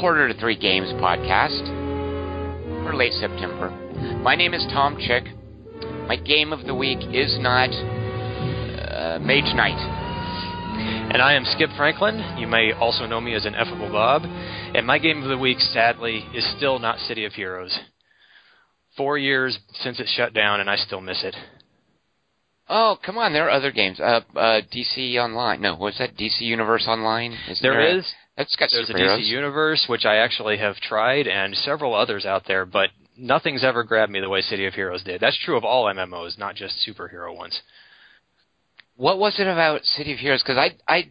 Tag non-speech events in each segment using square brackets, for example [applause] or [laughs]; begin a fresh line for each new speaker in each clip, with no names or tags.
Quarter to Three Games podcast for late September. My name is Tom Chick. My game of the week is not uh, Mage Knight.
And I am Skip Franklin. You may also know me as an Ineffable Bob. And my game of the week, sadly, is still not City of Heroes. Four years since it shut down, and I still miss it.
Oh, come on! There are other games. Uh, uh, DC Online. No, what's that? DC Universe Online.
Is there, there is.
That's got
There's
superheroes.
a DC Universe, which I actually have tried, and several others out there, but nothing's ever grabbed me the way City of Heroes did. That's true of all MMOs, not just superhero ones.
What was it about City of Heroes? Because I I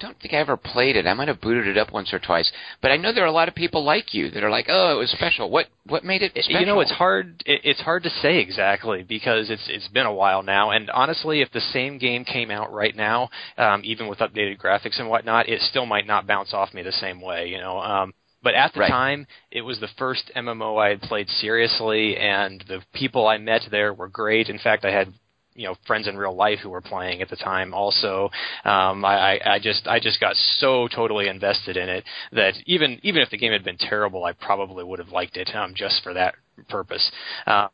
don't think I ever played it. I might have booted it up once or twice, but I know there are a lot of people like you that are like, "Oh, it was special." What what made it special?
You know, it's hard. it, It's hard to say exactly because it's it's been a while now. And honestly, if the same game came out right now, um, even with updated graphics and whatnot, it still might not bounce off me the same way. You know. Um, but at the
Right.
time, it was the first MMO I had played seriously, and the people I met there were great. In fact, I had you know friends in real life who were playing at the time also um I, I i just i just got so totally invested in it that even even if the game had been terrible i probably would have liked it um just for that purpose uh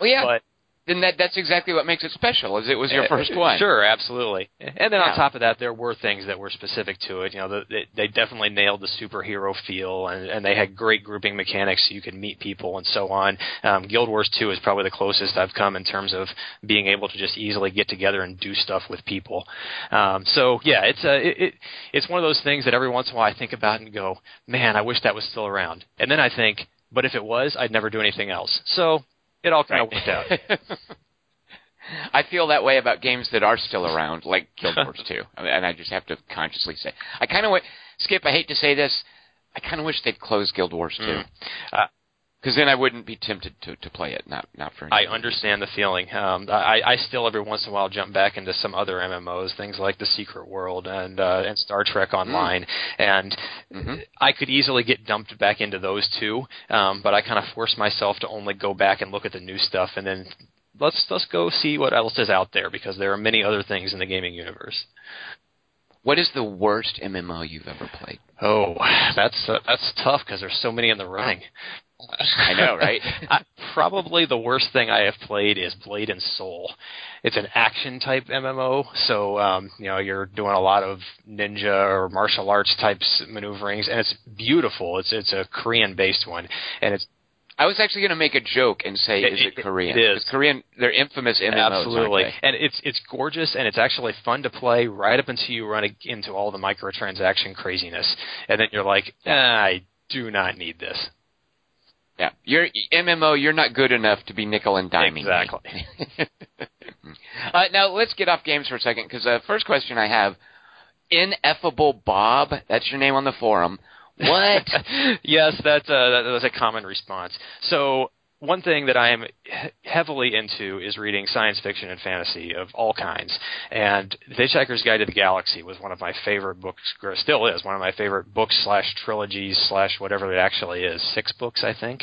Well, yeah.
but
then that that's exactly what makes it special. Is it was your
uh,
first one?
Sure, absolutely. And then
Yeah.
on top of that, there were things that were specific to it. You know, the, they, they definitely nailed the superhero feel, and, and they had great grouping mechanics so you could meet people and so on. Um, Guild Wars 2 is probably the closest I've come in terms of being able to just easily get together and do stuff with people. Um, so yeah, it's a it, it, it's one of those things that every once in a while I think about and go, man, I wish that was still around. And then I think, but if it was, I'd never do anything else. So it all kind of worked out. [laughs]
I feel that way about games that are still around, like Guild Wars 2. And I just have to consciously say, I kind of w- Skip. I hate to say this, I kind of wish they'd close Guild Wars 2,
Mm. Uh,
because then I wouldn't be tempted to, to play it. Not not for.
I understand the feeling. Um, I, I still every once in a while jump back into some other MMOs, things like The Secret World and uh, and Star Trek Online, and
Mhm.
I could easily get dumped back into those two. Um, but I kind of force myself to only go back and look at the new stuff, and then let's let's go see what else is out there because there are many other things in the gaming universe.
What is the worst MMO you've ever played?
Oh, that's uh, that's tough because there's so many in the running.
I know, right? [laughs]
I, probably the worst thing I have played is Blade and Soul. It's an action type MMO, so um, you know you're doing a lot of ninja or martial arts types maneuverings, and it's beautiful. It's it's a Korean based one, and it's
I was actually going to make a joke and say,
It-
"Is it,
it-
Korean?"
it is.
'Cause Korean. They're infamous MMOs. aren't
absolutely,
they?
and it's it's gorgeous, and it's actually fun to play right up until you run into all the microtransaction craziness, and then you're like, ah, I do not need this.
Yeah, you're MMO. You're not good enough to be nickel and diming.
Exactly. [laughs]
uh, now let's get off games for a second because the first question I have, ineffable Bob. That's your name on the forum. What? [laughs]
yes, that's a, that was a common response. So one thing that I am heavily into is reading science fiction and fantasy of all kinds. And The Hitchhiker's Guide to the Galaxy was one of my favorite books, or still is one of my favorite books slash trilogies slash whatever it actually is. Six books, I think.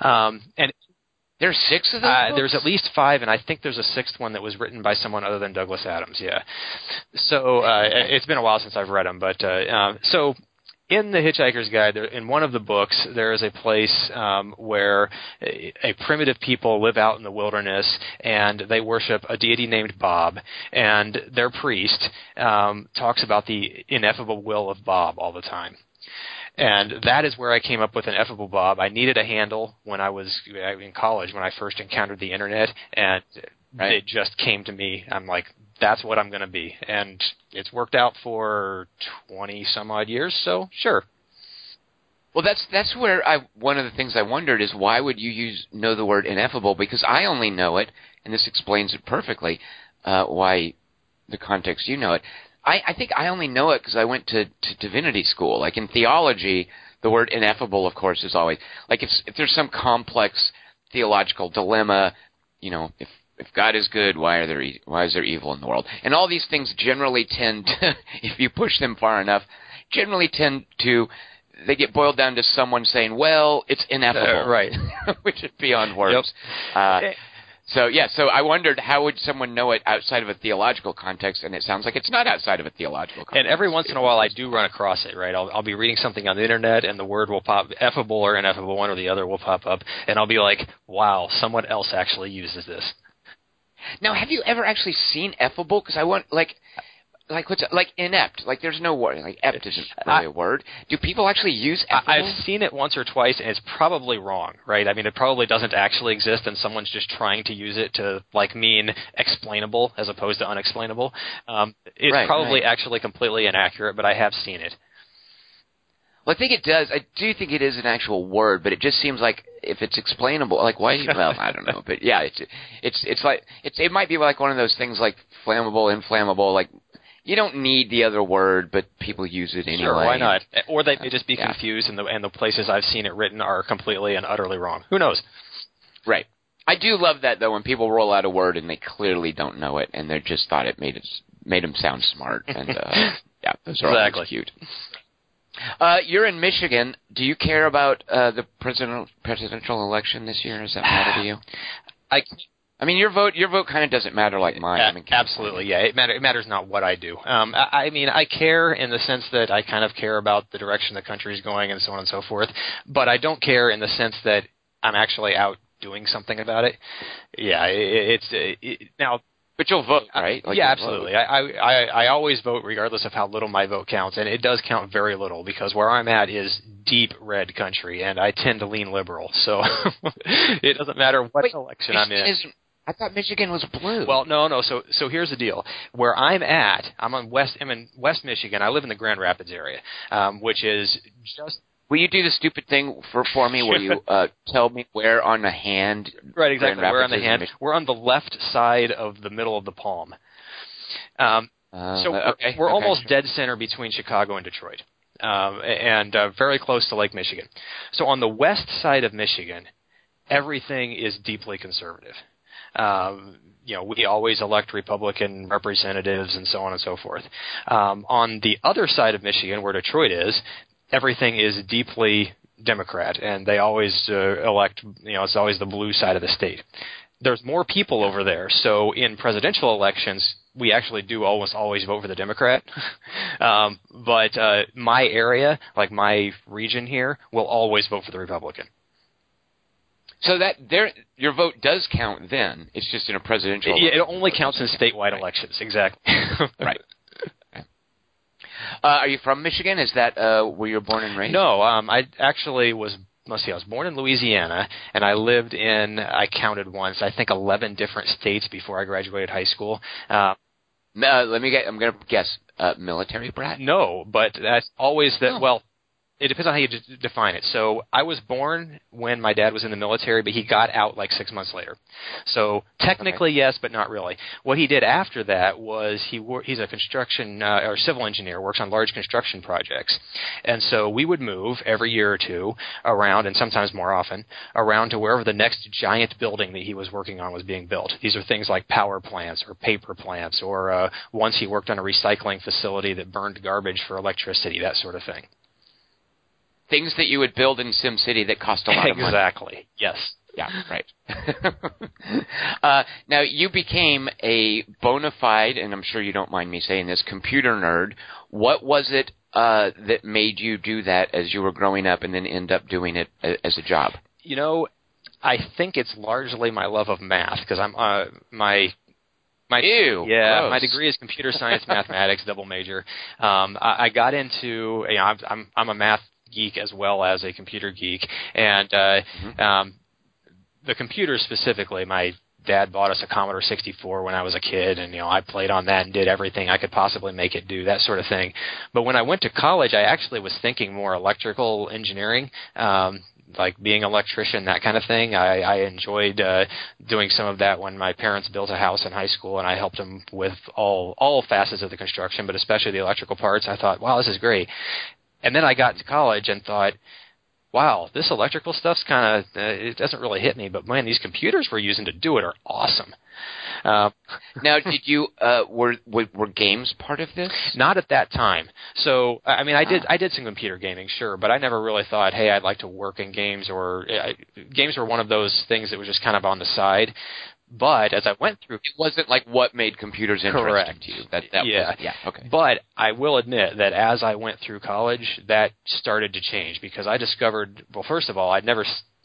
Um, and
There's six of those.
uh, there's at least five, and I think there's a sixth one that was written by someone other than Douglas Adams. Yeah. So uh, [laughs] it's been a while since I've read them, but uh, um, so in the Hitchhiker's Guide, there, in one of the books, there is a place um, where a, a primitive people live out in the wilderness and they worship a deity named Bob, and their priest um, talks about the ineffable will of Bob all the time. And that is where I came up with Ineffable Bob. I needed a handle when I was uh, in college when I first encountered the internet, and
Right.
it just came to me. I'm like, that's what I'm going to be, and it's worked out for twenty some odd years. So sure,
Well, that's that's where I one of the things I wondered is why would you use know the word ineffable because I only know it, and this explains it perfectly. Uh, why the context you know it. I, I think I only know it because I went to, to divinity school. Like in theology, the word ineffable, of course, is always like if if there's some complex theological dilemma, you know, if if God is good, why are there e- why is there evil in the world? And all these things generally tend [laughs] to, if you push them far enough, generally tend to they get boiled down to someone saying, "Well, it's ineffable,"
Uh, right. [laughs]
which is beyond words. Uh,
Eh,
So yeah, so I wondered how would someone know it outside of a theological context, and it sounds like it's not outside of a theological context.
And every once in a while, I do run across it. Right, I'll, I'll be reading something on the internet, and the word will pop, effable or ineffable, one or the other will pop up, and I'll be like, "Wow, someone else actually uses this."
Now, have you ever actually seen effable? Because I want like like what's like inept? Like there's no word. Like ept isn't really
I-
a word. Do people actually use
I, I've seen it once or twice, and it's probably wrong, right? I mean, it probably doesn't actually exist, and someone's just trying to use it to like mean explainable as opposed to unexplainable. Um, it's
Right,
probably
right.
actually completely inaccurate, but I have seen it.
Well, I think it does. I do think it is an actual word, but it just seems like if it's explainable, like why? [laughs] Well, I don't know, but yeah, it's it's it's like it's it might be like one of those things like flammable, inflammable. Like you don't need the other word, but people use it anyway.
Sure, why not? Or they may just be
Yeah.
confused, and the and the places I've seen it written are completely and utterly wrong. Who knows?
Right. I do love that though when people roll out a word and they clearly don't know it and they just thought it made it made them sound smart and uh, [laughs] yeah, those are
Exactly.
always cute. Uh, you're in Michigan. Do you care about uh, the presidential presidential election this year? Does that matter to you? [sighs]
I
I mean, your vote your vote kind of doesn't matter like mine. I'm in
A- absolutely, yeah. It, matter, it matters not what I do. Um, I, I mean, I care in the sense that I kind of care about the direction the country is going and so on and so forth. But I don't care in the sense that I'm actually out doing something about it. Yeah, it, it's it, now.
But you'll vote, right? Like,
yeah,
vote.
absolutely. I, I I always vote regardless of how little my vote counts, and it does count very little because where I'm at is deep red country, and I tend to lean liberal. So [laughs] it doesn't matter what
Wait,
election I'm in.
isn't- I thought Michigan was blue.
Well, no, no. So, so here's the deal. Where I'm at, I'm on West. I'm in West Michigan. I live in the Grand Rapids area, um, which is just
will you do the stupid thing for for me where you [laughs] uh, tell me where on the hand?
right exactly. We're on the hand. We're on the left side of the middle of the palm. Um,
Uh,
so we're, we're
okay,
almost
sure.
dead center between Chicago and Detroit, um, and uh, very close to Lake Michigan. So on the west side of Michigan, everything is deeply conservative. Um, you know, we always elect Republican representatives and so on and so forth. Um, on the other side of Michigan, where Detroit is, everything is deeply Democrat, and they always uh, elect. You know, it's always the blue side of the state. There's more people over there, so in presidential elections, we actually do almost always vote for the Democrat. [laughs] um, but uh, my area, like my region here, will always vote for the Republican.
So that there, your vote does count. Then it's just in a presidential.
It, it only counts in statewide
Right.
elections, exactly. [laughs]
Right. Uh, are you from Michigan? Is that uh, where you were born and raised?
No, um, I actually was. Let's see, I was born in Louisiana, and I lived in. I counted once. I think eleven different states before I graduated high school. Uh,
Uh, let me get. I'm going to guess. Uh, military brat.
no, but that's always that.
Oh.
Well, it depends on how you d- define it. So I was born when my dad was in the military, but he got out like six months later. So technically yes, but not really. What he did after that was he wor- he's a construction uh, or civil engineer, works on large construction projects, and so we would move every year or two around, and sometimes more often, around to wherever the next giant building that he was working on was being built. These are things like power plants or paper plants, or uh, once he worked on a recycling facility that burned garbage for electricity, that sort of thing.
Things that you would build in SimCity that cost a lot of money.
exactly. Yes.
Yeah, right. [laughs] uh, now you became a bona fide, and I'm sure you don't mind me saying this, computer nerd. What was it uh, that made you do that as you were growing up, and then end up doing it a- as a job?
You know, I think it's largely my love of math because I'm uh, my my
Ew,
yeah
gross.
my degree is computer science [laughs] mathematics double major. Um, I, I got into you know I'm, I'm I'm a math geek as well as a computer geek, and uh,
Mhm.
um, the computer specifically, my dad bought us a Commodore 64 when I was a kid, and you know I played on that and did everything I could possibly make it do, that sort of thing. But when I went to college, I actually was thinking more electrical engineering. Um, like being an electrician, that kind of thing. I, I enjoyed uh, doing some of that when my parents built a house in high school, and I helped them with all all facets of the construction, but especially the electrical parts. I thought, wow, this is great. And then I got to college and thought, wow, this electrical stuff's kind of uh, it doesn't really hit me, but man, these computers we're using to do it are awesome. Uh, [laughs]
Now, did you uh, were, were were games part of this?
not at that time. So I mean, I did
Ah.
I did some computer gaming, sure, but I never really thought, hey, I'd like to work in games or I, games were one of those things that was just kind of on the side. But as I went through,
it wasn't like what made computers interesting to you. That, that
Yeah.
Was, yeah. Okay.
But I will admit that as I went through college, that started to change because I discovered, well, first of all, I'd never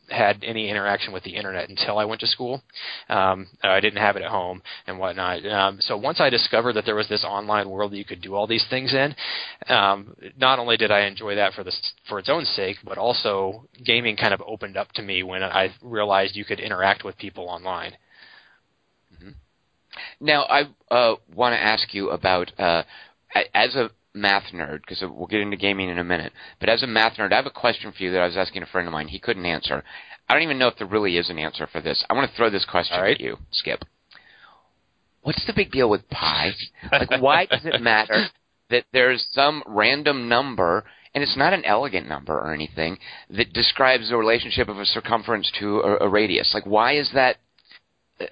had any interaction with the internet until I went to school. Um, I didn't have it at home and whatnot. Um, so once I discovered that there was this online world that you could do all these things in, um, not only did I enjoy that for this for its own sake, but also gaming kind of opened up to me when I realized you could interact with people online.
Now, I uh, want to ask you about uh, as a math nerd, because we'll get into gaming in a minute. But as a math nerd, I have a question for you that I was asking a friend of mine. He couldn't answer. I don't even know if there really is an answer for this. I want to throw this question
right.
at you, Skip. What's the big deal with pi? Like, why does it matter [laughs] that there's some random number, and it's not an elegant number or anything, that describes the relationship of a circumference to a, a radius? Like, why is that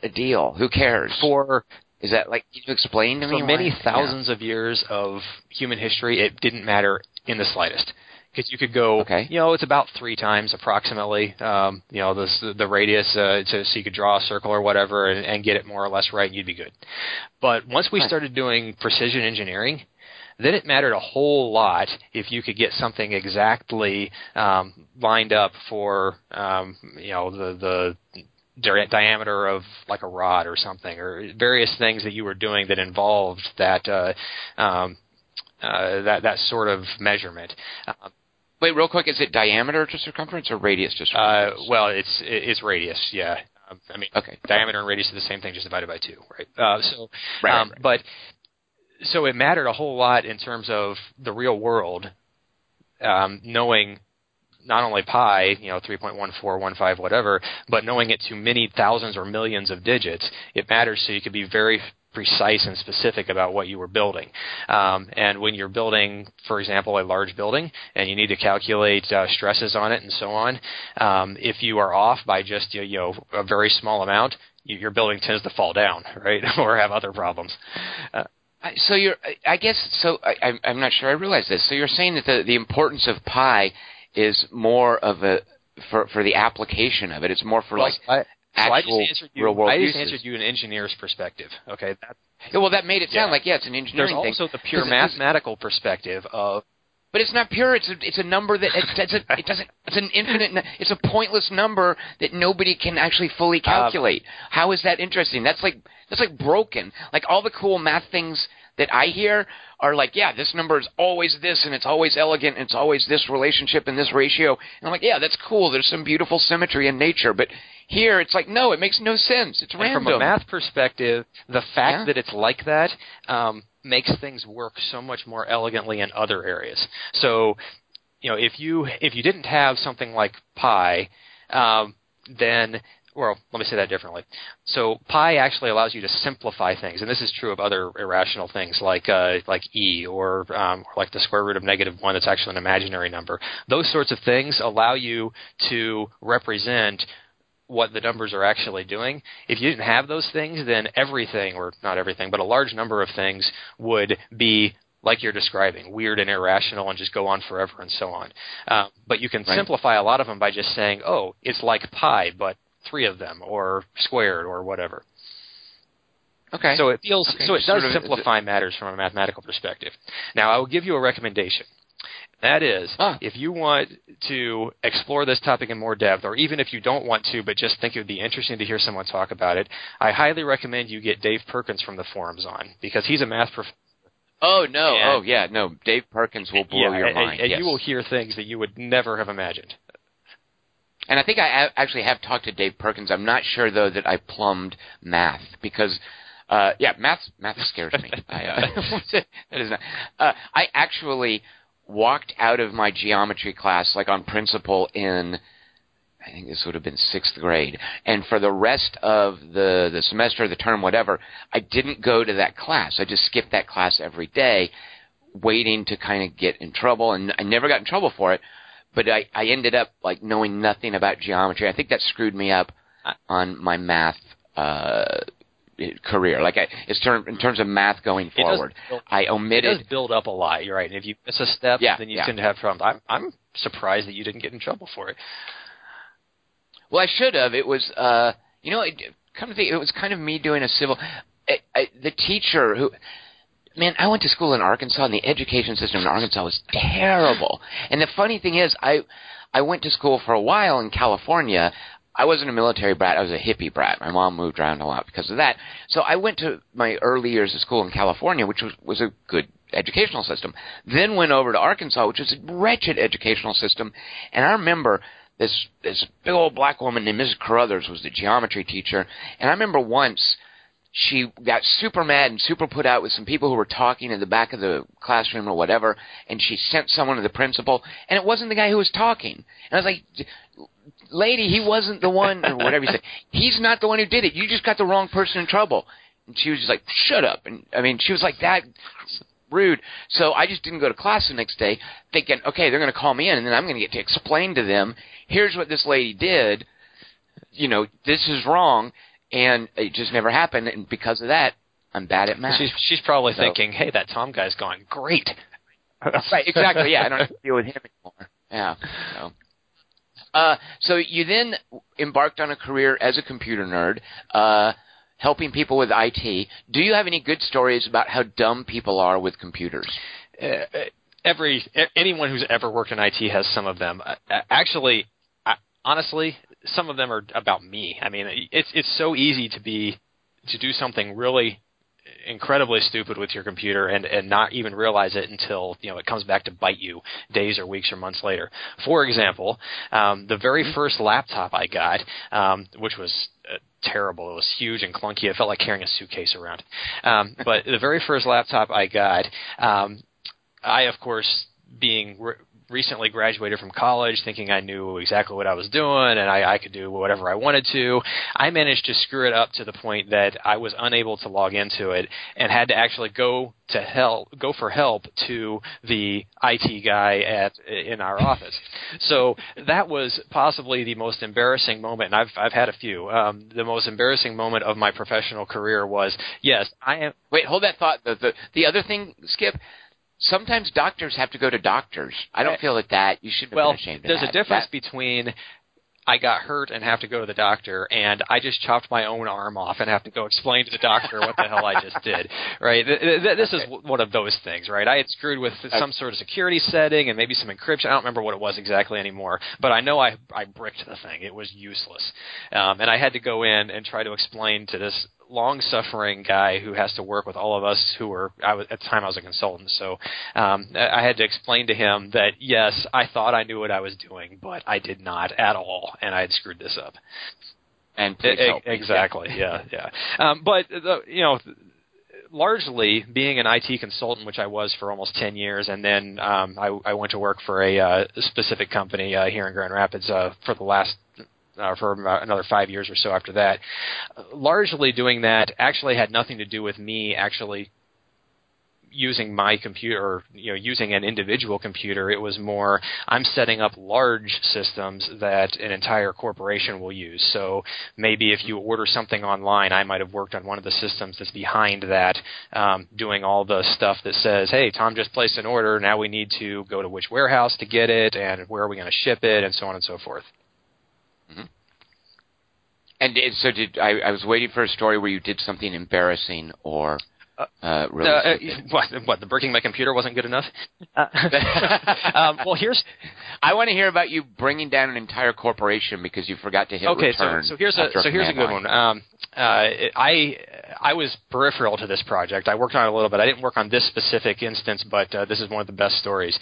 a- deal? Who cares?
For
Is that like can you explain to me?
for
why?
many
Yeah.
thousands of years of human history, it didn't matter in the slightest. Because you could go,
Okay.
you know, it's about three times approximately, um, you know, the the radius, uh, to, so you could draw a circle or whatever and, and get it more or less right, and you'd be good. But once we started doing precision engineering, then it mattered a whole lot if you could get something exactly um, lined up for, um, you know, the the diameter of like a rod or something, or various things that you were doing that involved that uh, um, uh, that that sort of measurement. Uh,
Wait, real quick, is it diameter to circumference or radius to
uh, well, it's it's radius, yeah. Um, I mean,
okay.
diameter and radius are the same thing, just divided by two, right? Uh, so,
Right,
um,
right.
but so it mattered a whole lot in terms of the real world, um, knowing not only pi, you know, 3.1415, whatever, but knowing it to many thousands or millions of digits, it matters so you could be very precise and specific about what you were building. Um, and when you're building, for example, a large building and you need to calculate uh, stresses on it and so on, um, if you are off by just you know a very small amount, you, your building tends to fall down, [laughs] right, [laughs] or have other problems. Uh,
So you're, I- guess, so I, I'm- I'm not sure I realize this. So you're saying that the, the importance of pi is more of a for for the application of it. It's more for like
I,
actual
you.
real world
I just
uses.
answered you an engineer's perspective. Okay, that,
Yeah, well, that made it sound
Yeah.
like yeah, it's an
there's
engineering thing.
also the pure
'Cause it- 'cause-
mathematical perspective of
But it's not pure. It's a, it's a number that it's, it's a, it doesn't. It's an infinite. It's a pointless number that nobody can actually fully um, calculate. How is that interesting? That's like that's like broken. Like all the cool math things that I hear are like, yeah, this number is always this, and it's always elegant, and it's always this relationship and this ratio. And I'm like, yeah, that's cool. There's some beautiful symmetry in nature, but here it's like, no, it makes no sense. It's
And
random.
from a math perspective, the fact
Yeah.
that it's like that um, makes things work so much more elegantly in other areas. So, you know, if you if you didn't have something like pi, um, then well, let me say that differently. So pi actually allows you to simplify things, and this is true of other irrational things like uh, like e or um, or like the square root of negative one. That's actually an imaginary number. Those sorts of things allow you to represent what the numbers are actually doing. If you didn't have those things, then everything, or not everything, but a large number of things would be like you're describing, weird and irrational, and just go on forever and so on. Uh, but you can
Right.
simplify a lot of them by just saying, "Oh, it's like pi, but three of them, or squared, or whatever."
okay.
So it feels
Okay,
so it
sort
does
of-
simplify matters from a mathematical perspective. Now I will give you a recommendation. That is,
Ah.
if you want to explore this topic in more depth, or even if you don't want to, but just think it would be interesting to hear someone talk about it, I highly recommend you get Dave Perkins from the forums on because he's a math professor.
oh no.
and-
oh yeah. No. Dave Perkins will blow your
and,
mind.
and
yes.
you will hear things that you would never have imagined.
And I think I actually have talked to Dave Perkins. I'm not sure though that I plumbed math because, uh, yeah, math math scares me. [laughs] I, uh, [laughs] that is not. Uh, I actually walked out of my geometry class like on principle in. I think this would have been sixth grade, and for the rest of the the semester, the term, whatever, I didn't go to that class. I just skipped that class every day, waiting to kind of get in trouble, and I never got in trouble for it but I, I ended up like knowing nothing about geometry. I think that screwed me up on my math uh, career. Like I, it's term, in terms of math going
It
forward,
build-
I
It
omitted.
does build up a lot. You're right. And if you miss a step,
Yeah,
then you
yeah.
tend to have problems. I'm, I'm surprised that you didn't get in trouble for it.
Well, I should have. It was, uh, you know, it, come to think, it was kind of me doing a civil. I, I, the teacher who, man, I went to school in Arkansas, and the education system in Arkansas was terrible. And the funny thing is, I I went to school for a while in California. I wasn't a military brat. I was a hippie brat. My mom moved around a lot because of that. So I went to my early years of school in California, which was was a good educational system. Then went over to Arkansas, which was a wretched educational system. And I remember this this big old black woman named Mrs. Carruthers was the geometry teacher. And I remember once she got super mad and super put out with some people who were talking in the back of the classroom or whatever, and she sent someone to the principal, and it wasn't the guy who was talking. And I was like, lady, he wasn't the one, or whatever you said. [laughs] He's not the one who did it. You just got the wrong person in trouble. And she was just like, shut up. And I mean, she was like that rude. So I just didn't go to class the next day thinking, okay, they're going to call me in and then I'm going to get to explain to them, here's what this lady did. You know, this is wrong. And it just never happened. And because of that, I'm bad at math.
She's, she's probably so, thinking, hey, that Tom guy's gone. Great. [laughs]
right, exactly. Yeah, I don't have to deal with him anymore. Yeah. So. Uh, so you then embarked on a career as a computer nerd. Uh, helping people with IT. Do you have any good stories about how dumb people are with computers?
Uh, every anyone who's ever worked in IT has some of them. Uh, actually, I, honestly, some of them are about me. I mean, it's it's so easy to be to do something really incredibly stupid with your computer and and not even realize it until you know it comes back to bite you days or weeks or months later. For example, um, the very mm-hmm. first laptop I got, um, which was uh, terrible. It was huge and clunky. It felt like carrying a suitcase around. Um, but the very first laptop I got, um, I of course being re- recently graduated from college thinking I knew exactly what I was doing and I, I could do whatever I wanted to. I managed to screw it up to the point that I was unable to log into it and had to actually go to help go for help to the IT guy at in our office. So that was possibly the most embarrassing moment and I've I've had a few. Um, the most embarrassing moment of my professional career was yes, I am
Wait, hold that thought. The the, the other thing, Skip, sometimes doctors have to go to doctors. I don't feel like that. You shouldn't
well,
been ashamed
there's
that.
There's a difference
that,
between I got hurt and have to go to the doctor, and I just chopped my own arm off and have to go explain to the doctor what the hell I just did. [laughs] Right? This is one of those things, right? I had screwed with some sort of security setting and maybe some encryption. I don't remember what it was exactly anymore, but I know I I bricked the thing. It was useless, um, and I had to go in and try to explain to this long suffering guy who has to work with all of us who were I was at the time I was a consultant. So um, I had to explain to him that yes I thought I knew what I was doing but I did not at all and I had screwed this up.
And
exactly. [laughs] Yeah yeah. Um, but the, you know largely being an IT consultant, which I was for almost 10 years, and then um, I, I went to work for a uh, specific company uh, here in Grand Rapids uh, for the last uh, for another five years or so after that. Largely doing that actually had nothing to do with me actually using my computer, you know, using an individual computer. It was more I'm setting up large systems that an entire corporation will use. So maybe if you order something online, I might have worked on one of the systems that's behind that, um, doing all the stuff that says, "Hey, Tom just placed an order. Now we need to go to which warehouse to get it, and where are we going to ship it, and so on and so forth."
Mm-hmm. And so did I? I was waiting for a story where you did something embarrassing or. Uh, uh really uh, [laughs]
what, what? The breaking my computer wasn't good enough. Uh, [laughs] um, well, here's.
I want to hear about you bringing down an entire corporation because you forgot to hit
okay,
return.
so, so here's a so here's a good line. one. Um, uh, I I was peripheral to this project. I worked on it a little bit. I didn't work on this specific instance, but uh, this is one of the best stories.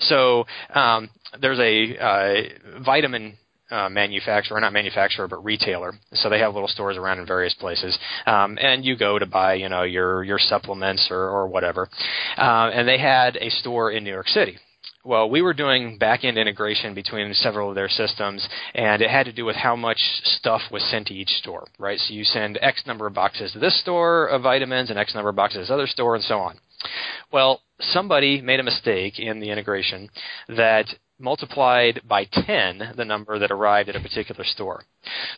So um, there's a uh, vitamin uh, manufacturer, not manufacturer, but retailer. So they have little stores around in various places, um, and you go to buy, you know, your your supplements or, or whatever. Uh, and they had a store in New York City. Well, we were doing back-end integration between several of their systems, and it had to do with how much stuff was sent to each store, right? So you send X number of boxes to this store of vitamins and X number of boxes to this other store, and so on. Well, somebody made a mistake in the integration that multiplied by 10 the number that arrived at a particular store.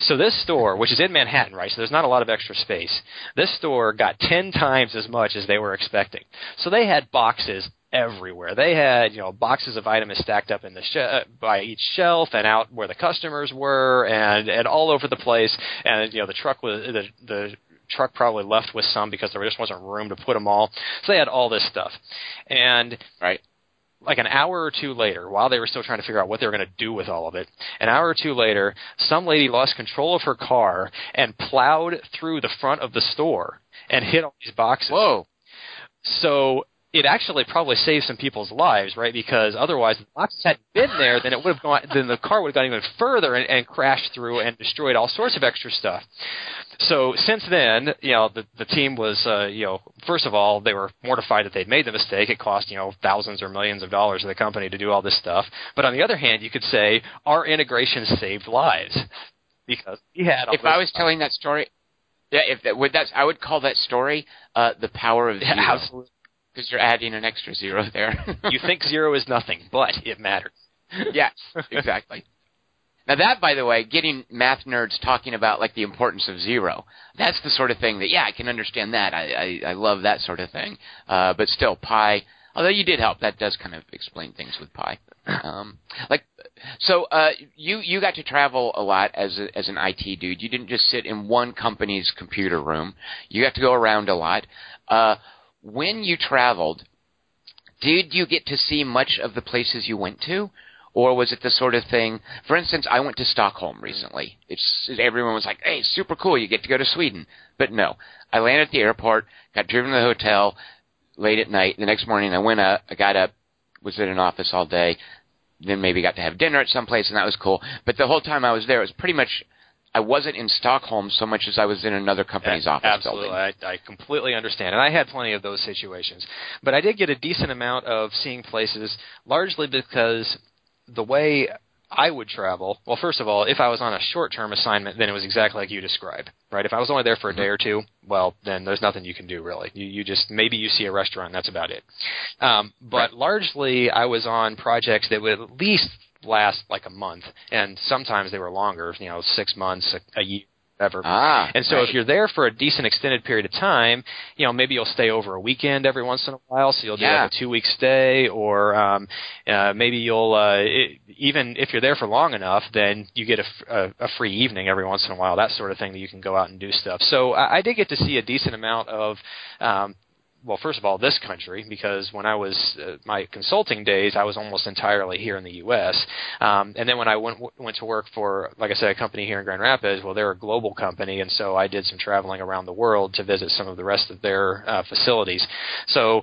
So this store, which is in Manhattan, right, so there's not a lot of extra space, this store got 10 times as much as they were expecting. So they had boxes everywhere. They had you know boxes of items stacked up in the sh- uh, by each shelf and out where the customers were, and and all over the place. And you know the truck was the the truck probably left with some because there just wasn't room to put them all. So they had all this stuff, and
right
like an hour or two later, while they were still trying to figure out what they were going to do with all of it, an hour or two later, some lady lost control of her car and plowed through the front of the store and hit all these boxes.
Whoa.
So it actually probably saved some people's lives, right? Because otherwise, the boxes hadn't been there, then it would have gone, then the car would have gone even further and, and crashed through and destroyed all sorts of extra stuff. So since then, you know, the the team was, uh, you know, first of all, they were mortified that they'd made the mistake. It cost, you know, thousands or millions of dollars to the company to do all this stuff. But on the other hand, you could say our integration saved lives because we had. All
if I was
stuff.
telling that story, yeah, if that would that's I would call that story uh, the power of [laughs] zero.
Absolutely.
Because you're adding an extra zero there. [laughs]
you think zero is nothing, but it matters.
yes, exactly. Now that, by the way, getting math nerds talking about like the importance of zero, that's the sort of thing that, yeah, I can understand that. I, I, I love that sort of thing. Uh, but still, pi, although you did help, that does kind of explain things with pi. Um, like, so, uh, you, you got to travel a lot as a, as an IT dude. You didn't just sit in one company's computer room. You got to go around a lot. Uh, when you traveled, did you get to see much of the places you went to? Or was it the sort of thing? For instance, I went to Stockholm recently. It's everyone was like, "Hey, super cool! You get to go to Sweden." But no, I landed at the airport, got driven to the hotel late at night. The next morning, I went up, I got up, was in an office all day, then maybe got to have dinner at some place, and that was cool. But the whole time I was there, it was pretty much I wasn't in Stockholm so much as I was in another company's office
absolutely.
building.
I, I completely understand, and I had plenty of those situations. But I did get a decent amount of seeing places, largely because the way I would travel, well, first of all, if I was on a short term assignment, then it was exactly like you described, right? If I was only there for a day or two, well, then there's nothing you can do really. You, you just maybe you see a restaurant, and that's about it. Um, but
Right.
largely, I was on projects that would at least last like a month, and sometimes they were longer, you know, six months, a, a year, whatever.
Ah,
And so
right.
if you're there for a decent extended period of time, you know, maybe you'll stay over a weekend every once in a while. So you'll do
Yeah.
like a two week stay or, um, uh, maybe you'll, uh, it, even if you're there for long enough, then you get a, f- a, a free evening every once in a while, that sort of thing that you can go out and do stuff. So I, I did get to see a decent amount of, um, well, first of all, this country, because when I was uh, my consulting days, I was almost entirely here in the U.S. Um, and then when I went went to work for, like I said, a company here in Grand Rapids, well, they're a global company, and so I did some traveling around the world to visit some of the rest of their uh, facilities. So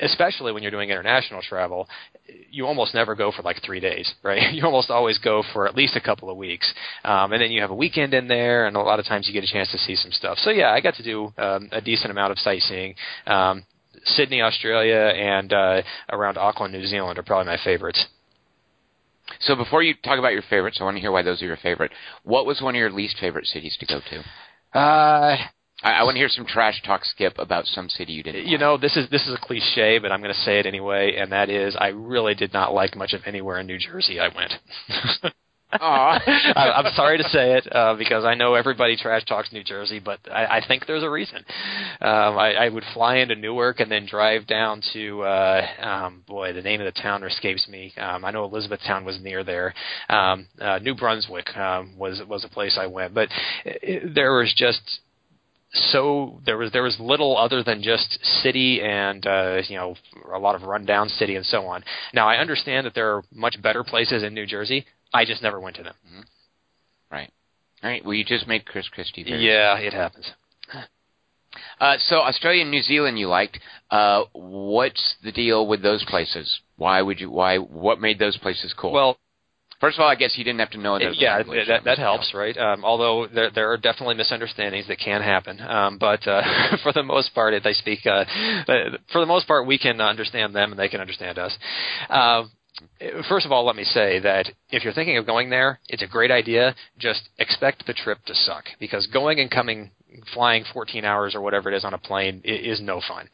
especially when you're doing international travel, you almost never go for like three days, right? [laughs] You almost always go for at least a couple of weeks, um, and then you have a weekend in there, and a lot of times you get a chance to see some stuff. So yeah, I got to do um, a decent amount of sightseeing. Um, Sydney, Australia, and uh, around Auckland, New Zealand are probably my favorites.
So before you talk about your favorites, I want to hear why those are your favorite. What was one of your least favorite cities to go to?
Uh,
I, I want to hear some trash talk, Skip, about some city you didn't.
you
like.
know, this is this is a cliche, but I'm going to say it anyway, and that is, I really did not like much of anywhere in New Jersey I went. [laughs] [laughs] I, I'm sorry to say it uh, because I know everybody trash talks New Jersey, but I, I think there's a reason. Um, I, I would fly into Newark and then drive down to uh, um, boy, the name of the town escapes me. Um, I know Elizabethtown was near there. Um, uh, New Brunswick um, was was a place I went, but it, there was just so there was there was little other than just city and uh, you know a lot of rundown city and so on. Now I understand that there are much better places in New Jersey. I just never went to them.
Right. All right. Well, you just made Chris Christie. Very
Yeah, it happens.
Uh, so Australia and New Zealand you liked. Uh, what's the deal with those places? Why would you? Why? What made those places cool?
Well,
first of all, I guess you didn't have to know that.
yeah, that, that helps,
help.
right? Um, although there, there are definitely misunderstandings that can happen, um, but uh, [laughs] for the most part, they speak. Uh, for the most part, we can understand them, and they can understand us. Uh, First of all, let me say that if you're thinking of going there, it's a great idea. Just expect the trip to suck because going and coming, flying 14 hours or whatever it is on a plane is no fun.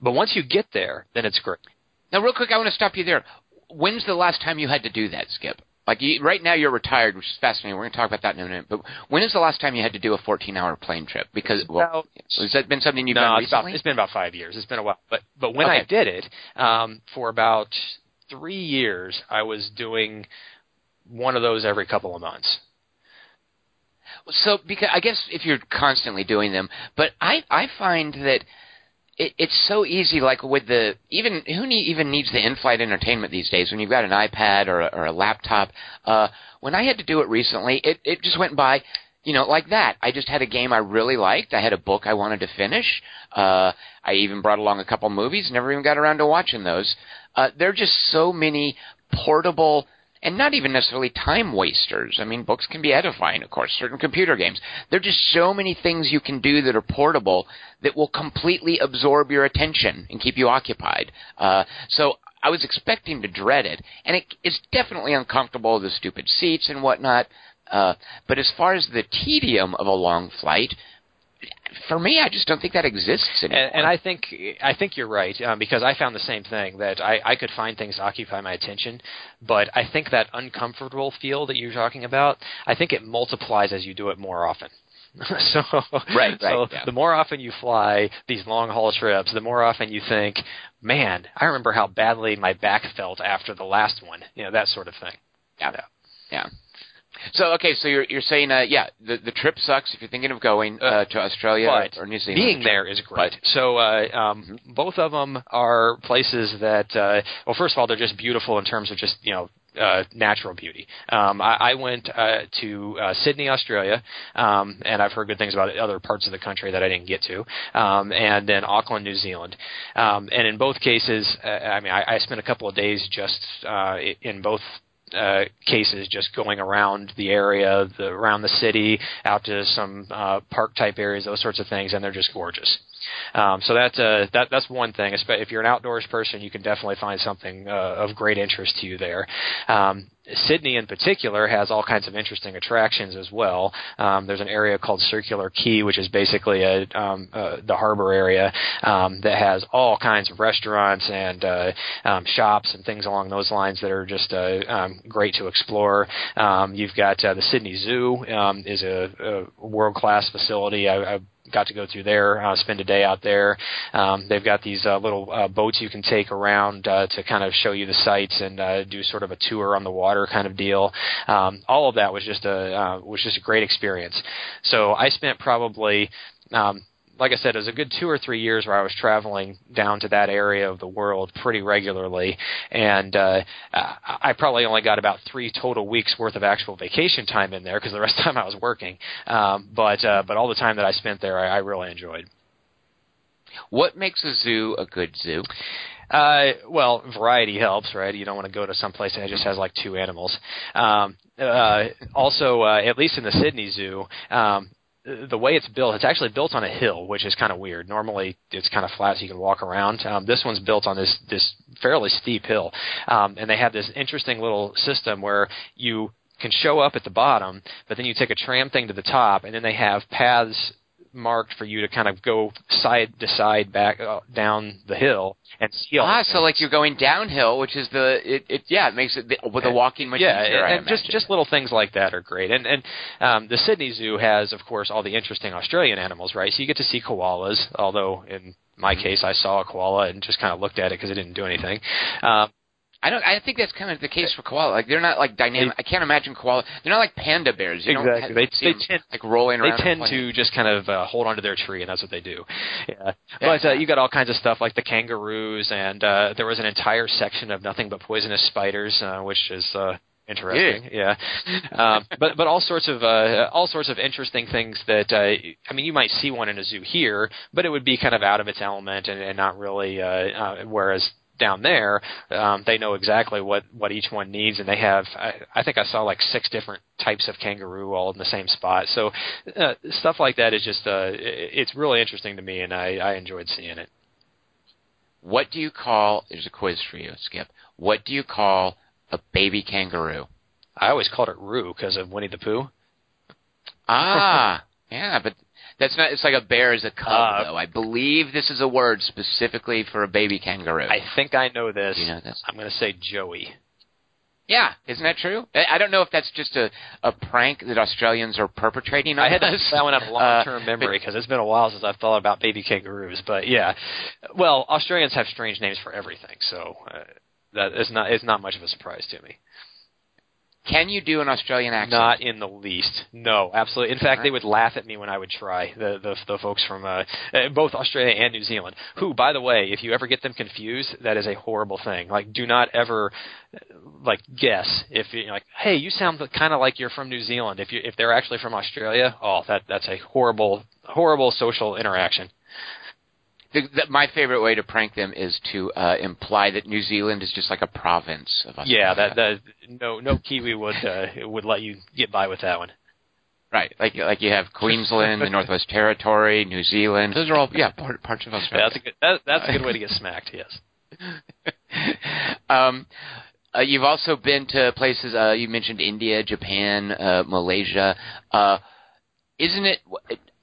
But once you get there, then it's great.
Now, real quick, I want to stop you there. When's the last time you had to do that, Skip? Like you, right now, you're retired, which is fascinating. We're going to talk about that in a minute. But when is the last time you had to do a 14-hour plane trip? Because well, has that been something you've
no,
done
it's, about, it's been about five years. It's been a while, but but when I did it um, for about three years, I was doing one of those every couple of months.
So, because I guess if you're constantly doing them, but I I find that it, it's so easy. Like with the even who need, even needs the in-flight entertainment these days? When you've got an iPad or a, or a laptop. Uh, when I had to do it recently, it it just went by. You know, like that. I just had a game I really liked. I had a book I wanted to finish. Uh, I even brought along a couple movies. Never even got around to watching those. Uh, there are just so many portable and not even necessarily time wasters. I mean, books can be edifying, of course, certain computer games. There are just so many things you can do that are portable that will completely absorb your attention and keep you occupied. Uh, so I was expecting to dread it, and it, it's definitely uncomfortable, the stupid seats and whatnot. Uh, but as far as the tedium of a long flight, for me, I just don't think that exists anymore.
And, and I think I think you're right um, because I found the same thing that I, I could find things to occupy my attention, but I think that uncomfortable feel that you're talking about, I think it multiplies as you do it more often. [laughs] so
Right,
so
yeah.
the more often you fly these long haul trips, the more often you think, man, I remember how badly my back felt after the last one. You know that sort of thing.
Yeah. Yeah. So okay, so you're you're saying uh yeah, the the trip sucks if you're thinking of going uh, to Australia
but
or New Zealand.
being there is great.
But-
so uh, um, both of them are places that, uh, well, first of all, they're just beautiful in terms of just you know. Uh, natural beauty. Um, I, I went uh, to uh, Sydney, Australia, um, and I've heard good things about other parts of the country that I didn't get to, um, and then Auckland, New Zealand. Um, and in both cases, uh, I mean, I, I spent a couple of days just uh, in both uh, cases just going around the area, the, around the city, out to some uh, park type areas, those sorts of things, and they're just gorgeous. Um, so that's uh, that that's one thing. If you're an outdoors person, you can definitely find something uh, of great interest to you there. Um, Sydney, in particular, has all kinds of interesting attractions as well. Um, there's an area called Circular Quay, which is basically a, um, uh, the harbor area um, that has all kinds of restaurants and uh, um, shops and things along those lines that are just uh, um, great to explore. Um, you've got uh, the Sydney Zoo um, is a, a world class facility. I, I got to go through there, uh, spend a day out there. Um, they've got these uh, little uh, boats you can take around uh, to kind of show you the sights and uh, do sort of a tour on the water kind of deal. Um, all of that was just a uh, was just a great experience. So I spent probably. Um, like I said, it was a good two or three years where I was traveling down to that area of the world pretty regularly, and uh, I probably only got about three total weeks worth of actual vacation time in there because the rest of the time I was working. Um, but uh, but all the time that I spent there, I, I really enjoyed.
What makes a zoo a good zoo?
Uh, well, variety helps, right? You don't want to go to some place that just has like two animals. Um, uh, also, uh, at least in the Sydney Zoo, um, the way it's built, it's actually built on a hill, which is kind of weird. Normally, it's kind of flat, so you can walk around. Um, this one's built on this this fairly steep hill, um, and they have this interesting little system where you can show up at the bottom, but then you take a tram thing to the top, and then they have paths marked for you to kind of go side to side back uh, down the hill and see all
Ah, so
things.
like you're going downhill, which is the it, it yeah, it makes it the, with a walking much
yeah,
easier. I
and just just little things like that are great. And and um, the Sydney Zoo has, of course, all the interesting Australian animals, right? So you get to see koalas, although in my
Mm-hmm.
case, I saw a koala and just kind of looked at it because it didn't do anything. Um,
I don't. I think that's kind of the case for koala. Like they're not like dynamic. I can't imagine koala. They're not like panda bears. You
Exactly. They- they tend-
like rolling around. they tend
to just kind of uh, hold onto their tree, and that's what they do. Yeah,
Yeah.
but uh, you got all kinds of stuff like the kangaroos, and uh, there was an entire section of nothing but poisonous spiders, uh, which is. Uh, Interesting, yeah. Um, [laughs] but but all sorts of uh, all sorts of interesting things that uh, I mean, you might see one in a zoo here, but it would be kind of out of its element and, and not really. Uh, uh, whereas down there, um, they know exactly what what each one needs, and they have. I, I think I saw like six different types of kangaroo all in the same spot. So uh, stuff like that is just uh, it- it's really interesting to me, and I, I enjoyed seeing it.
What do you call? There's a quiz for you, Skip. What do you call a baby kangaroo?
I always called it Roo because of Winnie the Pooh.
Ah, yeah, but that's not. It's like a bear is a cub,
Uh,
though. I believe this is a word specifically for a baby kangaroo.
I think I know this.
You know this?
I'm going to say Joey.
Yeah, isn't that true? I don't know if that's just a, a prank that Australians are perpetrating on
I had
us.
that one up [laughs] long term uh, memory because it's been a while since I've thought about baby kangaroos. But yeah, well, Australians have strange names for everything, so uh, that is not it's not much of a surprise to me.
Can you do an Australian accent?
Not in the least. No, absolutely. In fact, right. they would laugh at me when I would try. The the, the folks from uh, uh, both Australia and New Zealand, who, by the way, if you ever get them confused, that is a horrible thing. Like, do not ever like guess if you're like. Hey, you sound kind of like you're from New Zealand. If you if they're actually from Australia, oh, that that's a horrible horrible social interaction.
The, the, my favorite way to prank them is to uh, imply that New Zealand is just like a province of Australia.
Yeah, that, that no no Kiwi would uh, would let you get by with that one.
Right, like like you have Queensland, the Northwest Territory, New Zealand. Those are all yeah part, parts of Australia.
That's a good that, that's a good way to get smacked. Yes. [laughs]
um, uh, you've also been to places. Uh, you mentioned India, Japan, uh, Malaysia. Uh, isn't it?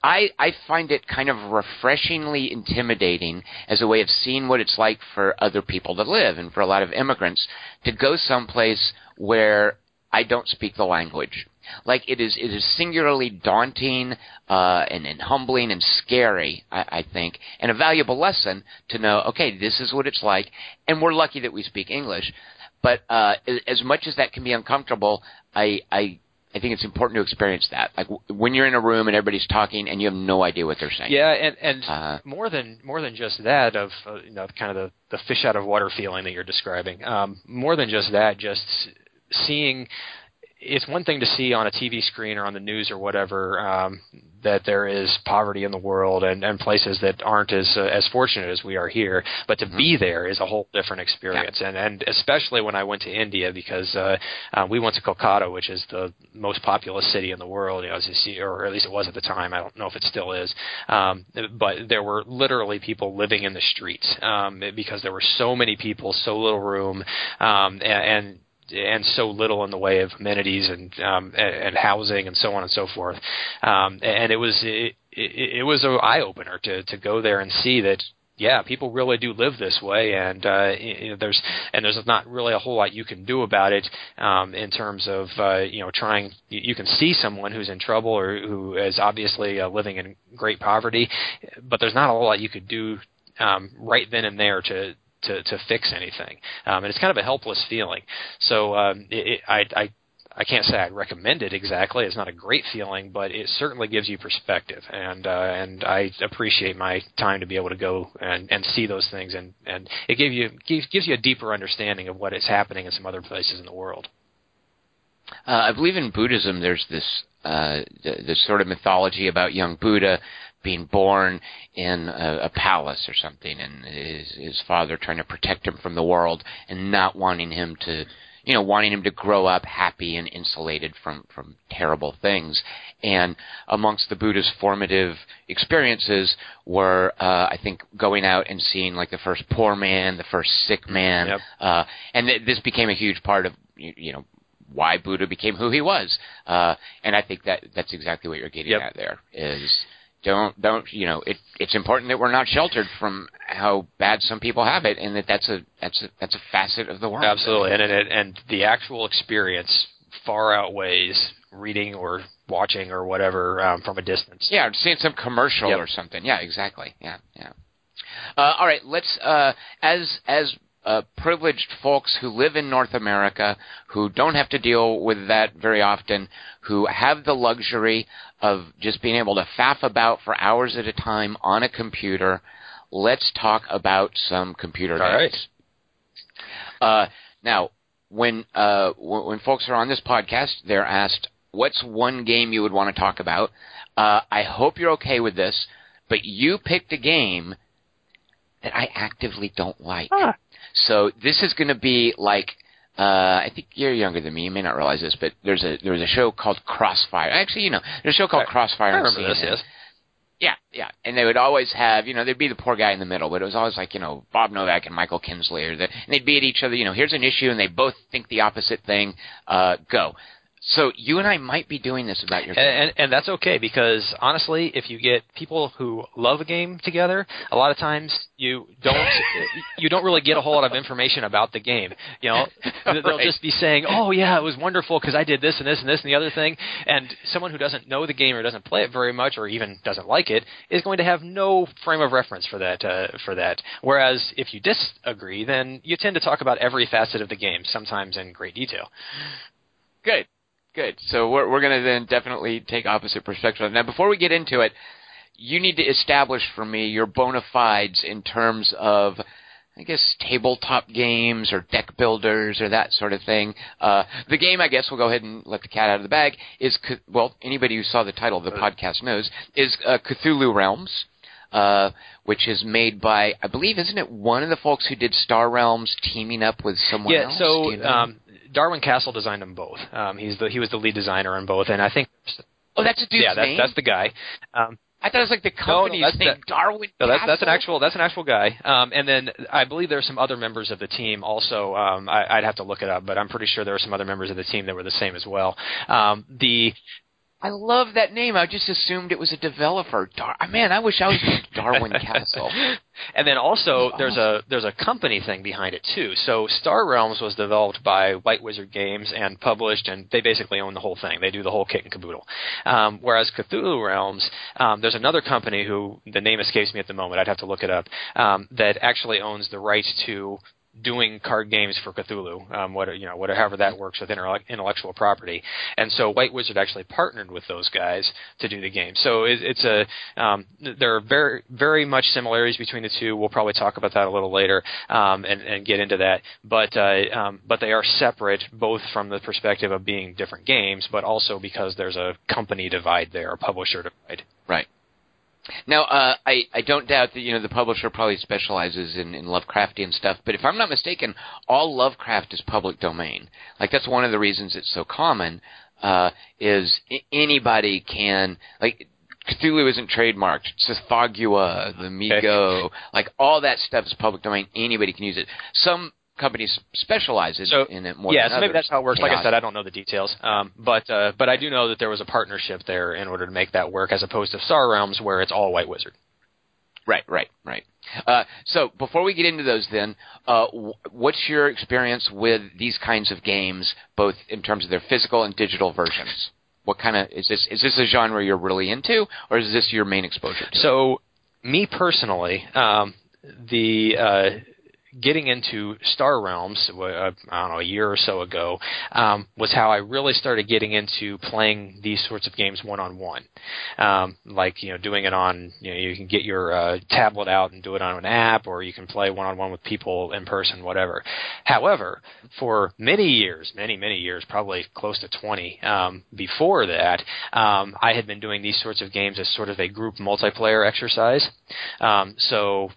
I, I find it kind of refreshingly intimidating as a way of seeing what it's like for other people to live and for a lot of immigrants to go someplace where I don't speak the language. Like it is, it is singularly daunting uh, and, and humbling and scary, I, I think, and a valuable lesson to know. Okay, this is what it's like, and we're lucky that we speak English. But uh, as much as that can be uncomfortable, I, I I think it's important to experience that. Like when you're in a room and everybody's talking and you have no idea what they're saying.
Yeah, and and uh, more than more than just that of uh, you know kind of the the fish out of water feeling that you're describing. Um, more than just that, just seeing it's one thing to see on a TV screen or on the news or whatever um, that there is poverty in the world and, and places that aren't as uh, as fortunate as we are here, but to mm-hmm. be there is a whole different experience. Yeah. And and especially when I went to India because uh, uh, we went to Kolkata, which is the most populous city in the world, you know, as you see, or at least it was at the time. I don't know if it still is, um, but there were literally people living in the streets um, because there were so many people, so little room, um, and, and and so little in the way of amenities and um, and, housing and so on and so forth. Um, and it was it, it, it was an eye opener to to go there and see that yeah, people really do live this way, and uh, you know, there's and there's not really a whole lot you can do about it um, in terms of uh, you know trying. You can see someone who's in trouble or who is obviously uh, living in great poverty, but there's not a whole lot you could do um, right then and there to to to fix anything, um, and it's kind of a helpless feeling. So um, it, it, I, I I can't say I'd recommend it exactly. It's not a great feeling, but it certainly gives you perspective, and uh, and I appreciate my time to be able to go and, and see those things, and and it gives you gives, gives you a deeper understanding of what is happening in some other places in the world.
Uh, I believe in Buddhism. There's this uh, this sort of mythology about young Buddha being born in a, a palace or something, and his his father trying to protect him from the world and not wanting him to, you know, wanting him to grow up happy and insulated from from terrible things. And amongst the Buddha's formative experiences were, uh, I think, going out and seeing like the first poor man, the first sick man, yep. uh, and th- this became a huge part of you, you know why Buddha became who he was. Uh, and I think that that's exactly what you're getting yep. at there is don't don't you know it it's important that we're not sheltered from how bad some people have it and that that's a that's a that's a facet of the world.
Absolutely. And and, and the actual experience far outweighs reading or watching or whatever um, from a distance.
Yeah seeing some commercial yep. or something. Yeah exactly. Yeah yeah. Uh, all right. Let's uh, as as uh, privileged folks who live in North America, who don't have to deal with that very often, who have the luxury of just being able to faff about for hours at a time on a computer. Let's talk about some computer
All
games. Right. Uh, now, when uh, w- when folks are on this podcast, they're asked, "What's one game you would want to talk about?" Uh, I hope you're okay with this, but you picked a game that I actively don't like. Huh. So this is going to be like uh, I think you're younger than me. You may not realize this, but there's a there was a show called Crossfire. Actually, you know, there's a show called Crossfire.
I remember this. Yes.
Yeah, yeah, and they would always have, you know, there'd be the poor guy in the middle, but it was always like, you know, Bob Novak and Michael Kinsley, or the, and they'd be at each other. You know, here's an issue, and they both think the opposite thing. Uh, go. So you and I might be doing this about your.
And, and, and that's okay because honestly, if you get people who love a game together, a lot of times you don't [laughs] you don't really get a whole lot of information about the game. You know, [laughs] they'll just be saying, "Oh yeah, it was wonderful because I did this and this and this and the other thing." And someone who doesn't know the game or doesn't play it very much or even doesn't like it is going to have no frame of reference for that uh, for that. Whereas if you disagree, then you tend to talk about every facet of the game, sometimes in great detail.
Good. Good. So we're we're going to then definitely take opposite perspectives. Now, before we get into it, you need to establish for me your bona fides in terms of, I guess, tabletop games or deck builders or that sort of thing. Uh, the game, I guess, we'll go ahead and let the cat out of the bag. Is well, anybody who saw the title of the podcast knows is uh, Cthulhu Realms. Uh, which is made by, I believe, isn't it one of the folks who did Star Realms teaming up with someone
yeah,
else?
so
you know?
um, Darwin Kastle designed them both. Um, he's the he was the lead designer on both, and I think
oh, that's a dude's
yeah, that's
name.
that's the guy. Um,
I thought it was like the company's
that's
name,
the-
Darwin.
no, that's that's an actual that's an actual guy. Um, and then I believe there are some other members of the team also. Um, I, I'd have to look it up, but I'm pretty sure there were some other members of the team that were the same as well. Um, the
I love that name. I just assumed it was a developer. Dar- man, I wish I was Darwin [laughs] Kastle.
and then also
That's
there's a there's a company thing behind it too. So Star Realms was developed by White Wizard Games and published, and they basically own the whole thing. They do the whole kit and caboodle. Um, whereas Cthulhu Realms, um, there's another company who the name escapes me at the moment. I'd have to look it up. Um, that actually owns the rights to doing card games for Cthulhu, um, what you know, whatever that works with intellectual property. And so White Wizard actually partnered with those guys to do the game. So it, it's a um, there are very very much similarities between the two. We'll probably talk about that a little later um, and, and get into that. But uh, um, but they are separate, both from the perspective of being different games, but also because there's a company divide there, a publisher divide.
Right. Now, uh, I I don't doubt that you know the publisher probably specializes in, in Lovecraftian stuff, but if I'm not mistaken, all Lovecraft is public domain. Like that's one of the reasons it's so common. Uh, is I- anybody can like Cthulhu isn't trademarked. Tsathoggua, the Mi-Go, like all that stuff is public domain. Anybody can use it. Some companies specialize in,
So,
in it more
yeah, so maybe that's how it works. Like I said, I don't know the details, um, but uh, but I do know that there was a partnership there in order to make that work, as opposed to Star Realms, where it's all White Wizard.
Right, right, right. Uh, so before we get into those, then, uh, w- what's your experience with these kinds of games, both in terms of their physical and digital versions? What kind of is this? Is this a genre you're really into, or is this your main exposure? To?
So, me personally, um, the uh, getting into Star Realms, uh, I don't know, a year or so ago, um, was how I really started getting into playing these sorts of games one on one. Like, you know, doing it on, you know, you can get your uh, tablet out and do it on an app, or you can play one on one with people in person, whatever. However, for many years, many, many years, probably close to 20, um, before that, um, I had been doing these sorts of games as sort of a group multiplayer exercise. Um, so,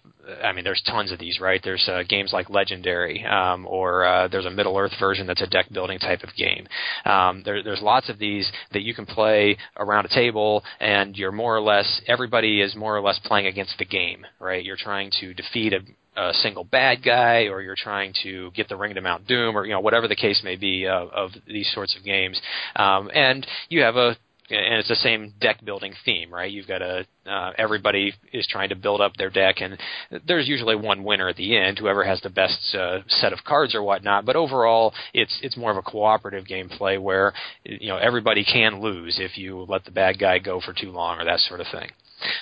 I mean, there's tons of these, right? There's uh, games like Legendary, um, or uh, there's a Middle Earth version that's a deck building type of game. Um, there, there's lots of these that you can play around a table, and you're more or less everybody is more or less playing against the game, right? You're trying to defeat a a single bad guy, or you're trying to get the ring to Mount Doom, or you know whatever the case may be of, of these sorts of games. Um, and you have a and it's the same deck building theme, right? You've got a uh, everybody is trying to build up their deck, and there's usually one winner at the end, whoever has the best uh, set of cards or whatnot. But overall, it's it's more of a cooperative gameplay where you know everybody can lose if you let the bad guy go for too long or that sort of thing.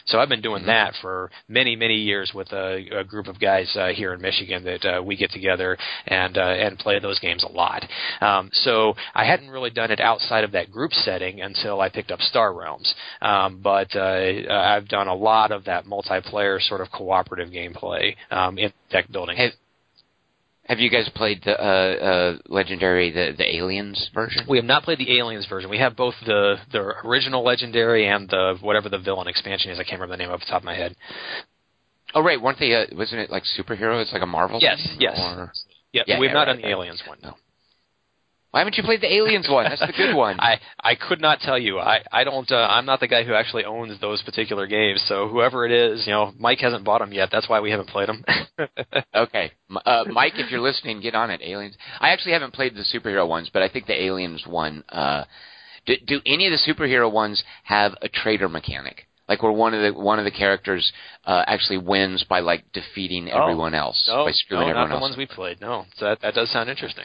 So I've been doing
Mhm.
that for many, many years with a, a group of guys uh, here in Michigan that uh, we get together and uh, and play those games a lot. Um, so I hadn't really done it outside of that group setting until I picked up Star Realms. Um, but uh, I've done a lot of that multiplayer sort of cooperative gameplay um, in deck building.
Have, have you guys played the uh, uh, legendary the the Aliens version?
We have not played the Aliens version. We have both the the original Legendary and the whatever the villain expansion is. I can't remember the name off the top of my head.
Oh right, weren't they? Uh, wasn't it like superhero? It's like a Marvel.
Yes,
thing?
yes.
Or...
Yeah,
Yeah,
we've
yeah,
not
right,
done the
right.
Aliens one. No.
Why haven't you played the Aliens one? That's the good [laughs] one.
I I could not tell you. I I don't. Uh, I'm not the guy who actually owns those particular games. So whoever it is, you know, Mike hasn't bought them yet. That's why we haven't played them. [laughs]
okay, uh, Mike, if you're listening, get on it. Aliens. I actually haven't played the superhero ones, but I think the Aliens one. Uh, do, do any of the superhero ones have a traitor mechanic? Like where one of the one of the characters uh, actually wins by like defeating
Oh.
everyone else
no,
by screwing
no,
everyone
not the
else.
ones we played. No, so that that does sound interesting.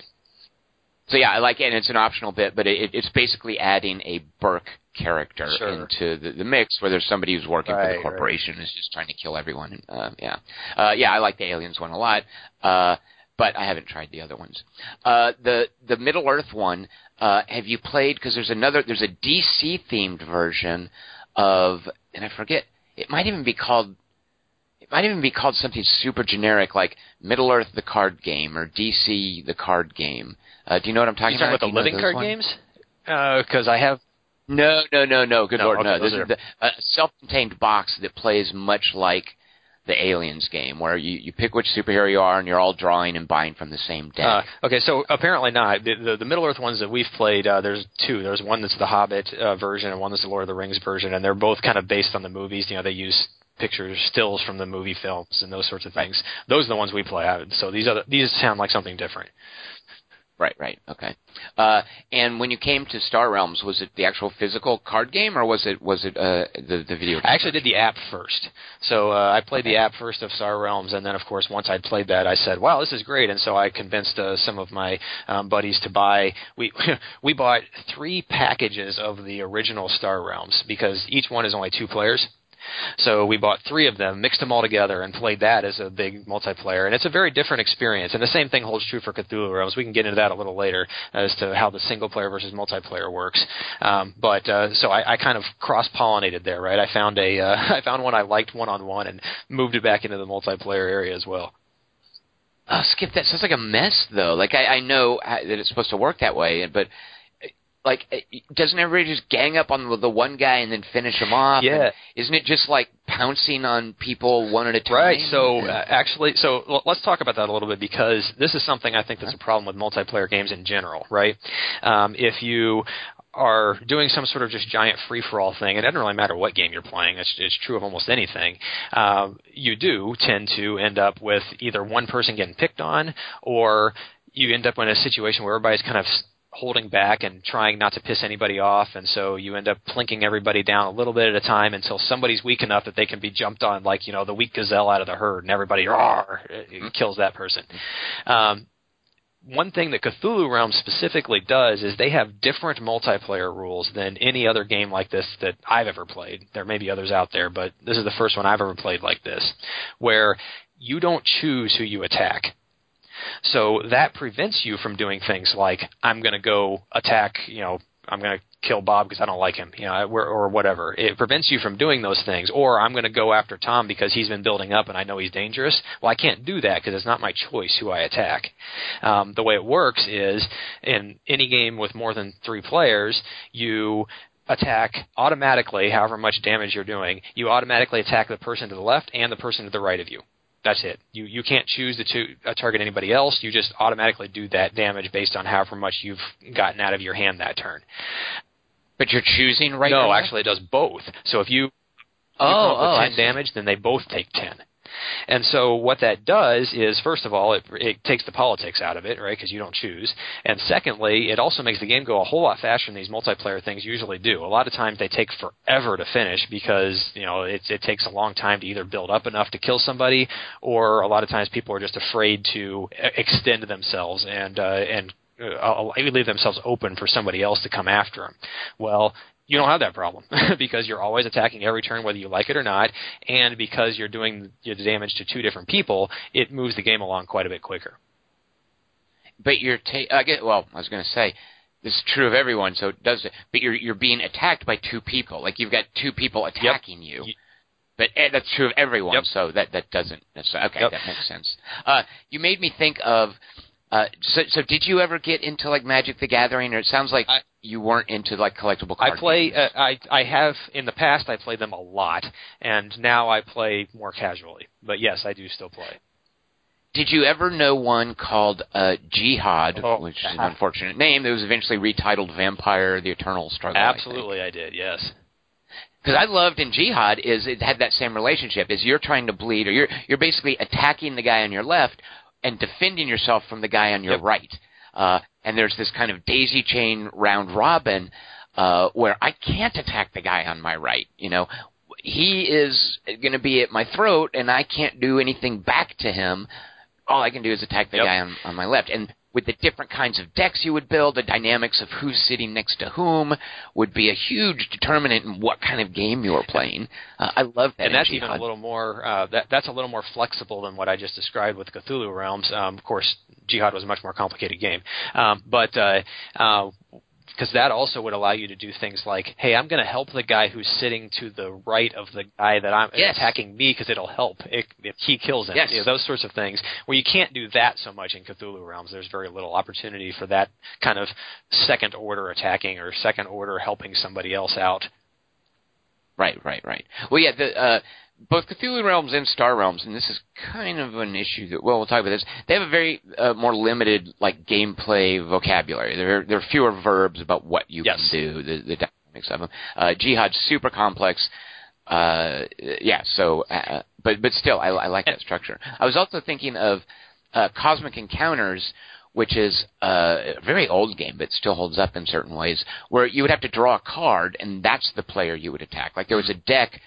So yeah, I like it, and it's an optional bit, but it, it's basically adding a Burke character
Sure.
into the, the mix, where there's somebody who's working for the corporation and is just trying to kill everyone. Uh, yeah, uh, yeah, I like the Aliens one a lot, uh, but I haven't tried the other ones. Uh, the the Middle Earth one, uh, have you played? Because there's another, there's a DC themed version of, and I forget, it might even be called it might even be called something super generic like Middle Earth the card game or DC the card game. Uh, do you know what I'm talking
talking
about?
about the
Do you know
living card
ones?
games? Because I have.
No, no, no, no. Good
No,
lord,
okay,
no. This
are-
is the, a self-contained box that plays much like the Aliens game, where you you pick which superhero you are, and you're all drawing and buying from the same deck.
Uh, okay, so apparently not. The, the, the Middle Earth ones that we've played, uh, there's two. There's one that's the Hobbit uh, version, and one that's the Lord of the Rings version, and they're both kind of based on the movies. You know, they use pictures, stills from the movie films, and those sorts of things. Those are the ones we play. Uh, So these other these sound like something different.
Right, right, okay. Uh, and when you came to Star Realms, was it the actual physical card game, or was it was it uh, the the video? Game
I actually did the app first. So uh, I played the app first of Star Realms, and then of course once I'd played that, I said, "Wow, this is great!" And so I convinced uh, some of my um, buddies to buy. We [laughs] we bought three packages of the original Star Realms because each one is only two players. So we bought three of them, mixed them all together, and played that as a big multiplayer. And it's a very different experience. And the same thing holds true for Cthulhu Realms. We can get into that a little later as to how the single player versus multiplayer works. Um, but uh, so I, I kind of cross pollinated there, right? I found a uh, [laughs] I found one I liked one on one and moved it back into the multiplayer area as well.
Oh, skip that. Sounds like a mess, though. Like I, I know that it's supposed to work that way, but like, uh, doesn't everybody just gang up on the, the one guy and then finish him off?
Yeah.
And isn't it just like pouncing on people one at a time?
Right. So uh, actually, so l- let's talk about that a little bit because this is something I think that's a problem with multiplayer games in general. Right. Um, if you are doing some sort of just giant free for all thing, it doesn't really matter what game you're playing. It's, it's true of almost anything. Um, you do tend to end up with either one person getting picked on, or you end up in a situation where everybody's kind of holding back and trying not to piss anybody off, and so you end up plinking everybody down a little bit at a time until somebody's weak enough that they can be jumped on, like you know the weak gazelle out of the herd, and everybody roar, kills that person. Um, one thing that Cthulhu Realms specifically does is they have different multiplayer rules than any other game like this that I've ever played. There may be others out there, but this is the first one I've ever played like this, where you don't choose who you attack. So that prevents you from doing things like I'm going to go attack, you know, I'm going to kill Bob because I don't like him, you know, or, or whatever. It prevents you from doing those things. Or I'm going to go after Tom because he's been building up and I know he's dangerous. Well, I can't do that because it's not my choice who I attack. Um, the way it works is in any game with more than three players, you attack automatically, however much damage you're doing, you automatically attack the person to the left and the person to the right of you. That's it. You you can't choose to, to uh, target anybody else. You just automatically do that damage based on however much you've gotten out of your hand that turn.
but you're choosing right.
no, actually, it does both. So if you, you
Oh,
up
oh,
ten damage, then they both take ten. And so what that does is, first of all, it, it takes the politics out of it, right? Because you don't choose. And secondly, it also makes the game go a whole lot faster than these multiplayer things usually do. A lot of times they take forever to finish because you know it, it takes a long time to either build up enough to kill somebody, or a lot of times people are just afraid to extend themselves and uh, and uh, leave themselves open for somebody else to come after them. Well, you don't have that problem [laughs] because you're always attacking every turn whether you like it or not, and because you're doing the damage to two different people, it moves the game along quite a bit quicker.
But you're ta- I get. Well, I was going to say. This is true of everyone, so it does. But you're you're being attacked by two people. Like you've got two people attacking you.
Y-
But eh, that's true of everyone,
Yep.
so that that doesn't. That's, okay,
Yep.
that makes sense. Uh, you made me think of. Uh, so, so did you ever get into like Magic the Gathering, or it sounds like
I-
you weren't into like collectible
cards?
I
play. Uh, I I have in the past. I played them a lot, and now I play more casually. But yes, I do still play.
did you ever know one called uh, Jyhad,
Oh,
which is an unfortunate name? That was eventually retitled Vampire: The Eternal Struggle. I?
Absolutely, I, did. Yes.
because I loved in Jyhad is it had that same relationship. Is you're trying to bleed, or you're you're basically attacking the guy on your left and defending yourself from the guy on your
Yep.
right. Uh, and there's this kind of daisy chain round robin uh, where I can't attack the guy on my right. You know, he is going to be at my throat, and I can't do anything back to him. All I can do is attack the
Yep.
guy on, on my left. And with the different kinds of decks you would build, the dynamics of who's sitting next to whom would be a huge determinant in what kind of game you were playing. Uh, I love that.
and that's even a little more uh, that that's a little more flexible than what I just described with Cthulhu Realms. Um, of course, Jyhad was a much more complicated game, um, but uh, uh, because that also would allow you to do things like, hey, I'm going to help the guy who's sitting to the right of the guy that I'm
Yes.
attacking me because it'll help if, if he kills him.
Yes.
You know, those sorts of things where you can't do that so much in Cthulhu Realms. There's very little opportunity for that kind of second order attacking or second order helping somebody else out.
Right, right, right. Well, yeah, the uh, both Cthulhu Realms and Star Realms, and this is kind of an issue that well, we'll talk about this. They have a very uh, more limited like gameplay vocabulary. There, there are fewer verbs about what you
Yes.
can do. The, the dynamics of them. Uh, Jyhad's super complex. Uh, yeah. So, uh, but but still, I, I like that structure. I was also thinking of uh, Cosmic Encounters, which is uh, a very old game, but still holds up in certain ways, where you would have to draw a card, and that's the player you would attack. Like there was a deck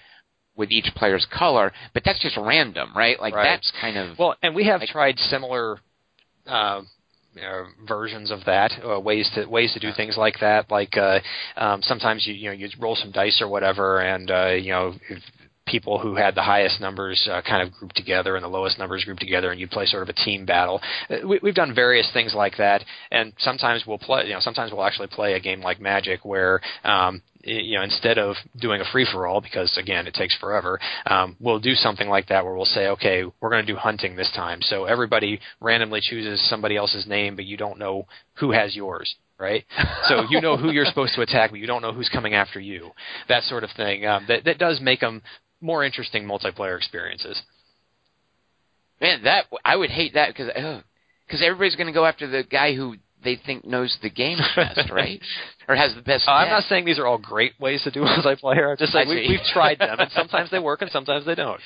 with each player's color, but that's just random, right? Like
Right.
that's kind of
Well, and we have
Like-
tried similar uh, uh, versions of that, uh, ways to ways to do things like that. Like uh, um, sometimes you you know you roll some dice or whatever, and uh, you know. People who had the highest numbers uh, kind of grouped together, and the lowest numbers grouped together, and you play sort of a team battle. Uh, we, we've done various things like that, and sometimes we'll play. You know, sometimes we'll actually play a game like Magic, where um, you know instead of doing a free for all, because again it takes forever, um, we'll do something like that where we'll say, okay, we're going to do hunting this time. So everybody randomly chooses somebody else's name, but you don't know who has yours. Right, [laughs] so you know who you're supposed to attack, but you don't know who's coming after you. That sort of thing. Um, that that does make them more interesting multiplayer experiences.
man. That I would hate that because because everybody's going to go after the guy who they think knows the game best, right? [laughs] Or has the best.
Uh, I'm not saying these are all great ways to do [laughs] multiplayer. I'm just saying
I
we, we've tried them, and [laughs] sometimes they work, and sometimes they don't.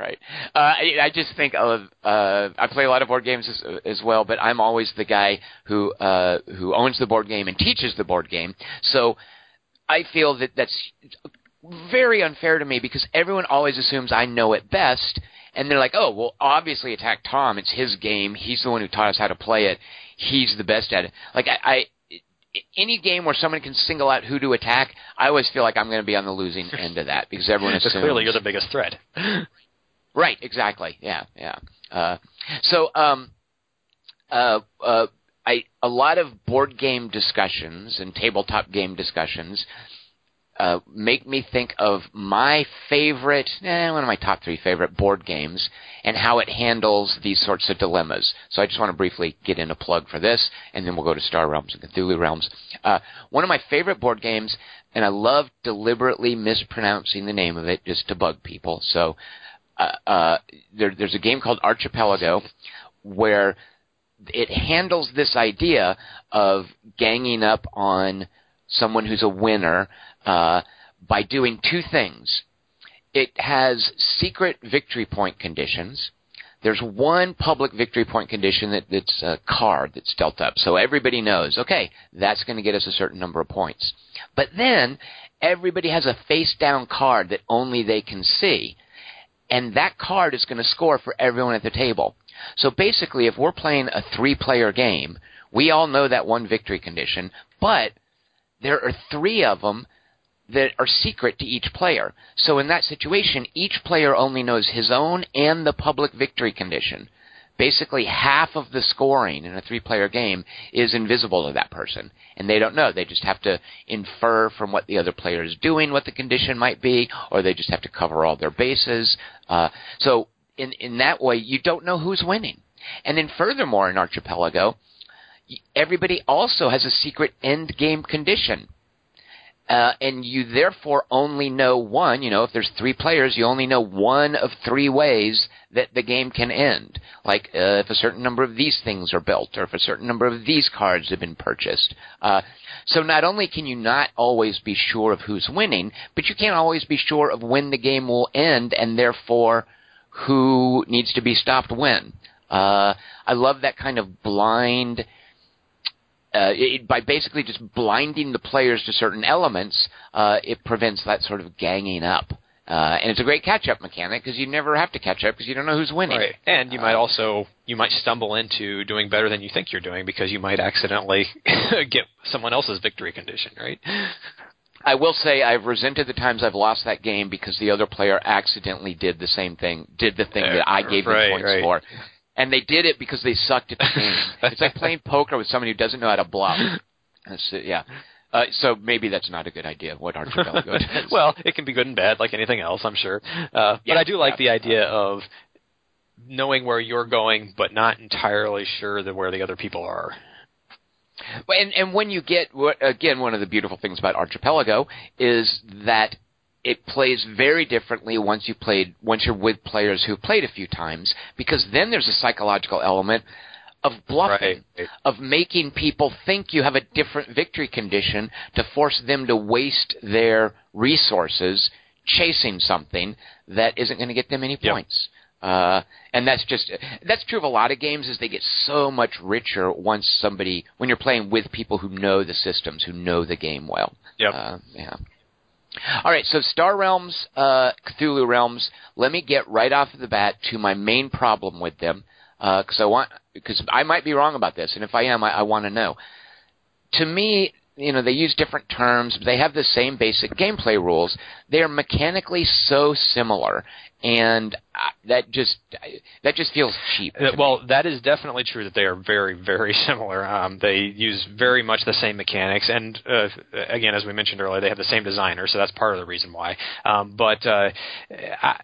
right. Uh, I, I just think of uh, I play a lot of board games as, as well, but I'm always the guy who uh, who owns the board game and teaches the board game. So I feel that that's very unfair to me because everyone always assumes I know it best, and they're like, "Oh, well, obviously attack Tom. It's his game. He's the one who taught us how to play it. He's the best at it." Like I. I any game where someone can single out who to attack, I always feel like I'm going to be on the losing [laughs] end of that because everyone assumes.
clearly, you're the biggest threat. [laughs]
Right, exactly. Yeah, yeah. Uh, so, um, uh, uh, I a lot of board game discussions and tabletop game discussions uh, make me think of my favorite, eh, one of my top three favorite board games, and how it handles these sorts of dilemmas. So I just want to briefly get in a plug for this, and then we'll go to Star Realms and Cthulhu Realms. Uh, one of my favorite board games, and I love deliberately mispronouncing the name of it just to bug people. So uh, uh, there, there's a game called Archipelago where it handles this idea of ganging up on someone who's a winner uh, by doing two things. It has secret victory point conditions. There's one public victory point condition that, that's a card that's dealt up, so everybody knows. Okay, that's going to get us a certain number of points. But then everybody has a face down card that only they can see and that card is going to score for everyone at the table. So basically, if we're playing a three player game, we all know that one victory condition, but there are three of them that are secret to each player. So in that situation, each player only knows his own and the public victory condition. Basically, half of the scoring in a three player game is invisible to that person. And they don't know. They just have to infer from what the other player is doing what the condition might be, or they just have to cover all their bases. Uh, so in, in that way, you don't know who's winning. And then furthermore, in Archipelago, everybody also has a secret end game condition. Uh, and you therefore only know one. You know, if there's three players, you only know one of three ways that the game can end. Like uh, if a certain number of these things are built, or if a certain number of these cards have been purchased. Uh, so not only can you not always be sure of who's winning, but you can't always be sure of when the game will end, and therefore who needs to be stopped when. Uh, I love that kind of blind uh, it, by basically just blinding the players to certain elements, uh, it prevents that sort of ganging up. Uh, and it's a great catch-up mechanic because you never have to catch up because you don't know who's winning.
Right. And you might uh, also you might stumble into doing better than you think you're doing because you might accidentally [laughs] get someone else's victory condition. Right.
I will say I've resented the times I've lost that game because the other player accidentally did the same thing, did the thing that I gave
right,
them points
right.
for and they did it because they sucked at the [laughs] game. it's like playing poker with somebody who doesn't know how to bluff. That's, yeah. Uh, so maybe that's not a good idea. What Archipelago [laughs] does.
well, it can be good and bad, like anything else, I'm sure. Uh, yeah, but I do like yeah. the idea of knowing where you're going, but not entirely sure that where the other people are.
And and when you get again, one of the beautiful things about Archipelago is that it plays very differently once you played once you're with players who've played a few times because then there's a psychological element of bluffing,
right.
of making people think you have a different victory condition to force them to waste their resources chasing something that isn't going to get them any points. Yep. Uh, and that's just that's true of a lot of games. Is they get so much richer once somebody when you're playing with people who know the systems, who know the game well.
Yep.
Uh, yeah. All right, so Star Realms, uh, Cthulhu Realms. Let me get right off the bat to my main problem with them, because uh, I want because I might be wrong about this, and if I am, I, I want to know. To me, you know, they use different terms, but they have the same basic gameplay rules. They are mechanically so similar, and that just that just feels cheap.
Uh, well, me. that is definitely true that they are very very [laughs] similar. Um, they use very much the same mechanics, and uh, again, as we mentioned earlier, they have the same designer, so that's part of the reason why. Um, but uh, I,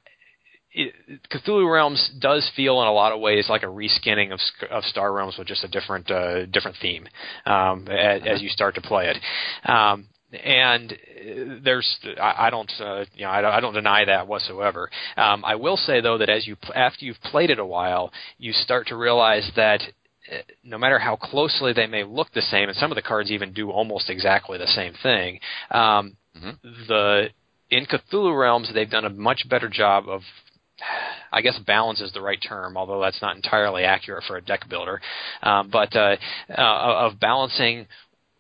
it, Cthulhu Realms does feel in a lot of ways like a reskinning of, of Star Realms with just a different uh, different theme um, as, as, you start to play it. Um, and there's I, don't uh, you know I, I don't deny that whatsoever. Um, I will say though that as you after you've played it a while, you start to realize that uh, no matter how closely they may look the same, and some of the cards even do almost exactly the same thing, um, mm-hmm. the in Cthulhu Realms they've done a much better job of I guess balance is the right term, although that's not entirely accurate for a deck builder. Um, but uh, uh, of balancing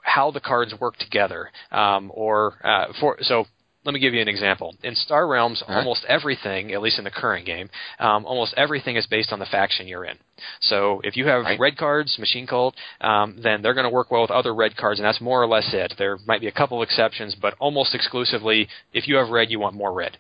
how the cards work together, um, or uh, for so. Let me give you an example. In Star Realms, uh-huh. almost everything, at least in the current game, um, almost everything is based on the faction you're in. So if you have
right.
red cards, Machine Cult, um, then they're going to work well with other red cards, and that's more or less it. There might be a couple exceptions, but almost exclusively, if you have red, you want more red.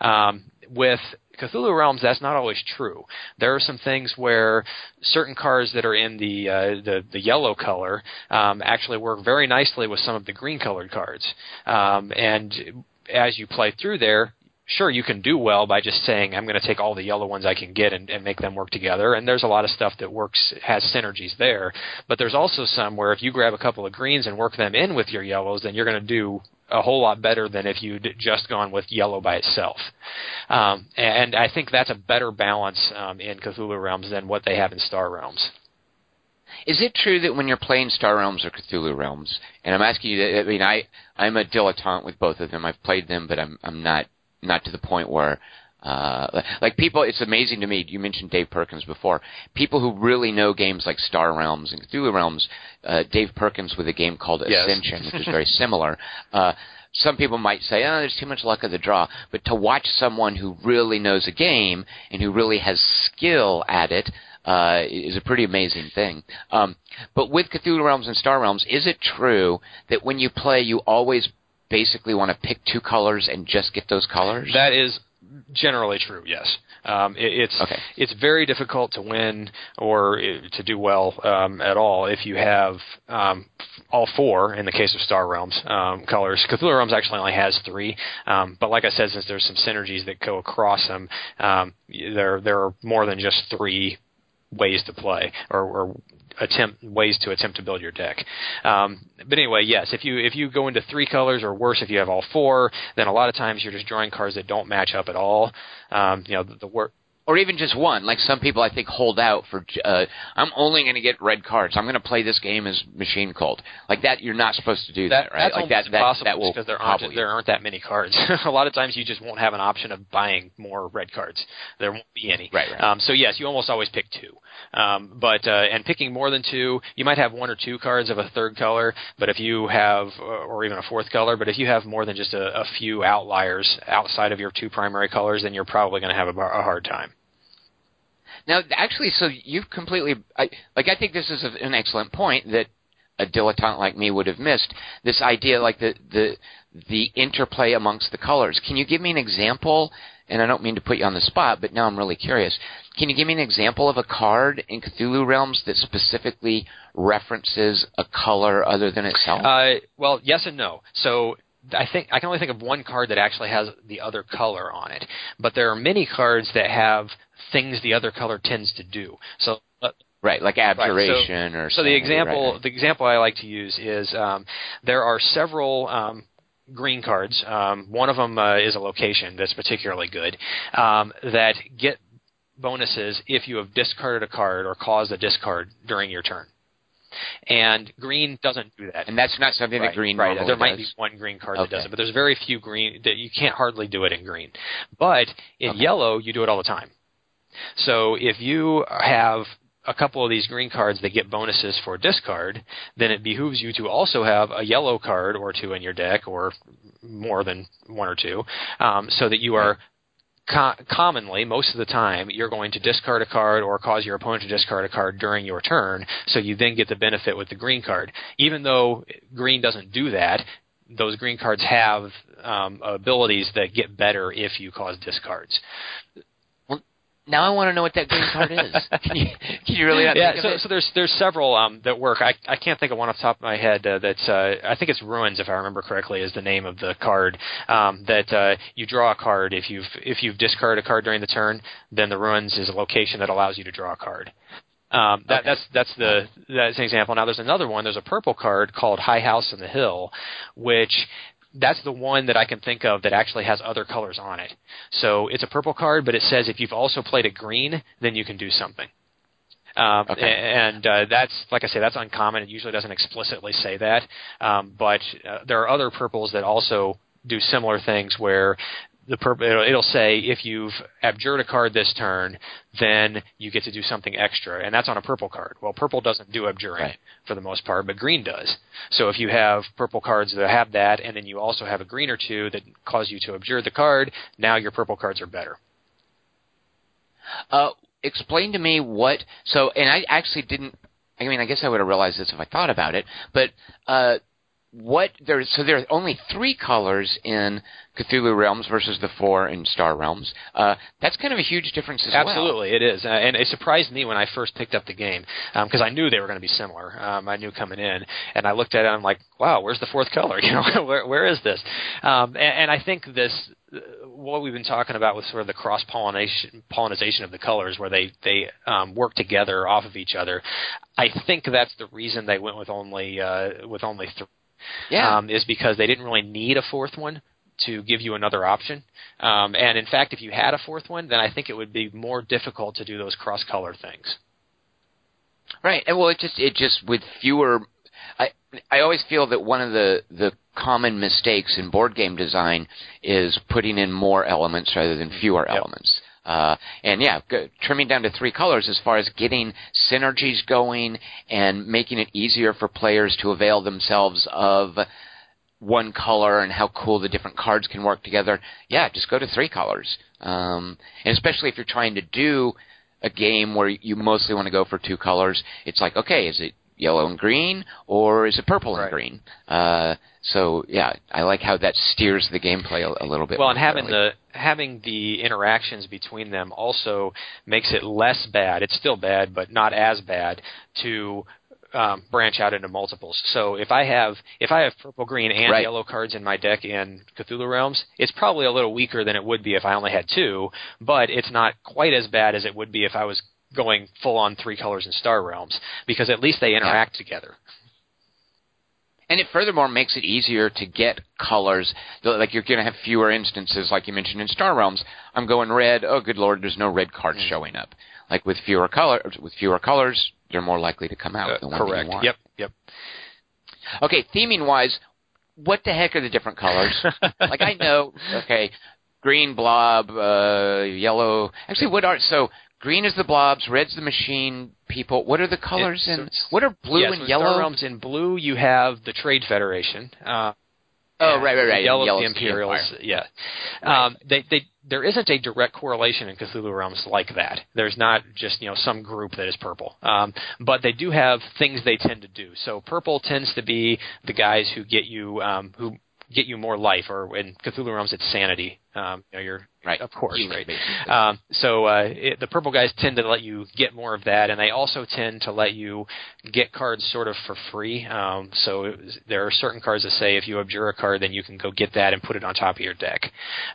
Um, with Cthulhu Realms, that's not always true. There are some things where certain cards that are in the uh, the, the yellow color um, actually work very nicely with some of the green colored cards, um, and as you play through there, sure you can do well by just saying I'm going to take all the yellow ones I can get and, and make them work together. And there's a lot of stuff that works has synergies there. But there's also some where if you grab a couple of greens and work them in with your yellows, then you're going to do a whole lot better than if you'd just gone with yellow by itself. Um, and I think that's a better balance um, in Cthulhu Realms than what they have in Star Realms.
Is it true that when you're playing Star Realms or Cthulhu Realms, and I'm asking you, I mean, I I'm a dilettante with both of them. I've played them, but I'm I'm not not to the point where uh, like people, it's amazing to me. You mentioned Dave Perkins before. People who really know games like Star Realms and Cthulhu Realms. Uh, Dave Perkins with a game called
yes.
Ascension, which is very [laughs] similar. Uh, some people might say, "Oh, there's too much luck of the draw," but to watch someone who really knows a game and who really has skill at it uh, is a pretty amazing thing. Um, but with Cthulhu Realms and Star Realms, is it true that when you play, you always basically want to pick two colors and just get those colors?
That is generally true. Yes, um, it, it's
okay.
it's very difficult to win or uh, to do well um, at all if you have um, all four. In the case of Star Realms um, colors, Cthulhu Realms actually only has three. Um, but like I said, since there's some synergies that go across them, um, there there are more than just three ways to play or, or attempt ways to attempt to build your deck. Um, but anyway, yes, if you if you go into three colors or worse, if you have all four, then a lot of times you're just drawing cards that don't match up at all. Um, you know, the, the work
or even just one. Like some people, I think hold out for. Uh, I'm only going to get red cards. I'm going to play this game as Machine Cult. Like that, you're not supposed to do that,
that
right?
That's
like that,
impossible
that, that will
because there aren't
you.
there aren't that many cards. [laughs] a lot of times you just won't have an option of buying more red cards. There won't be any.
Right, right.
Um, so yes, you almost always pick two. Um, but uh, and picking more than two, you might have one or two cards of a third color, but if you have uh, or even a fourth color, but if you have more than just a, a few outliers outside of your two primary colors, then you're probably going to have a, a hard time.
Now, actually, so you've completely I, like. I think this is an excellent point that a dilettante like me would have missed. This idea, like the the the interplay amongst the colors. Can you give me an example? And I don't mean to put you on the spot, but now I'm really curious. Can you give me an example of a card in Cthulhu Realms that specifically references a color other than itself?
Uh, well, yes and no. So I think I can only think of one card that actually has the other color on it, but there are many cards that have things the other color tends to do. So uh,
right, like abjuration
right. so,
or
so the example
right.
the example I like to use is um, there are several. Um, green cards. Um, one of them uh, is a location that's particularly good um, that get bonuses if you have discarded a card or caused a discard during your turn. And green doesn't do that.
And that's not something
right,
that green
right. There might
does.
be one green card that does it, but there's very few green that you can't hardly do it in green. But in
Okay.
yellow, you do it all the time. So if you have a couple of these green cards that get bonuses for discard, then it behooves you to also have a yellow card or two in your deck, or more than one or two, um, so that you are co- commonly, most of the time, you're going to discard a card or cause your opponent to discard a card during your turn, so you then get the benefit with the green card. Even though green doesn't do that, those green cards have um, abilities that get better if you cause discards.
Now I want to know what that green card is. [laughs] can, you, can you really not
yeah, so, so there's there's several um, that work. I I can't think of one off the top of my head. Uh, that's uh, I think it's ruins if I remember correctly is the name of the card. Um, that uh, you draw a card if you've if you've discarded a card during the turn, then the ruins is a location that allows you to draw a card. Um, that,
Okay.
That's that's the that's an example. Now there's another one. There's a purple card called High House in the Hill, which that's the one that I can think of that actually has other colors on it. So it's a purple card, but it says if you've also played a green, then you can do something. Um,
Okay.
And uh, that's like I say, that's uncommon. It usually doesn't explicitly say that, um, but uh, there are other purples that also do similar things where the it'll, it'll say if you've abjured a card this turn, then you get to do something extra, and that's on a purple card. Well, purple doesn't do abjuring
Right.
for the most part, but green does. So if you have purple cards that have that, and then you also have a green or two that cause you to abjure the card, now your purple cards are better.
Uh, explain to me what. So, and I actually didn't. I mean, I guess I would have realized this if I thought about it. But uh, what there? So there are only three colors in Cthulhu Realms versus the four in Star Realms. Uh, that's kind of a huge difference as well.
Absolutely, it is, uh, and it surprised me when I first picked up the game because I knew they were going to be similar. Um, I knew coming in, and I looked at it, and I'm like, "Wow, where's the fourth color? [laughs] You know, where where is this?" Um, and, and I think this, what we've been talking about with sort of the cross pollination pollination of the colors, where they they um, work together off of each other. I think that's the reason they went with only uh, with only three
Yeah.
um, is because they didn't really need a fourth one to give you another option. Um, and in fact, if you had a fourth one, then I think it would be more difficult to do those cross color things.
Right. And well, it just it just with fewer. I I always feel that one of the the common mistakes in board game design is putting in more elements rather than fewer
Yep.
elements. Uh, and yeah, go, trimming down to three colors as far as getting synergies going and making it easier for players to avail themselves of one color and how cool the different cards can work together. Yeah, just go to three colors. Um, and especially if you're trying to do a game where you mostly want to go for two colors, it's like, okay, is it yellow and green or is it purple and
Right.
green? Uh, so yeah, I like how that steers the gameplay a, a little bit.
Well, and having
thoroughly.
the having the interactions between them also makes it less bad. It's still bad, but not as bad to um, branch out into multiples. So if I have if I have purple, green, and
Right.
yellow cards in my deck in Cthulhu Realms, it's probably a little weaker than it would be if I only had two, but it's not quite as bad as it would be if I was going full on three colors in Star Realms because at least they interact yeah. together.
And it furthermore makes it easier to get colors. Like you're going to have fewer instances, like you mentioned in Star Realms. I'm going red. Oh, good lord, there's no red cards mm. showing up. Like with fewer colors, with fewer colors, they're more likely to come out. Uh,
correct. Yep. Yep.
Okay, theming wise, what the heck are the different colors? [laughs] like I know, okay, green blob, uh, yellow. Actually, what are so? Green is the blobs, red's the machine people. What are the colors it, in? what are blue
yeah,
and
so
yellow?
Star Realms in blue, you have the Trade Federation. Uh,
oh, right, right, right.
Yellow,
yellow
the Imperials.
The
yeah. Right. Um, they, they, there isn't a direct correlation in Cthulhu Realms like that. There's not just you know some group that is purple, um, but they do have things they tend to do. So purple tends to be the guys who get you um, who get you more life, or in Cthulhu Realms, it's sanity. Um, you know, you're
right,
of course,
right.
Um, so uh, it, the purple guys tend to let you get more of that, and they also tend to let you get cards sort of for free. Um, so it, there are certain cards that say if you abjure a card, then you can go get that and put it on top of your deck.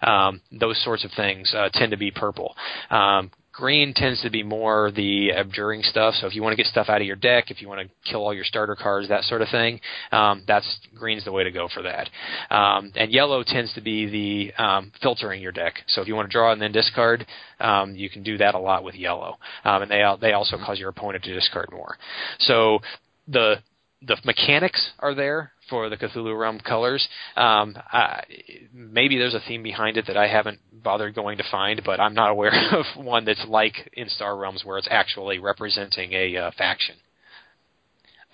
Um, those sorts of things uh, tend to be purple. Um, Green tends to be more the abjuring stuff. So if you want to get stuff out of your deck, if you want to kill all your starter cards, that sort of thing, um, that's green's the way to go for that. Um, and yellow tends to be the um, filtering your deck. So if you want to draw and then discard, um, you can do that a lot with yellow. Um, and they they also cause your opponent to discard more. So the the mechanics are there for the Cthulhu Realm colors. Um, uh, maybe there's a theme behind it that I haven't bothered going to find, but I'm not aware [laughs] of one that's like in Star Realms where it's actually representing a uh, faction.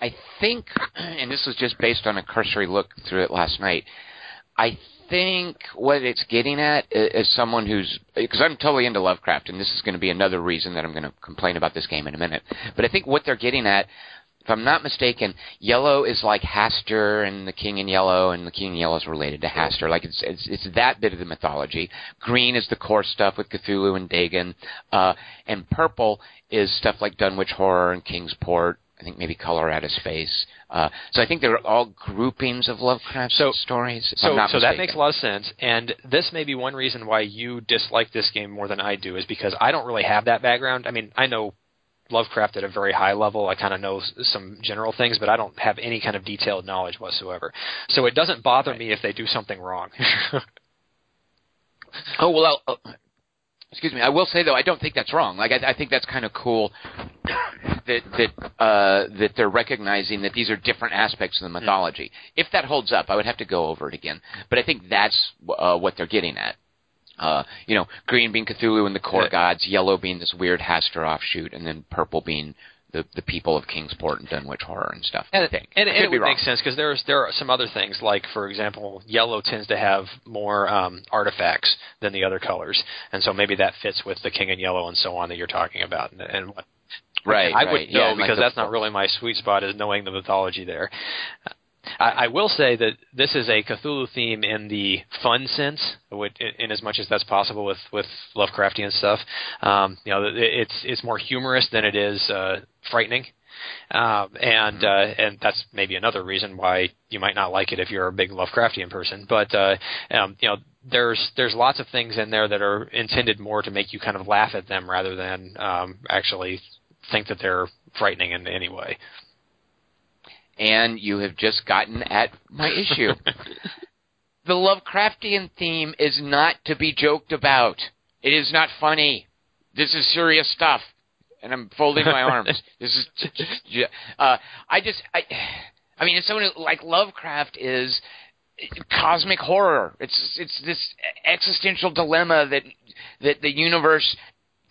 I think, [clears throat] and this was just based on a cursory look through it last night. I think what it's getting at is someone who's because I'm totally into Lovecraft, and this is going to be another reason that I'm going to complain about this game in a minute. But I think what they're getting at if I'm not mistaken, yellow is like Hastur and the King in Yellow, and the King in Yellow is related to Hastur. Like it's it's it's that bit of the mythology. Green is the core stuff with Cthulhu and Dagon, uh, and purple is stuff like Dunwich Horror and Kingsport. I think maybe Color Out of Space. Uh, so I think they're all groupings of Lovecraft
so,
stories.
so,
so
that makes a lot of sense. And this may be one reason why you dislike this game more than I do, is because I don't really have that background. I mean, I know Lovecraft at a very high level. I kind of know some general things, but I don't have any kind of detailed knowledge whatsoever. So it doesn't bother right. me if they do something wrong. [laughs]
oh well, I'll, uh, excuse me. I will say though, I don't think that's wrong. Like I, I think that's kind of cool that that uh, that they're recognizing that these are different aspects of the hmm. mythology. Mm. If that holds up, I would have to go over it again. But I think that's uh, what they're getting at. Uh, you know, green being Cthulhu and the core yeah. gods, yellow being this weird Hastur offshoot, and then purple being the the people of Kingsport and Dunwich Horror and stuff.
And, and, and
it
would make sense because there's there are some other things like, for example, yellow tends to have more um, artifacts than the other colors, and so maybe that fits with the King in Yellow and so on that you're talking about, and, and what.
Right,
I
right.
would
know
yeah, because like that's not really my sweet spot is knowing the mythology there. I, I will say that this is a Cthulhu theme in the fun sense, in, in as much as that's possible with with Lovecraftian stuff. Um, you know, it, it's it's more humorous than it is uh, frightening. Um, and uh, and that's maybe another reason why you might not like it if you're a big Lovecraftian person. But uh, um, you know, there's there's lots of things in there that are intended more to make you kind of laugh at them rather than um, actually think that they're frightening in any way
and you have just gotten at my issue. [laughs] the Lovecraftian theme is not to be joked about. It is not funny. This is serious stuff. And I'm folding my [laughs] arms. This is, [laughs] uh, I just, I, I mean, it's someone who, like Lovecraft is cosmic horror. It's it's this existential dilemma that that the universe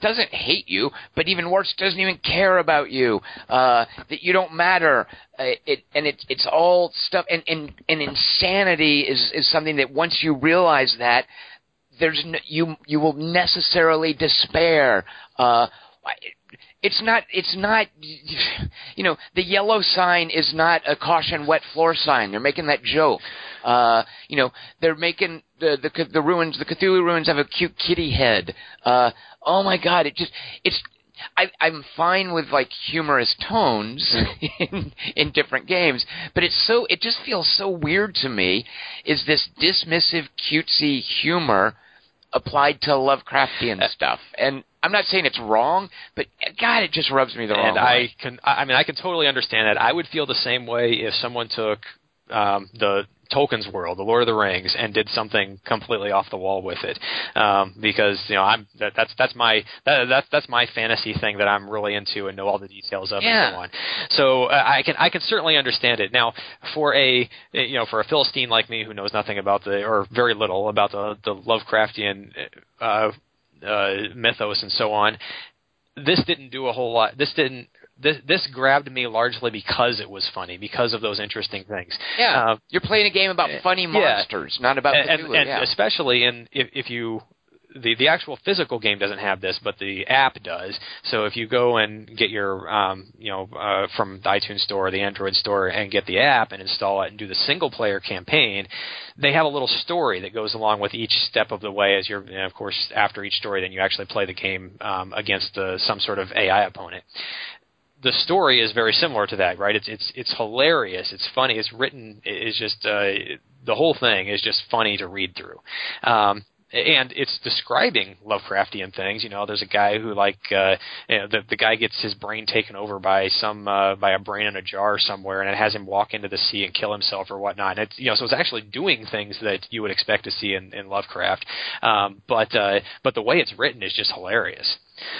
doesn't hate you, but even worse, doesn't even care about you. Uh, that you don't matter. Uh, it and it, it's all stuff. And, and and insanity is is something that once you realize that, there's no, you you will necessarily despair. Uh, it's not it's not you know the yellow sign is not a caution wet floor sign. They're making that joke. Uh you know they're making the the the ruins the cthulhu ruins have a cute kitty head. Uh oh my god it just it's I, I'm fine with like humorous tones [laughs] in, in different games, but it's so it just feels so weird to me. Is this dismissive, cutesy humor applied to Lovecraftian
Uh,
stuff. And I'm not saying it's wrong, but God, it just rubs me the wrong
and I
way.
can, I I mean, I can totally understand that. I would feel the same way if someone took um, the Tolkien's world, the Lord of the Rings, and did something completely off the wall with it, um, because you know I'm that, that's that's my that, that's that's my fantasy thing that I'm really into and know all the details of
Yeah.
and so on. So uh, I can I can certainly understand it. Now, for a you know for a Philistine like me who knows nothing about the or very little about the the Lovecraftian uh, uh, mythos and so on, this didn't do a whole lot. This didn't. This, this grabbed me largely because it was funny, because of those interesting things.
yeah,
uh,
you're playing a game about funny
yeah.
monsters, not about
and,
Cthulhu.
and, and
yeah.
especially in if, if you the the actual physical game doesn't have this, but the app does. So if you go and get your um, you know uh, from the iTunes store or the Android store and get the app and install it and do the single player campaign, they have a little story that goes along with each step of the way. As you're and of course after each story, then you actually play the game um, against uh, some sort of AI opponent the story is very similar to that, right? It's it's it's hilarious. It's funny. It's written. It's just uh, the whole thing is just funny to read through. Um, and it's describing Lovecraftian things. You know, there's a guy who like uh, you know, the the guy gets his brain taken over by some uh, by a brain in a jar somewhere, and it has him walk into the sea and kill himself or whatnot. And it's you know, so it's actually doing things that you would expect to see in, in Lovecraft. Um, but uh, but the way it's written is just hilarious.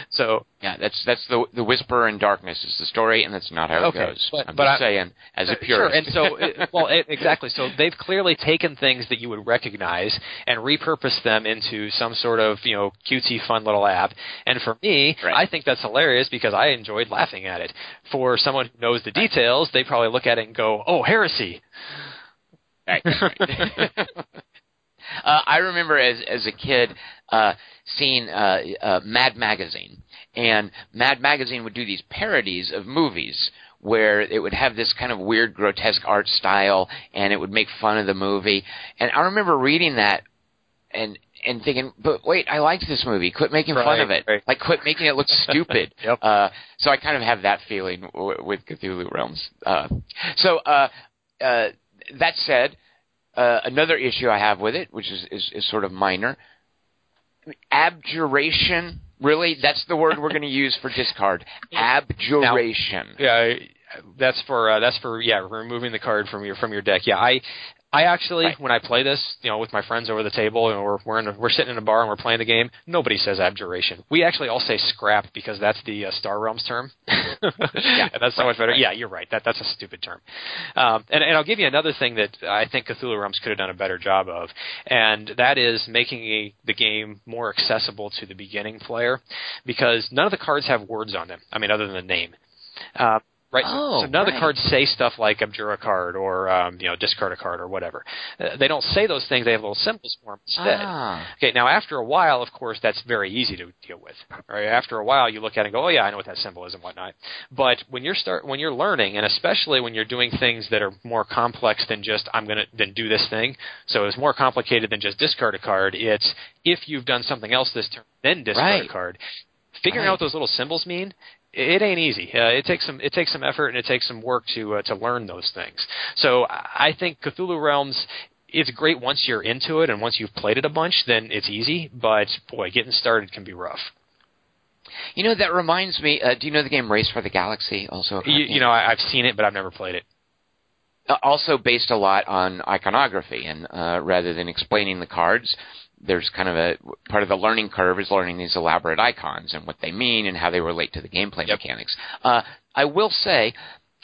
So
yeah, that's that's the the whisper in darkness is the story, and that's not how it
Okay,
goes.
but-
I'm
but
just
I-
saying, as a purist.
Sure, and so it, well, it, exactly. So they've clearly taken things that you would recognize and repurposed them into some sort of you know cutesy, fun little app. And for me,
Right.
I think that's hilarious because I enjoyed laughing at it. For someone who knows the details, they probably look at it and go, "Oh, heresy."
Right, right. [laughs] [laughs] uh, I remember as as a kid uh, seeing uh, uh, Mad Magazine, and Mad Magazine would do these parodies of movies where it would have this kind of weird, grotesque art style, and it would make fun of the movie. And I remember reading that and and thinking, but wait, I liked this movie. Quit making fun of it.
right.
Like, quit making it look [laughs] stupid.
Yep.
Uh, so I kind of have that feeling w- with Cthulhu Realms. Uh, so uh, uh, that said, uh, another issue I have with it, which is, is, is sort of minor, abjuration. Really, that's the word we're going to use for discard. [laughs] Abjuration.
Yeah, that's for uh, that's for yeah removing the card from your from your deck. Yeah, I I actually
Right.
when I play this, you know, with my friends over the table, and we're we're in a, we're sitting in a bar and we're playing the game. Nobody says abjuration. We actually all say scrap because that's the uh, Star Realms term. [laughs] yeah, that's so
right,
much better.
right.
Yeah, you're right. That that's a stupid term. Um, and and I'll give you another thing that I think Cthulhu Realms could have done a better job of, and that is making a, the game more accessible to the beginning player, because none of the cards have words on them. I mean, other than the name. Uh, Right. So-
Oh,
so none of the cards say stuff like abjure a card or um, you know discard a card or whatever. Uh, they don't say those things. They have little symbols for them instead.
Ah.
Okay. Now after a while, of course, that's very easy to deal with. Right. After a while, you look at it and go, oh yeah, I know what that symbol is and whatnot. But when you're start when you're learning, and especially when you're doing things that are more complex than just I'm gonna then do this thing. So it's more complicated than just discard a card. It's if you've done something else this turn, then discard
Right.
a card. Figuring
Right.
out what those little symbols mean it ain't easy. Uh, it takes some it takes some effort and it takes some work to uh, to learn those things. So I think Cthulhu Realms it's great once you're into it and once you've played it a bunch, then it's easy. But boy, getting started can be rough.
You know, that reminds me. Uh, do you know the game Race for the Galaxy? Also,
You, you know, I, I've seen it, but I've never played it.
uh, also based a lot on iconography, and uh, rather than explaining the cards, there's kind of a part of the learning curve is learning these elaborate icons and what they mean and how they relate to the gameplay
Yep.
mechanics. Uh, I will say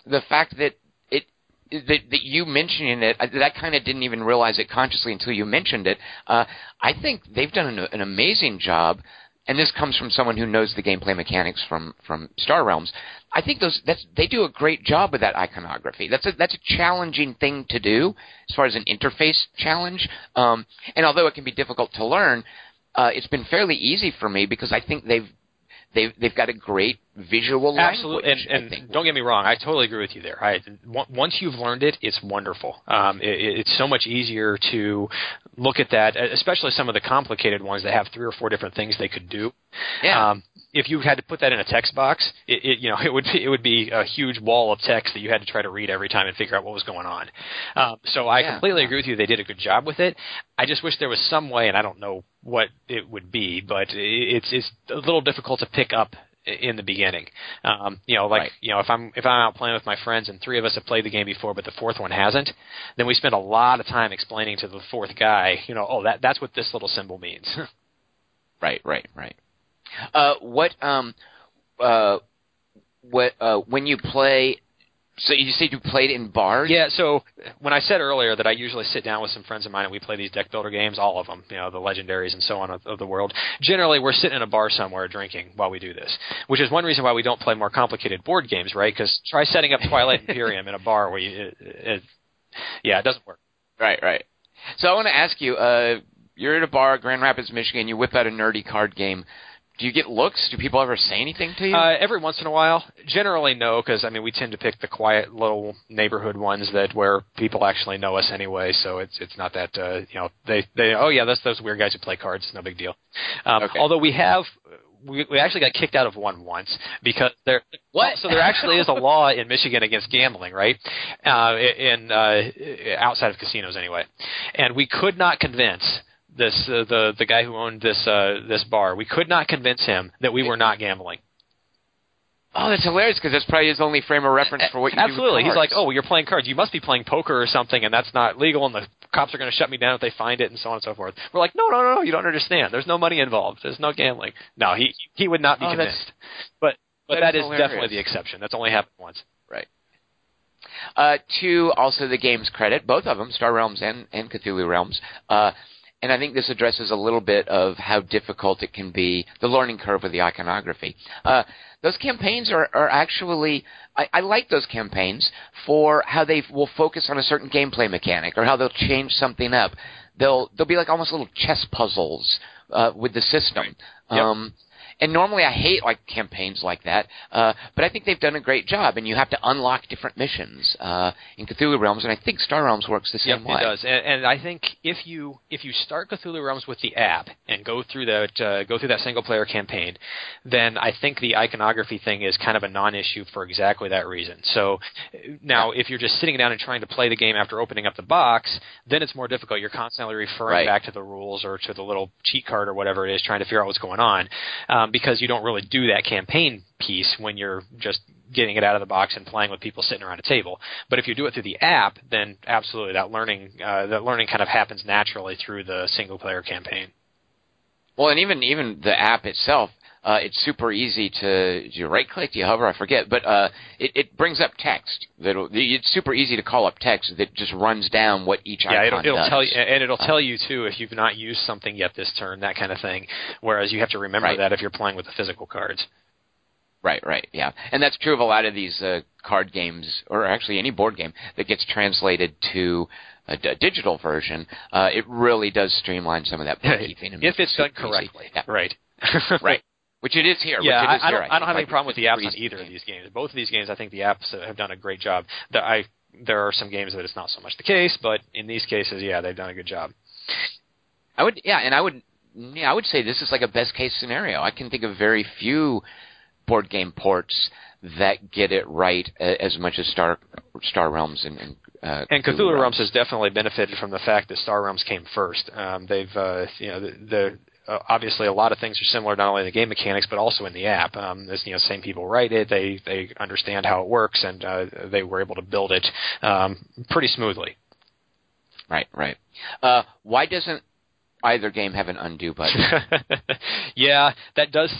the fact that it that, that you mentioning it, I, that I kind of didn't even realize it consciously until you mentioned it. Uh, I think they've done an, an amazing job. And this comes from someone who knows the gameplay mechanics from, from Star Realms. I think those that's they do a great job with that iconography. That's a that's a challenging thing to do as far as an interface challenge. Um, and although it can be difficult to learn, uh, it's been fairly easy for me because I think they've they've they've got a great visual
Absolutely,
language.
and, and don't get me wrong, I totally agree with you there. I, on- once you've learned it, it's wonderful. Um, it, it's so much easier to look at that, especially some of the complicated ones that have three or four different things they could do.
Yeah.
Um, if you had to put that in a text box, it, it you know [laughs] it would be, it would be a huge wall of text that you had to try to read every time and figure out what was going on. Um, so I
Yeah.
completely agree with you. They did a good job with it. I just wish there was some way, and I don't know what it would be, but it's it's a little difficult to pick up in the beginning. Um, you know, like
Right.
you know, if I'm if I'm out playing with my friends and three of us have played the game before, but the fourth one hasn't, then we spend a lot of time explaining to the fourth guy, you know, oh that that's what this little symbol means. [laughs]
Right, right, right. Uh, what um, uh, what uh, when you play? So you said you played in bars?
Yeah, so when I said earlier that I usually sit down with some friends of mine and we play these deck builder games, all of them, you know, the legendaries and so on of, of the world. Generally, we're sitting in a bar somewhere drinking while we do this, which is one reason why we don't play more complicated board games, right? Because try setting up Twilight Imperium in a bar where you, it, it, yeah, it doesn't work.
Right, right. So I want to ask you. Uh, you're at a bar, Grand Rapids, Michigan. You whip out a nerdy card game. Do you get looks? Do people ever say anything to you?
Uh, every once in a while, generally no, because I mean we tend to pick the quiet little neighborhood ones that where people actually know us anyway. So it's it's not that uh, you know they they oh yeah that's those weird guys who play cards. No big deal. Um,
Okay.
Although we have. We, we actually got kicked out of one once because there.
What?
So there actually is a [laughs] law in Michigan against gambling, right? Uh, in uh, outside of casinos, anyway. And we could not convince this uh, the the guy who owned this uh, this bar. We could not convince him that we were not gambling.
oh, that's hilarious because that's probably his only frame of reference for what you
Absolutely.
do. with
He's like, oh, you're playing cards. You must be playing poker or something, and that's not legal, and the cops are going to shut me down if they find it, and so on and so forth. We're like, no, no, no, no, you don't understand. There's no money involved. There's no gambling. No, he he would not be
Oh,
convinced. But but
that
that
is
is definitely the exception. That's only happened once. Right.
Uh, to also the game's credit, both of them, Star Realms and, and Cthulhu Realms, uh, and I think this addresses a little bit of how difficult it can be, the learning curve with the iconography. Uh, those campaigns are, are actually, I, I like those campaigns for how they will focus on a certain gameplay mechanic or how they'll change something up. They'll, they'll be like almost little chess puzzles, uh, with the system.
Yep.
Um, and normally I hate like campaigns like that, uh, but I think they've done a great job. And you have to unlock different missions uh, in Cthulhu Realms, and I think Star Realms works the
Yep,
same way.
it does. And, and I think if you if you start Cthulhu Realms with the app and go through that uh, go through that single player campaign, then I think the iconography thing is kind of a non-issue for exactly that reason. So now, if you're just sitting down and trying to play the game after opening up the box, then it's more difficult. You're constantly referring
Right.
back to the rules or to the little cheat card or whatever it is, trying to figure out what's going on, um, because you don't really do that campaign piece when you're just getting it out of the box and playing with people sitting around a table. But if you do it through the app, then absolutely that learning uh, that learning kind of happens naturally through the single player campaign.
Well, and even even the app itself, uh, it's super easy to do you right click, do you hover, I forget, but uh, it, it brings up text. That'll, it's super easy to call up text that just runs down what each
Yeah,
icon
it'll, it'll
does.
tell you, and it'll tell you too if you've not used something yet this turn, that kind of thing. Whereas you have to remember
Right.
that if you're playing with the physical cards.
Right, right, yeah, and that's true of a lot of these uh, card games, or actually any board game that gets translated to a d- digital version. Uh, it really does streamline some of that [laughs] bookkeeping. and
if it's done correctly,
Yeah,
right? [laughs]
right. Which it is here.
Yeah,
which it is
I, I don't. I don't have any problem with the apps on either of these games. Both of these games, I think the apps have done a great job. The, I there are some games that it's not so much the case, but in these cases, yeah, they've done a good job.
I would, yeah, and I would, yeah, I would say this is like a best case scenario. I can think of very few board game ports that get it right as much as Star Star Realms and and, uh,
And Cthulhu Realms has definitely benefited from the fact that Star Realms came first. Um, they've, uh, you know, the, the uh, obviously a lot of things are similar not only in the game mechanics but also in the app. Um, there's, you know, same people write it. They they understand how it works, and uh, they were able to build it um, pretty smoothly.
right, right. Uh, why doesn't either game have an undo button? [laughs]
yeah, that does.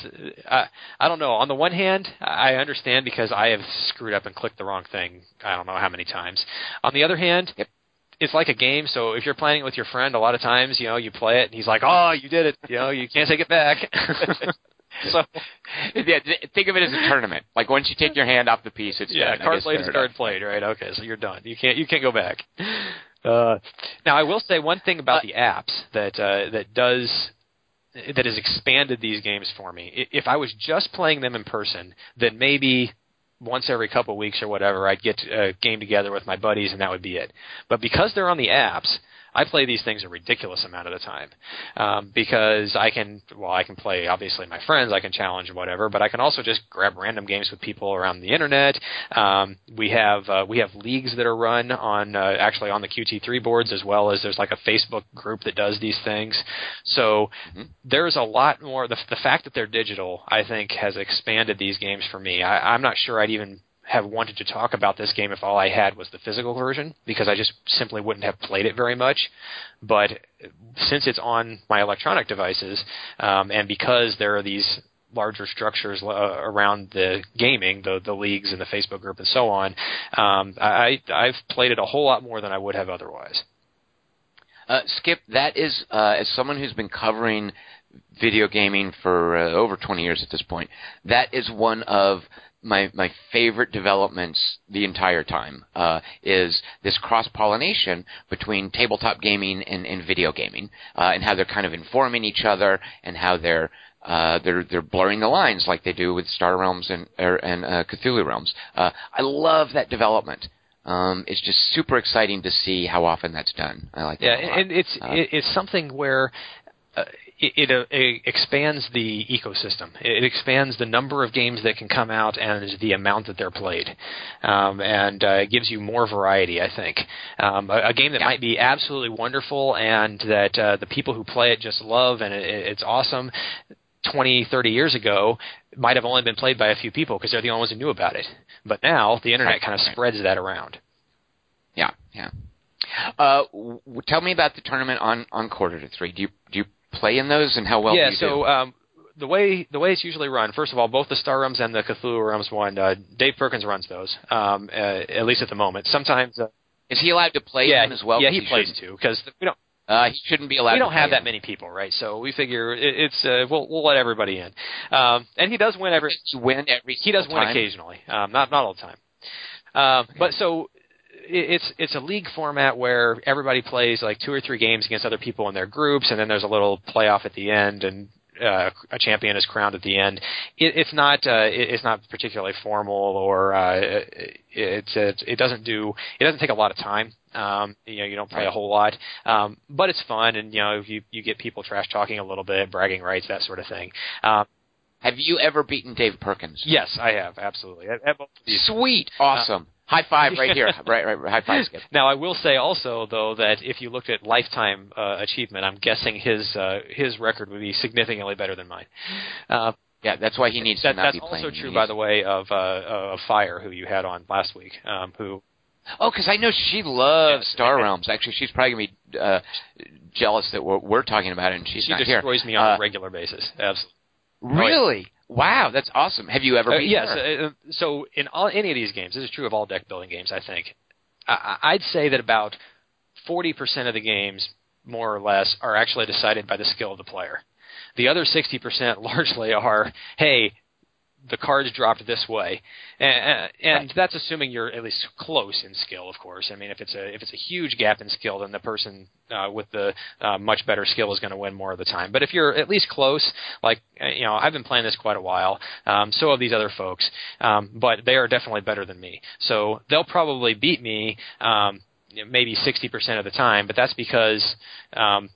Uh, I don't know. On the one hand, I understand because I have screwed up and clicked the wrong thing. I don't know how many times. On the other hand,
Yep.
It's like a game. So if you're playing it with your friend, a lot of times, you know, you play it and he's like, "Oh, you did it. You know, you can't take it back." [laughs] so [laughs]
yeah, think of it as a tournament. Like once you take your hand off the piece, it's
yeah,
done.
Card played is card played, right? Okay, so you're done. You can't you can't go back. Uh, now I will say one thing about
Uh,
the apps that uh, that does that has expanded these games for me. If I was just playing them in person, then maybe once every couple of weeks or whatever, I'd get a game together with my buddies and that would be it. But because they're on the apps, I play these things a ridiculous amount of the time um, because I can well I can play obviously my friends I can challenge whatever but I can also just grab random games with people around the internet. Um, we have uh, we have leagues that are run on uh, actually on the QT3 boards as well as there's like a Facebook group that does these things. So mm-hmm. there's a lot more. The, the fact that they're digital I think has expanded these games for me. I, I'm not sure I'd even have wanted to talk about this game if all I had was the physical version because I just simply wouldn't have played it very much. But since it's on my electronic devices, um, and because there are these larger structures uh, around the gaming, the the leagues and the Facebook group and so on, um, I I've played it a whole lot more than I would have otherwise.
Uh, Skip, that is uh, as someone who's been covering video gaming for uh, over 20 years at this point, that is one of my my favorite developments the entire time uh, is this cross pollination between tabletop gaming and, and video gaming, uh, and how they're kind of informing each other, and how they're uh, they're they're blurring the lines like they do with Star Realms and er, and uh, Cthulhu Realms. Uh, I love that development. Um, it's just super exciting to see how often that's done. I like
yeah,
that.
Yeah, and it's uh, it's something where uh, it, it, uh, it, expands the ecosystem. It expands the number of games that can come out and the amount that they're played, um, and uh, it gives you more variety. I think um, a, a, game that might be absolutely wonderful and that uh, the people who play it just love and it, it's awesome. 20, 30 years ago might have only been played by a few people because they're the only ones who knew about it. But now the internet kind of spreads that around.
Yeah, yeah. Uh, w- tell me about the tournament on on quarter to three. Do you do you play in those, and how well
yeah, so? Um, the way the way it's usually run, first of all, both the Star Realms and the Cthulhu Realms one, uh, Dave Perkins runs those, um, uh, at least at the moment. Sometimes uh,
is he allowed to play
yeah,
them as well?
Yeah, he, he plays too because we don't.
Uh, he shouldn't be allowed.
We don't have
that
them. many people, right? So we figure it, it's uh, we'll we'll let everybody in, um, and he does win every.
Win every.
He does win
time.
occasionally, um, not not all the time. Um, okay. But so it's it's a league format where everybody plays like two or three games against other people in their groups, and then there's a little playoff at the end, and uh, a champion is crowned at the end. It, it's not uh, it, it's not particularly formal, or uh, it, it it doesn't do it doesn't take a lot of time. Um, you know, you don't play a whole lot, um, but it's fun, and you know, you you get people trash talking a little bit, bragging rights, that sort of thing. Um,
have you ever beaten Dave Perkins?
Yes, I have absolutely. At, at
Sweet, awesome. High five right here. [laughs] right, right, high five, Skip.
Now, I will say also though that if you looked at lifetime uh, achievement, I'm guessing his uh, his record would be significantly better than mine. Uh,
yeah, that's why he needs
that,
to not
that's
be
playing.
That's also
true, by the way, of uh, of Fire, who you had on last week, um, who.
Oh, because I know she loves Star Realms. Actually, she's probably gonna be uh, jealous that we're, we're talking about it, and she's
she
not
destroys me on
uh,
a regular basis. Absolutely.
Really? Wow, that's awesome. Have you ever
uh, yes. Uh, so in all, any of these games, this is true of all deck building games. I think I, I'd say that about forty percent of the games, more or less, are actually decided by the skill of the player. The other sixty percent [laughs] largely are, hey, the cards dropped this way, and, and
right.
that's assuming you're at least close in skill. Of course, I mean if it's a if it's a huge gap in skill, then the person uh, with the uh, much better skill is going to win more of the time. But if you're at least close, like uh, you know, I've been playing this quite a while, um, so have these other folks, um, but they are definitely better than me. So they'll probably beat me. Um, maybe 60% of the time, but that's because um,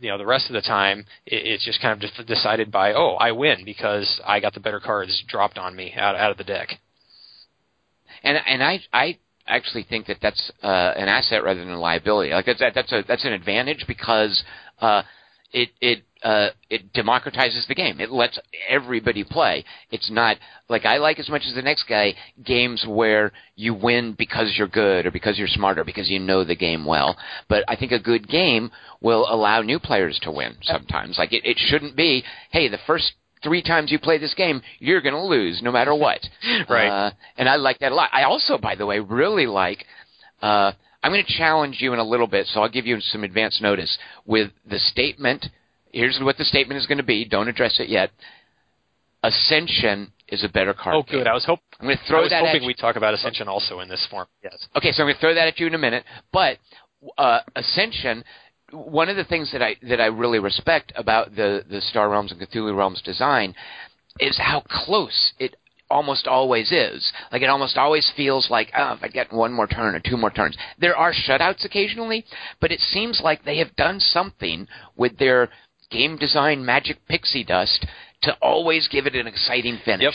you know the rest of the time it, it's just kind of just decided by oh I win because I got the better cards dropped on me out out of the deck.
And and I I actually think that that's uh, an asset rather than a liability. Like that's that's a that's an advantage because uh, it it uh, it democratizes the game. It lets everybody play. It's not like I like as much as the next guy games where you win because you're good or because you're smarter because you know the game well. But I think a good game will allow new players to win sometimes. Like it, it shouldn't be, hey, the first three times you play this game, you're going to lose no matter what. [laughs]
right.
Uh, and I like that a lot. I also, by the way, really like. Uh, I'm going to challenge you in a little bit, so I'll give you some advance notice with the statement here's what the statement is going to be. Don't address it yet. Ascension is a better card.
Oh, good.
Game.
I was, hope,
I'm going to throw
I was
that
hoping we'd talk about Ascension also in this form. Yes.
Okay, so I'm going to throw that at you in a minute. But uh, Ascension, one of the things that I that I really respect about the the Star Realms and Cthulhu Realms design is how close it almost always is. Like it almost always feels like, oh, if I get one more turn or two more turns. There are shutouts occasionally, but it seems like they have done something with their game design magic pixie dust to always give it an exciting finish.
Yep.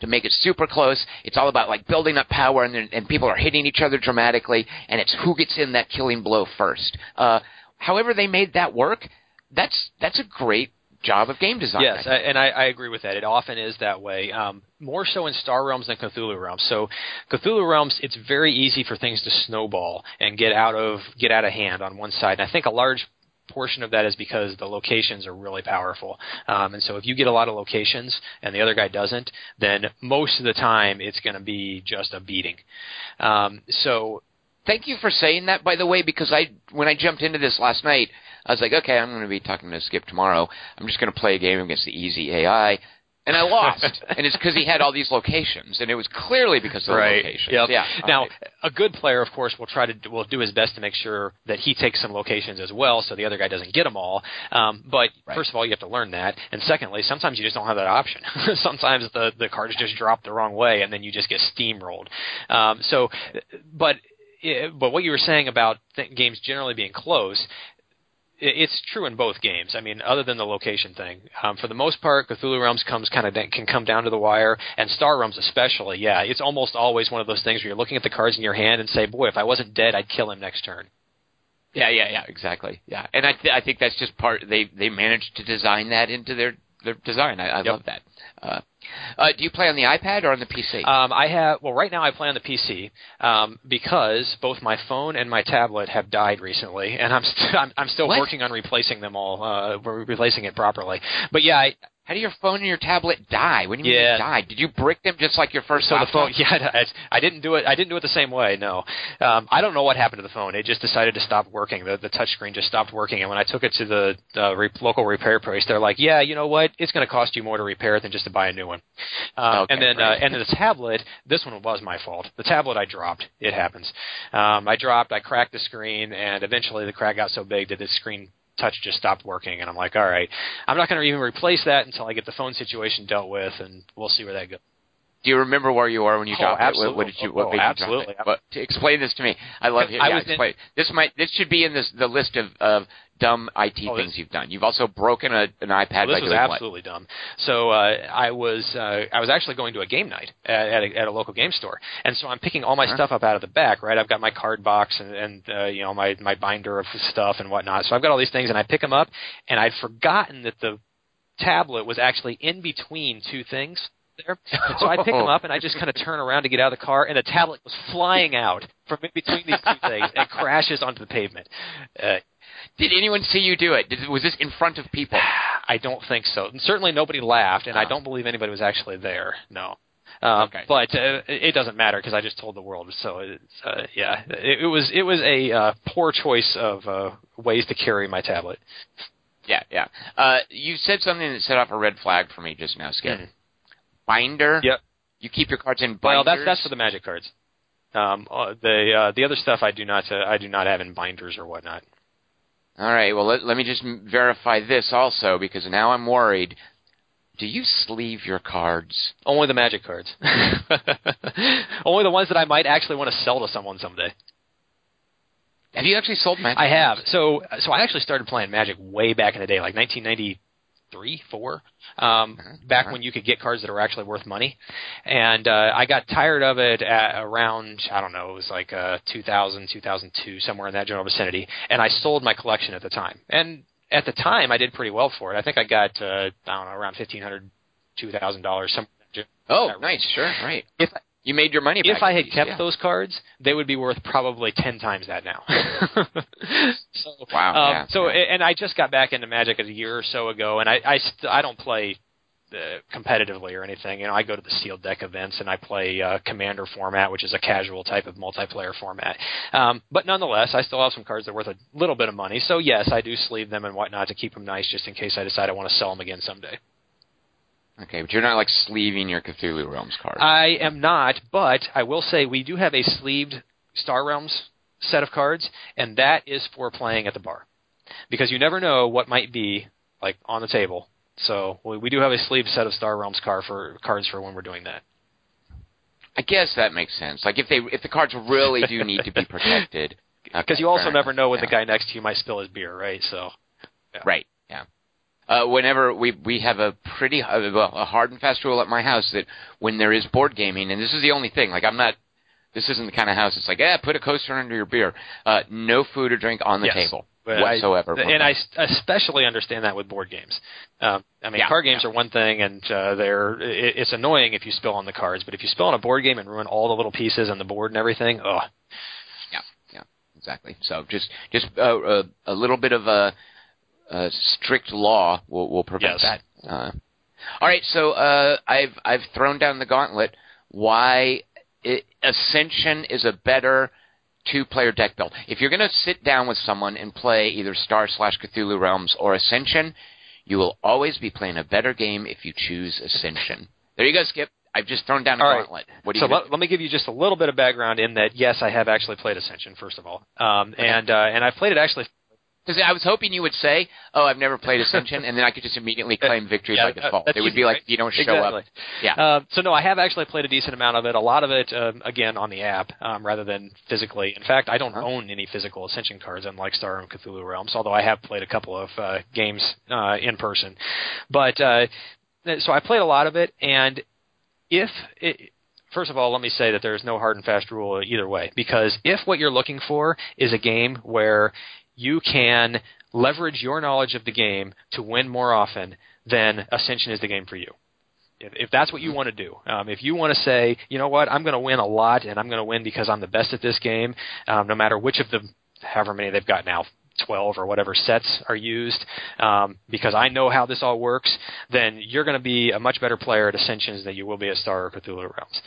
To make it super close, it's all about like building up power, and and people are hitting each other dramatically, and it's who gets in that killing blow first. Uh, however, they made that work. That's that's a great job of game design.
Yes, I and I, I, agree with that. It often is that way. Um, more so in Star Realms than Cthulhu Realms. So, Cthulhu Realms, it's very easy for things to snowball and get out of get out of hand on one side. And I think a large portion of that is because the locations are really powerful. Um, and so if you get a lot of locations and the other guy doesn't, then most of the time it's going to be just a beating. Um, so
thank you for saying that, by the way, because I when I jumped into this last night, I was like, okay, I'm going to be talking to Skip tomorrow. I'm just going to play a game against the easy AI and I lost. [laughs] and it's because he had all these locations, and it was clearly because of the
right.
locations.
Yep.
Yeah.
Now,
right.
a good player, of course, will try to will do his best to make sure that he takes some locations as well, so the other guy doesn't get them all. Um, but
right.
first of all, you have to learn that, and secondly, sometimes you just don't have that option. [laughs] sometimes the the cards just drop the wrong way, and then you just get steamrolled. Um, so, but but what you were saying about th- games generally being close, it's true in both games. I mean, other than the location thing, um, for the most part, Cthulhu Realms comes kind of can come down to the wire, and Star Realms especially. Yeah, it's almost always one of those things where you're looking at the cards in your hand and say, "Boy, if I wasn't dead, I'd kill him next turn."
Yeah, yeah, yeah, exactly. Yeah, and I th- I think that's just part they they managed to design that into their their design. I, I
yep.
love that. Uh, uh, do you play on the iPad or on the PC?
Um, I have. Well, right now I play on the PC um, because both my phone and my tablet have died recently, and I'm st- [laughs] I'm, I'm still
what?
working on replacing them all. Uh, replacing it properly. But yeah, I,
how do your phone and your tablet die? When do you
yeah.
mean they died? Did you brick them just like your first
so
laptop?
the phone? [laughs] Yeah, I, I didn't do it. I didn't do it the same way. No, um, I don't know what happened to the phone. It just decided to stop working. The the touchscreen just stopped working. And when I took it to the uh, re- local repair place, they're like, "Yeah, you know what? It's going to cost you more to repair it than just to buy a new one." Um,
okay,
and then
right.
uh, and then the tablet. This one was my fault. The tablet I dropped. It happens. Um, I dropped. I cracked the screen, and eventually the crack got so big that the screen touch just stopped working and I'm like, all right, I'm not going to even replace that until I get the phone situation dealt with and we'll see where that goes.
Do you remember where you were when you
oh,
dropped
absolutely.
it? What, what did you? What
oh,
made
absolutely.
you drop it? But, to explain this to me. I love it.
I was
explain. This might. This should be in this the list of, of dumb IT
oh,
things
this,
you've done. You've also broken a, an iPad.
Well, this
by
was absolutely
what?
dumb. So uh, I was uh, I was actually going to a game night at, at, a, at a local game store, and so I'm picking all my
uh-huh.
stuff up out of the back. Right, I've got my card box and, and uh, you know my my binder of stuff and whatnot. So I've got all these things, and I pick them up, and I'd forgotten that the tablet was actually in between two things there. So I pick them up and I just kind of [laughs] turn around to get out of the car, and the tablet was flying out from in between these two things and crashes onto the pavement. Uh,
Did anyone see you do it? Did, was this in front of people? [sighs]
I don't think so. And certainly nobody laughed, and
Oh.
I don't believe anybody was actually there. No. Um,
Okay.
But uh, it doesn't matter because I just told the world. So it's, uh, yeah, it, it was it was a uh, poor choice of uh, ways to carry my tablet.
Yeah, yeah. Uh, you said something that set off a red flag for me just now, Skip.
Mhm.
Binder.
Yep.
You keep your cards in binders.
Well, that's that's for the magic cards. Um, uh, the uh, the other stuff I do not uh, I do not have in binders or whatnot.
All right. Well, let, let me just m- verify this also because now I'm worried. Do you sleeve your cards?
Only the magic cards. [laughs] Only the ones that I might actually want to sell to someone someday.
Have you actually sold magic?
I have. So so I actually started playing Magic way back in the day, like 1993, four. Um,
Uh-huh,
back
uh-huh.
when you could get cards that were actually worth money, and uh, I got tired of it at around I don't know, it was like uh, 2000, 2002, somewhere in that general vicinity, and I sold my collection at the time. And at the time, I did pretty well for it. I think I got uh, I don't know around fifteen hundred, two thousand dollars. Some.
Oh, nice. Sure. Right.
If
You made your money back.
if I had
least,
kept
yeah.
those cards, they would be worth probably ten times that now. [laughs] so,
Wow,
Um,
yeah,
so,
yeah.
and I just got back into Magic a year or so ago, and I I, st- I don't play uh, competitively or anything. You know, I go to the sealed deck events and I play uh, Commander format, which is a casual type of multiplayer format. Um, but nonetheless, I still have some cards that are worth a little bit of money. So yes, I do sleeve them and whatnot to keep them nice, just in case I decide I want to sell them again someday.
Okay, but you're not like sleeving your Cthulhu Realms cards.
I am not, but I will say we do have a sleeved Star Realms set of cards, and that is for playing at the bar. because you never know what might be like on the table. So we, we do have a sleeved set of Star Realms car for cards for when we're doing that.
I guess that makes sense. Like if they if the cards really do need to be [laughs] protected,
because
okay,
you also never know when
Yeah.
the guy next to you might spill his beer, right? So
Right. Yeah. Uh, whenever we we have a pretty uh, well, a hard and fast rule at my house that when there is board gaming, and this is the only thing. Like I'm not. This isn't the kind of house. It's like, yeah, put a coaster under your beer. Uh, no food or drink on the
Yes.
table
But I-
whatsoever.
and I especially understand that with board games. Um, I mean,
Yeah,
card games
yeah.
are one thing, and uh, they're it, it's annoying if you spill on the cards. But if you spill on a board game and ruin all the little pieces and the board and everything, oh,
Yeah, yeah, exactly. So just just uh, uh, a little bit of a, a strict law will, will prevent
Yes.
that. Uh, all right, so uh, I've I've thrown down the gauntlet. Why it, Ascension is a better two-player deck build. If you're going to sit down with someone and play either Star slash Cthulhu Realms or Ascension, you will always be playing a better game if you choose Ascension. There you go, Skip. I've just thrown down a
All right.
gauntlet. Do
so let, let me give you just a little bit of background in that. Yes, I have actually played Ascension. First of all, um, and uh, and I've played it actually.
Because I was hoping you would say, "Oh, I've never played Ascension," and then I could just immediately claim victory
Yeah,
by default. it would
easy,
be like
right?
you don't show
exactly.
up. Yeah.
Uh, so no, I have actually played a decent amount of it. A lot of it, um, again, on the app um, rather than physically. In fact, I don't
Uh-huh.
own any physical Ascension cards, unlike Star and Cthulhu Realms. Although I have played a couple of uh, games uh, in person. But uh, so I played a lot of it, and if it, First of all, let me say that there is no hard and fast rule either way. Because if what you're looking for is a game where you can leverage your knowledge of the game to win more often, then Ascension is the game for you. If, if that's what you want to do, um, if you want to say, you know what, I'm going to win a lot, and I'm going to win because I'm the best at this game, um, no matter which of the, however many they've got now, 12 or whatever sets are used, um, because I know how this all works, then you're going to be a much better player at Ascensions than you will be at Star or Cthulhu Realms.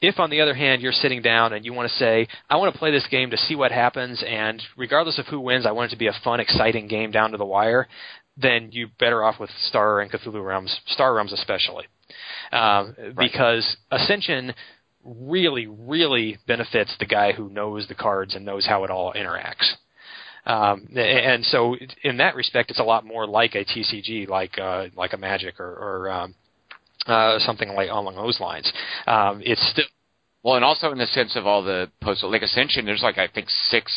If, on the other hand, you're sitting down and you want to say, I want to play this game to see what happens, and regardless of who wins, I want it to be a fun, exciting game down to the wire, then you're better off with Star and Cthulhu Realms, Star Realms especially. Um, Because Ascension really, really benefits the guy who knows the cards and knows how it all interacts. Um, and so, in that respect, it's a lot more like a TCG, like uh, like a Magic or, or um, uh, something like along those lines. Um, it's still
Well, and also in the sense of all the postal, like Ascension, there's like I think six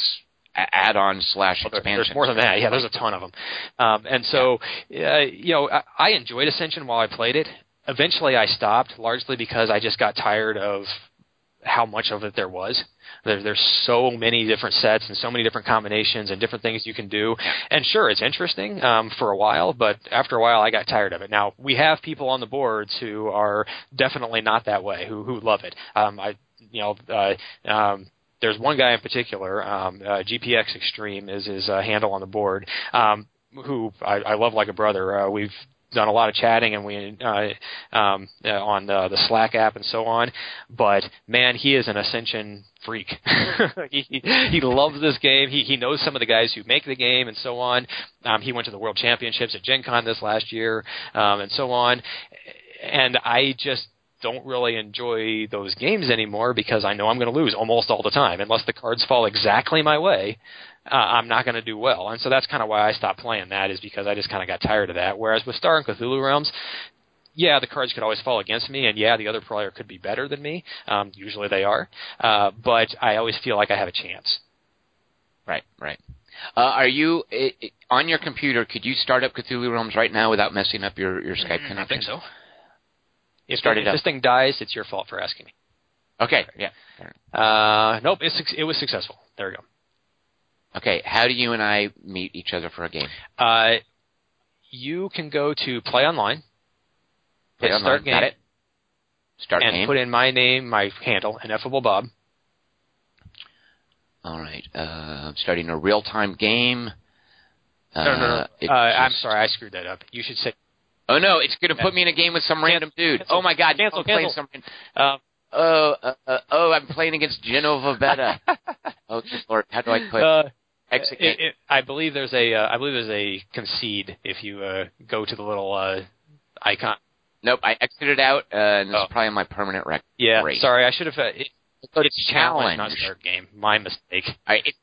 add-on slash
Well,
expansions.
There's more than that. Yeah, there's a ton of them. Um, and so, uh, you know, I, I enjoyed Ascension while I played it. Eventually, I stopped largely because I just got tired of how much of it there was. There, there's so many different sets and so many different combinations and different things you can do. And sure, it's interesting um, for a while, but after a while, I got tired of it. Now we have people on the boards who are definitely not that way, who who love it. Um, I, you know, uh, um, there's one guy in particular, um, uh, GPX Extreme is his uh, handle on the board, um, who I, I love like a brother. Uh, we've done a lot of chatting and we uh, um, uh, on the, the Slack app and so on. But man, he is an Ascension freak. [laughs] he, he he loves this game. He he knows some of the guys who make the game and so on. Um, he went to the World Championships at Gen Con this last year um, and so on. And I just don't really enjoy those games anymore because I know I'm going to lose almost all the time unless the cards fall exactly my way. Uh, I'm not going to do well, and so that's kind of why I stopped playing that is because I just kind of got tired of that. Whereas with Star and Cthulhu Realms, yeah, the cards could always fall against me, and yeah, the other player could be better than me. Um, usually they are, uh, but I always feel like I have a chance.
Right, right. Uh, are you i i on your computer? Could you start up Cthulhu Realms right now without messing up your your Skype connection?
I think so. If,
Start it
if
up.
this thing dies, it's your fault for asking me.
Okay, yeah.
Uh, nope, it's, suc- it was successful. There we go.
Okay, how do you and I meet each other for a game?
Uh, you can go to Play Online,
Play online,
Start Game,
Got it. Start
and
game.
put in my name, my handle, Ineffable Bob.
All right. Uh, I'm starting a real time game. Uh,
No, no, no.
it
Uh, I'm sorry, I screwed that up. You should say.
Oh no, it's going to put me in a game with some random dude.
cancel,
oh my god,
cancel,
I'm playing
cancel.
some.
Um,
Oh, uh, uh, oh, I'm playing against Genova Beta. [laughs] oh lord, how do I click? Exit
it, it, I believe there's a. Uh, I believe there's a concede if you uh, go to the little uh, icon.
Nope, I exited out, uh, and this
Oh.
is probably my permanent record.
Yeah,
Great.
sorry, I should have. Uh, it, it's challenge, not start game. My mistake.
All right, it,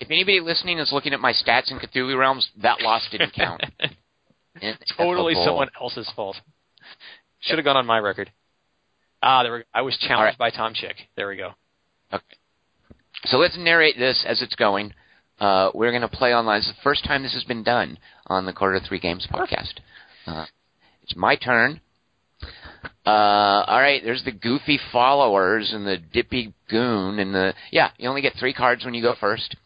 if anybody listening is looking at my stats in Cthulhu Realms, that loss didn't count. [laughs]
totally someone else's fault. Should have gone on my record. Ah, there we go. I was challenged by Tom Chick. There we go.
Okay. So let's narrate this as it's going. Uh, we're going to play online. It's the first time this has been done on the Quarter Three Games podcast. Uh, it's my turn. Uh, all right, there's the goofy followers and the dippy goon and the yeah. You only get three cards when you go first.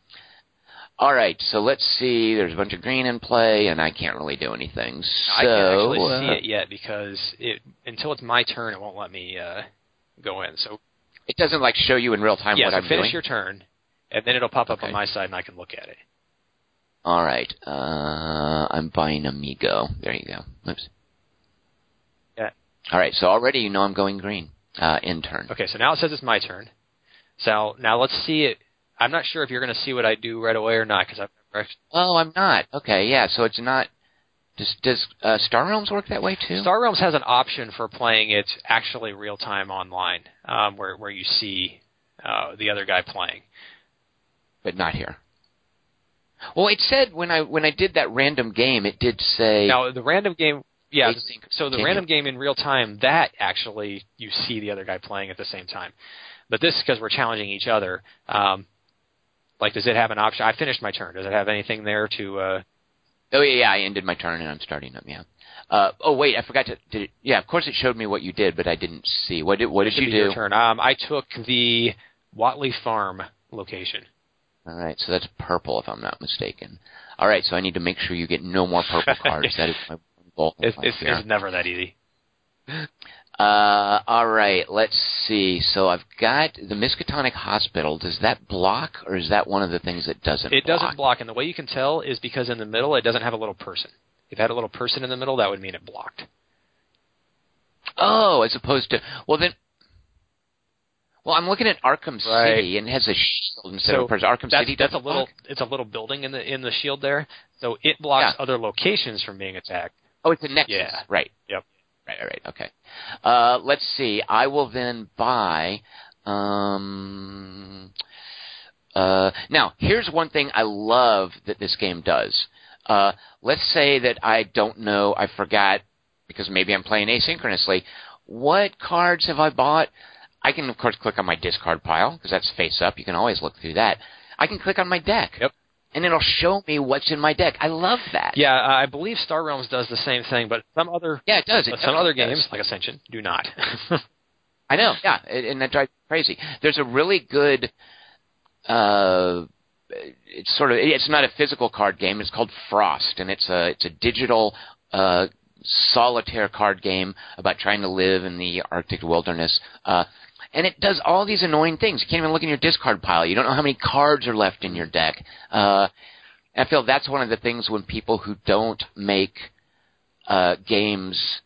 All right, so let's see. There's a bunch of green in play, and I can't really do anything. So
I can't actually
uh,
see it yet because it until it's my turn, it won't let me uh, go in. So
it doesn't like show you in real time
yeah,
what
so
I'm
finish
doing.
Finish your turn, and then it'll pop up
Okay.
on my side, and I can look at it.
All right, uh, I'm buying a Mi-Go. There you go. Oops.
Yeah.
All right, so already you know I'm going green. Uh, in turn.
Okay, so now it says it's my turn. So now let's see it. I'm not sure if you're going to see what I do right away or not because I've never
Oh, I'm not. Okay, yeah. So it's not. Does does uh, Star Realms work that way too?
Star Realms has an option for playing it actually real time online, um, where where you see uh, the other guy playing.
But not here. Well, it said when I when I did that random game, it did say.
Now the random game, yeah. So the random game in real time, that actually you see the other guy playing at the same time. But this because we're challenging each other. Um, like, does it have an option? I finished my turn. Does it have anything there to? Uh,
Oh yeah, yeah. I ended my turn and I'm starting up. Yeah. Uh, oh wait, I forgot to. Did it, yeah, of course it showed me what you did, but I didn't see. What did what did you
be your
do?
turn. Um, I took the Whateley Farm location.
All right, so that's purple if I'm not mistaken. All right, so I need to make sure you get no more purple [laughs] cards. that is my goal.
It's, it's, it's never that easy. [laughs]
Uh, all right, let's see. So I've got the Miskatonic Hospital. Does that block, or is that one of the things that doesn't?
It
block?
doesn't block, and the way you can tell is because in the middle it doesn't have a little person. If it had a little person in the middle, that would mean it blocked.
Oh, as opposed to well then. Well, I'm looking at Arkham
Right.
City and it has a shield instead
So
of a person. Arkham
That's,
City
that's a little.
block?
It's a little building in the in the shield there, so it blocks
Yeah.
other locations from being attacked.
Oh, it's a nexus.
Yeah.
Right.
Yep.
Right. Right. Right. Okay. Uh, let's see. I will then buy. Um. Uh, now, here's one thing I love that this game does. Uh, let's say that I don't know, I forgot, because maybe I'm playing asynchronously. What cards have I bought? I can, of course, click on my discard pile, because that's face up. You can always look through that. I can click on my deck.
Yep.
And it'll show me what's in my deck. I love that.
Yeah, uh, I believe Star Realms does the same thing, but some other
Yeah, it does. It
some other
does.
games like Ascension do not. [laughs] [laughs]
I know, yeah, and and that drives me crazy. There's a really good, uh, it's sort of it's not a physical card game. It's called Frost, and it's a it's a digital uh, solitaire card game about trying to live in the Arctic wilderness. Uh, and it does all these annoying things. You can't even look in your discard pile. You don't know how many cards are left in your deck. Uh, I feel that's one of the things when people who don't make uh, games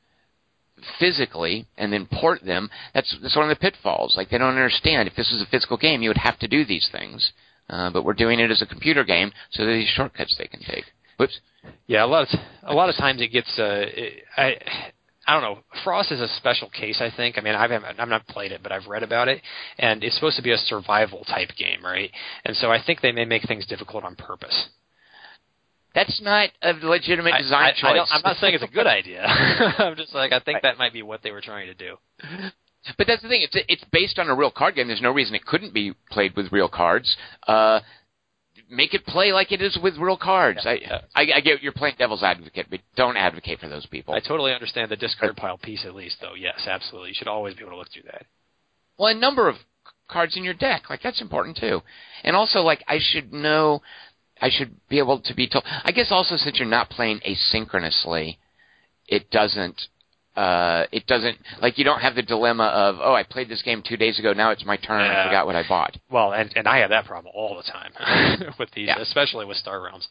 physically and then port them, that's that's one of the pitfalls. Like they don't understand if this is a physical game, you would have to do these things. Uh, but we're doing it as a computer game, so there are these shortcuts they can take. Whoops.
yeah, a lot of a lot of times it gets. Uh, it, I I don't know. Frost is a special case, I think. I mean, I've I've not played it, but I've read about it, and it's supposed to be a survival type game, right? And so I think they may make things difficult on purpose.
That's not a legitimate design
I, I
choice.
don't, I'm not saying it's a good [laughs] idea. [laughs] I'm just like I think that might be what they were trying to do.
But that's the thing. It's it's based on a real card game. There's no reason it couldn't be played with real cards. Uh, make it play like it is with real cards.
Yeah,
I,
yeah.
I I get you're playing devil's advocate, but don't advocate for those people.
I totally understand the discard uh, pile piece at least, though. Yes, absolutely. You should always be able to look through that.
Well, a number of cards in your deck, like that's important too. And also, like I should know, I should be able to be told. I guess also since you're not playing asynchronously, it doesn't. Uh, it doesn't like you don't have the dilemma of oh I played this game two days ago now it's my turn I forgot what I bought.
Well, and and I have that problem all the time [laughs] with these,
Yeah.
especially with Star Realms.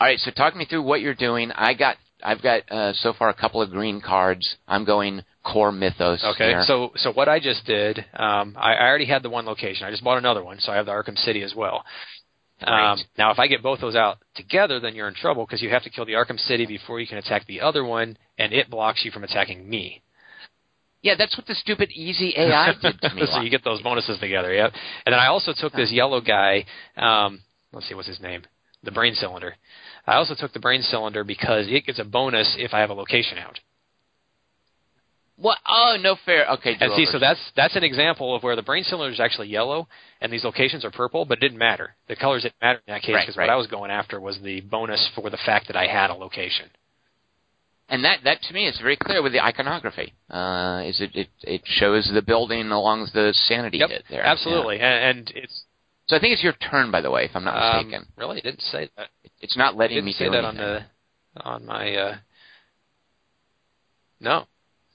All right, so talk me through what you're doing. I got I've got uh, so far a couple of green cards. I'm going core mythos.
Okay,
here.
so so what I just did, um, I, I already had the one location. I just bought another one, so I have the Arkham City as well. Um, now, if I get both those out together, then you're in trouble because you have to kill the Arkham City before you can attack the other one, and it blocks you from attacking me.
Yeah, that's what the stupid easy AI did to [laughs] me.
so you get those bonuses together, yep. And then I also took this yellow guy. Um, let's see, what's his name? The brain cylinder. I also took the brain cylinder because it gets a bonus if I have a location out.
What? Oh, no fair. Okay.
And see, so that's that's an example of where the brain cylinder is actually yellow and these locations are purple, but it didn't matter. The colors didn't matter in that case because
right, right.
what I was going after was the bonus for the fact that I had a location.
And that that to me is very clear with the iconography. Uh, is it, it it shows the building along the sanity
yep,
hit there?
Absolutely,
yeah.
and, and it's
so I think it's your turn, by the way, if I'm not
um,
mistaken.
Really, it didn't say that.
It's not letting me
say that
anything.
on the on my. Uh, no.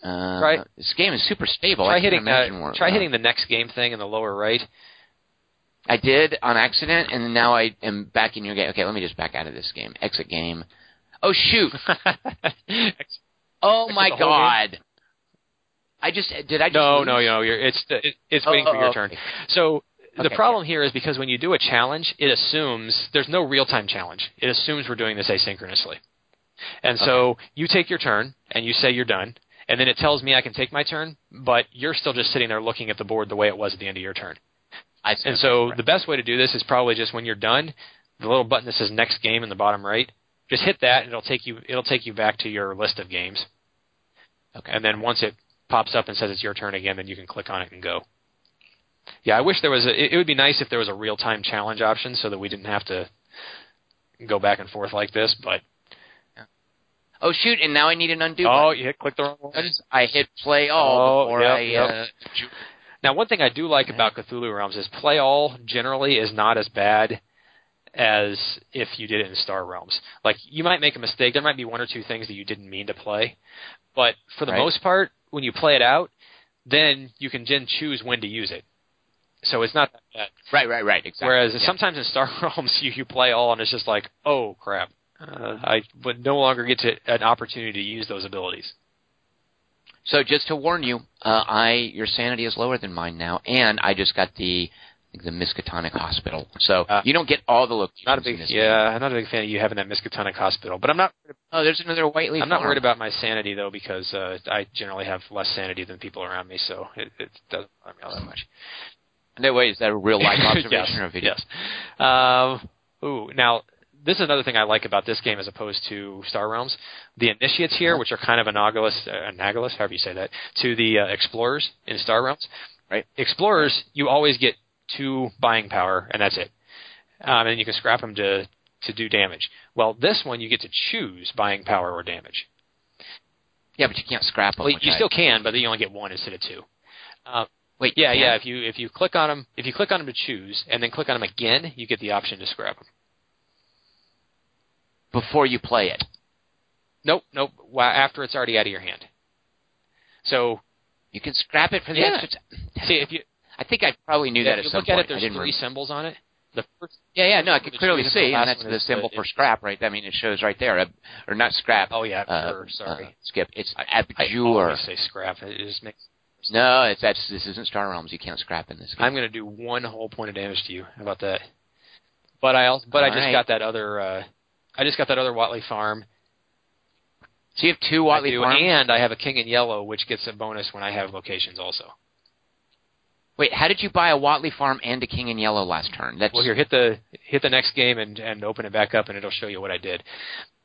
Uh,
try,
this game is super stable.
Try
I
hitting.
Uh,
try hitting the next game thing in the lower right.
I did on accident, and now I am back in your game. Okay, let me just back out of this game. Exit game. Oh shoot! [laughs] oh my god!
Game?
I just did. I just
no,
lose?
no, no. You're, it's it, it's
oh,
waiting for
oh,
your
okay.
turn. So the
okay,
problem here is because when you do a challenge, it assumes there's no real time challenge. It assumes we're doing this asynchronously. And so
okay.
you take your turn and you say you're done, and then it tells me I can take my turn, but you're still just sitting there looking at the board the way it was at the end of your turn.
I see.
And so the best way to do this is probably just when you're done, the little button that says next game in the bottom right, just hit that and it'll take you it'll take you back to your list of games.
Okay.
And then once it pops up and says it's your turn again, then you can click on it and go. Yeah, I wish there was a. It, it would be nice if there was a real time challenge option so that we didn't have to go back and forth like this. But
oh shoot! And now I need an undo.
oh,
button.
you hit click the wrong one.
I hit play all
Oh,
before
yep,
I.
yep.
Uh,
Now, one thing I do like about Cthulhu Realms is play all generally is not as bad as if you did it in Star Realms. Like you might make a mistake. There might be one or two things that you didn't mean to play, but for the
Right.
most part, when you play it out, then you can then choose when to use it. So it's not that bad.
right, right, right. Exactly.
Whereas
yeah.
sometimes in Star [laughs] Realms, you, you play all and it's just like, oh crap, uh, I would no longer get to an opportunity to use those abilities.
So just to warn you, uh, I your sanity is lower than mine now, and I just got the the Miskatonic Hospital. So
Uh,
you don't get all the locations.
Not a big, yeah, I'm not a big fan of you having that Miskatonic Hospital, but I'm not.
Oh, there's another Whateley.
I'm not worried about my sanity though because uh, I generally have less sanity than people around me, so it, it doesn't bother me all that much.
No way. Is that a real life [laughs] observation
yes,
or a video?
Yes. Um, ooh, now this is another thing I like about this game as opposed to Star Realms. The initiates here, which are kind of analogous, uh, analogous, however you say that, to the uh, explorers in Star Realms.
Right.
Explorers, you always get two buying power, and that's it. Um, and you can scrap them to to do damage. Well, this one you get to choose buying power or damage.
Yeah, but you can't scrap them.
Well, you
I-
still can, but then you only get one instead of two. Uh,
Wait.
yeah, yeah. If you if you click on them, if you click on them to choose, and then click on them again, you get the option to scrap them.
Before you play it,
Nope, nope. Well, after it's already out of your hand. So
you can scrap it for the
Yeah.
extra. T- [laughs]
see if you
I think I probably knew
yeah,
that
if you
some
look
point.
at it, there's three
remember.
symbols on it. The first
Yeah, yeah. No, I can clearly
choose, and the
see, and that's the symbol
the-
for scrap, right? I mean, it shows right there, uh, or not scrap.
Oh yeah,
uh,
sorry.
uh, skip. It's
I, I
abjure.
always say scrap. It just makes.
No, it's that's this isn't Star Realms. You can't scrap in this game.
I'm going to do one whole point of damage to you. How about that? But I also, but I just
right.
got that other. uh I just got that other Whateley Farm.
so you have two
I
Whateley
do,
farms.
and I have a King in Yellow, which gets a bonus when I have locations also.
Wait, how did you buy a Whateley farm and a King in Yellow last turn? That's
Well, here, hit the hit the next game and and open it back up, and it'll show you what I did.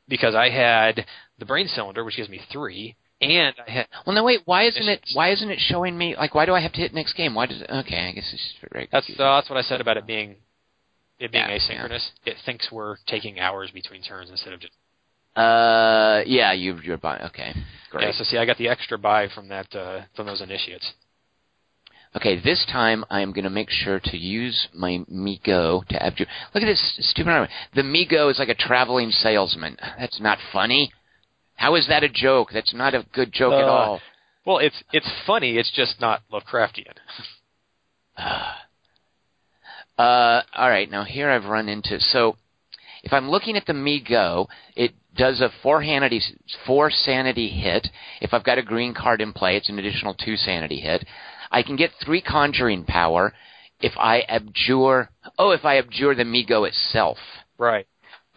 Because I had the brain cylinder, which gives me three, and I had
Well, no, wait. Why isn't it? Why isn't it showing me? Like, why do I have to hit next game? Why does it? Okay, I guess it's very.
that's uh, that's what I said about it being it being
Yeah,
asynchronous. It thinks we're taking hours between turns instead of just
Uh, yeah, you you're buying. Okay, great.
yeah. So see, I got the extra buy from that uh, from those initiates.
Okay, this time I am going to make sure to use my Mi-Go to abjure. Look at this stupid armor. The Mi-Go is like a traveling salesman. [sighs] That's not funny. How is that a joke? That's not a good joke at
Uh,
all.
Well, it's it's funny. It's just not Lovecraftian. [sighs]
Uh, all right, now here I've run into so if I'm looking at the Mi-Go, it does a four sanity four sanity hit. If I've got a green card in play, it's an additional two sanity hit. I can get three conjuring power if I abjure. Oh, if I abjure the Mi-Go itself.
Right.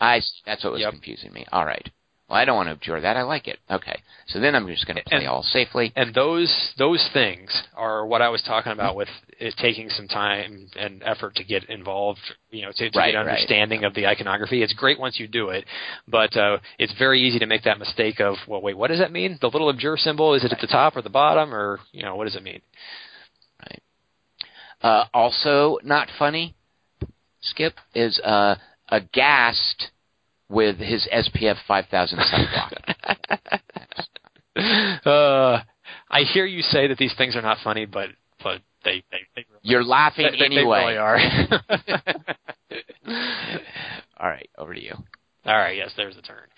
I that's what was
Yep.
confusing me. All right. Well, I don't want to abjure that. I like it. Okay. So then I'm just going to play
And-
all safely.
And those those things are what I was talking about with it taking some time and effort to get involved, you know, to, to
Right,
get
right.
understanding of the iconography. It's great once you do it, but uh, it's very easy to make that mistake of, well, wait, what does that mean? The little abjure symbol is it at the top or the bottom, or you know, what does it mean?
Uh, also, not funny, Skip, is uh, aghast with his SPF 5000 sunblock. [laughs]
uh, I hear you say that these things are not funny, but but they they, they really,
You're laughing
they, they
anyway.
really are. [laughs] [laughs]
All right, over to you.
All right, yes, there's the turn.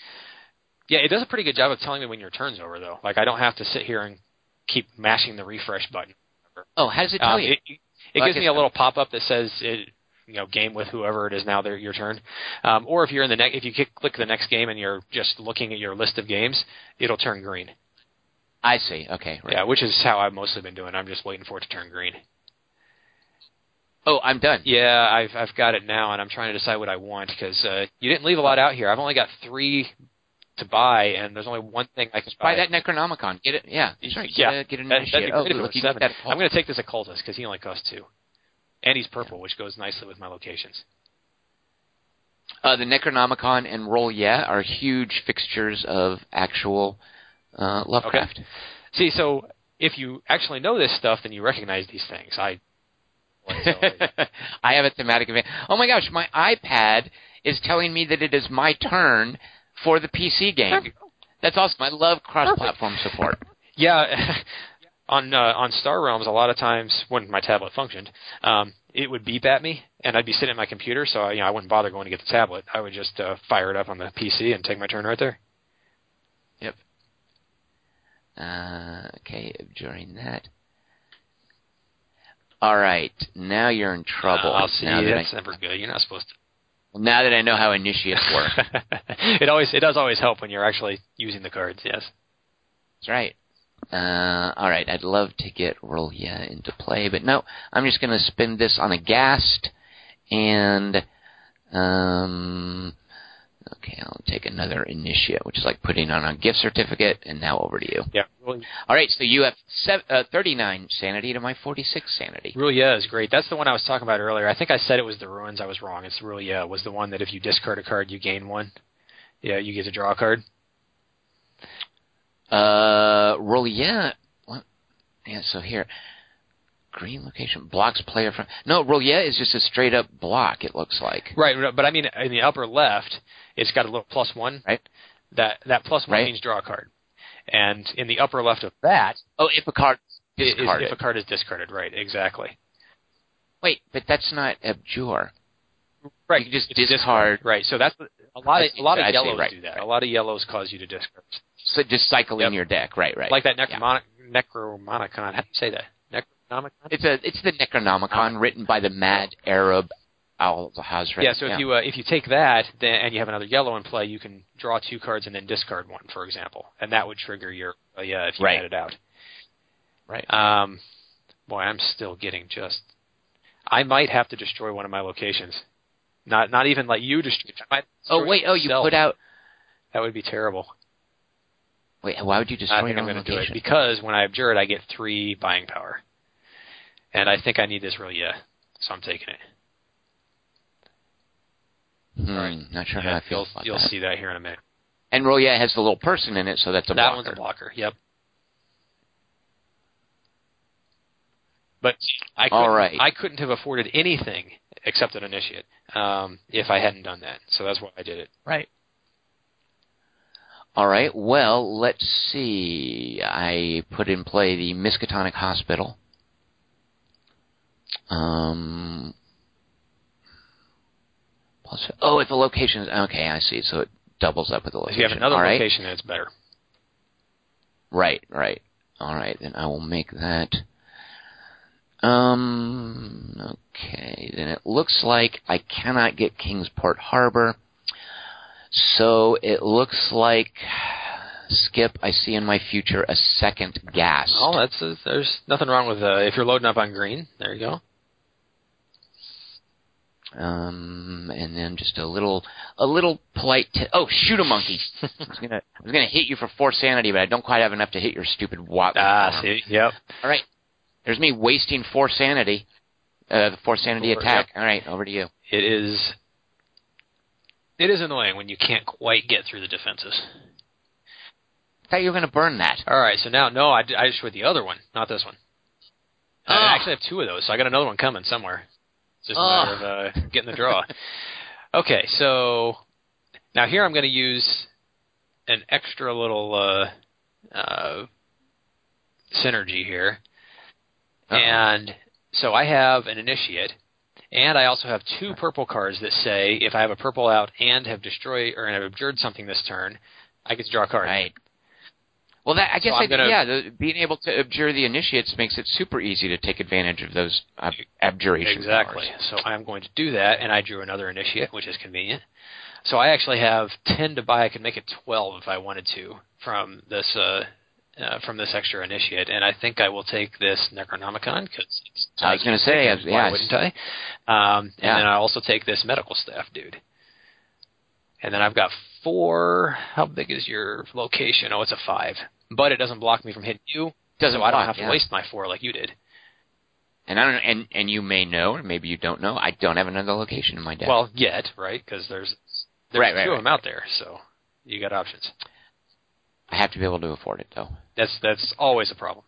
Yeah, it does a pretty good job of telling me when your turn's over, though. Like I don't have to sit here and keep mashing the refresh button.
Oh, how does it tell
Um,
you?
It, it
Well,
gives me a little pop up that says it, you know, game with whoever it is now. They're your turn. Um, or if you're in the next, if you click, click the next game and you're just looking at your list of games, it'll turn green.
I see. Okay. Right.
Yeah, which is how I've mostly been doing. I'm just waiting for it to turn green.
Oh, I'm done.
Yeah, I've I've got it now, and I'm trying to decide what I want because uh, you didn't leave a lot out here. I've only got three to buy, and there's only one thing I can
Buy that Necronomicon. Get it. Yeah, that's right. Get
Yeah,
a, get an
That,
initiate.
that'd be
oh,
great if it
look,
was
you got
seven.
that.
I'm going to take this occultist because he only costs two, and he's purple, which goes nicely with my locations.
Uh, the Necronomicon and R'lyeh are huge fixtures of actual uh, Lovecraft.
See, so if you actually know this stuff, then you recognize these things. I. [laughs]
I have a thematic event. Oh my gosh, my iPad is telling me that it is my turn for the PC game. That's awesome. I love cross-platform support.
yeah, [laughs] on uh, on Star Realms, a lot of times when my tablet functioned, um, it would beep at me, and I'd be sitting at my computer, so I, you know I wouldn't bother going to get the tablet. I would just uh, fire it up on the PC and take my turn right there. Yep.
Uh, okay, during that. All right, now you're in trouble.
Uh, I'll see.
Now that,
That's
I,
never good. You're not supposed to.
Well, now that I know how initiates work. [laughs]
it always it does always help when you're actually using the cards. Yes.
That's right. Uh, all right, I'd love to get R'lyeh into play, but no, I'm just going to spend this on a Ghast, and um, okay, I'll take another Initiate, which is like putting on a gift certificate, and now over to you.
Yeah. Really,
All right, so you have sev- uh, 39 sanity to my 46 sanity.
yeah, is great. That's the one I was talking about earlier. I think I said it was the ruins. I was wrong. It's really was the one that if you discard a card, you gain one. Yeah, you get to draw a card.
Uh, R'lyeh, what? Yeah, so here, green location blocks player from. No, R'lyeh is just a straight up block. It looks like.
Right, but I mean in the upper left, it's got a little plus one.
Right.
That that plus one
Right.
means draw a card. And in the upper left of that
Oh, if a card
is if a card is discarded. Right, exactly.
Wait, but that's not abjure.
Right,
You just
it's
discard.
Right, so that's a lot of a lot of yellows
right,
do that.
right.
A lot of yellows cause you to discard.
So just cycle in
Yep.
your deck, right? Right.
Like that
Yeah.
necromon- necromonicon. How do you say that? Necronomicon.
It's a it's the Necronomicon written by the mad Arab Al Hazred.
Yeah, so if you uh, if you take that then and you have another yellow in play, you can draw two cards and then discard one, for example, and that would trigger your uh, yeah if you
Right.
had it out.
right.
Um, boy, I'm still getting just. I might have to destroy one of my locations. Not not even let you destroy. I might
oh wait, oh you
myself.
put out.
That would be terrible.
Wait, why would you destroy
I think
your
I'm
own
going to do it because when I abjure it, I get three buying power, and I think I need this really yeah, so I'm taking it.
Hmm,
Alright.
Not sure
Yeah,
how I feel
you'll
about
you'll
that.
see that here in a minute.
And R'lyeh has the little person in it, so that's a
that
blocker.
one's a blocker. Yep. But I couldn't,
All right.
I couldn't have afforded anything except an initiate um, if I hadn't done that. So that's why I did it.
Right. All right. Well, let's see. I put in play the Miskatonic Hospital. Um. Plus, oh, if the location is okay, I see. So it doubles up with the location.
If you have another
All right.
location, then it's better.
Right, right. All right, then I will make that. Um. Okay, then it looks like I cannot get Kingsport Harbor. So it looks like Skip. I see in my future a second ghast.
Oh, that's uh there's nothing wrong with uh, if you're loading up on green. There you go.
Um, and then just a little, a little polite. T- oh, shoot a monkey! [laughs] I was gonna, I was gonna hit you for four sanity, but I don't quite have enough to hit your stupid wat.
Ah, see, yep.
All right, there's me wasting four sanity. Uh, the four sanity
Four,
attack. All right, over to you.
It is. It is annoying when you can't quite get through the defenses.
I thought you were gonna burn that.
All right, so now no, I, I just with the other one, not this one.
Oh.
I actually have two of those, so I got another one coming somewhere. It's just a
Oh.
matter of uh, getting the draw. [laughs] okay, so now here I'm going to use an extra little uh, uh, synergy here,
Uh-oh.
and so I have an initiate, and I also have two purple cards that say if I have a purple out and have destroyed or have abjured something this turn, I get to draw a card.
Right. Well, that I guess
I'm
I
gonna-
yeah, the, being able to abjure the initiates makes it super easy to take advantage of those ab- abjuration
Exactly.
powers.
So I'm going to do that, and I drew another initiate, which is convenient. So I actually have ten to buy. I could make it twelve if I wanted to from this uh, uh, from this extra initiate, and I think I will take this Necronomicon because it's.
I was gonna say,
and
yeah,
why wouldn't I? Um,
Yeah.
And then I also take this medical staff dude. And then I've got four. How big is your location? Oh, it's a five, but it doesn't block me from hitting you.
Doesn't
so I don't have to
yeah.
waste my four like you did.
And I don't and and you may know, or maybe you don't know. I don't have another location in my deck.
Well, yet, right? Because there's there's
Right, right,
two
right.
of them out there, so you got options.
I have to be able to afford it, though.
That's that's always a problem.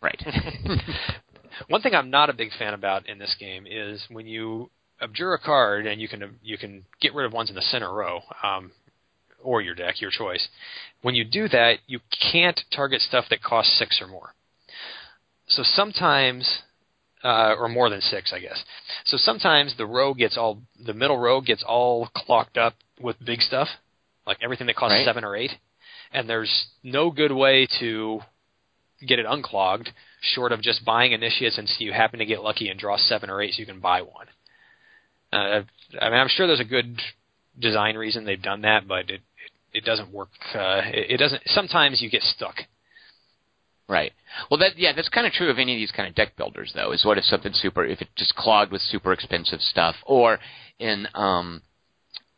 Right. [laughs] [laughs]
One thing I'm not a big fan about in this game is when you abjure a card and you can you can get rid of ones in the center row, um, or your deck, your choice. When you do that, you can't target stuff that costs six or more. So sometimes, uh, or more than six, I guess. So sometimes the row gets all the middle row gets all clocked up with big stuff, like everything that costs
Right.
seven or eight, and there's no good way to get it unclogged short of just buying initiates and see you happen to get lucky and draw seven or eight so you can buy one. Uh, I mean, I'm sure there's a good design reason they've done that, but it it, it doesn't work. Uh, it, it doesn't. Sometimes you get stuck.
Right. Well, that yeah, that's kind of true of any of these kind of deck builders, though. Is what if something super, if it just clogged with super expensive stuff, or in um,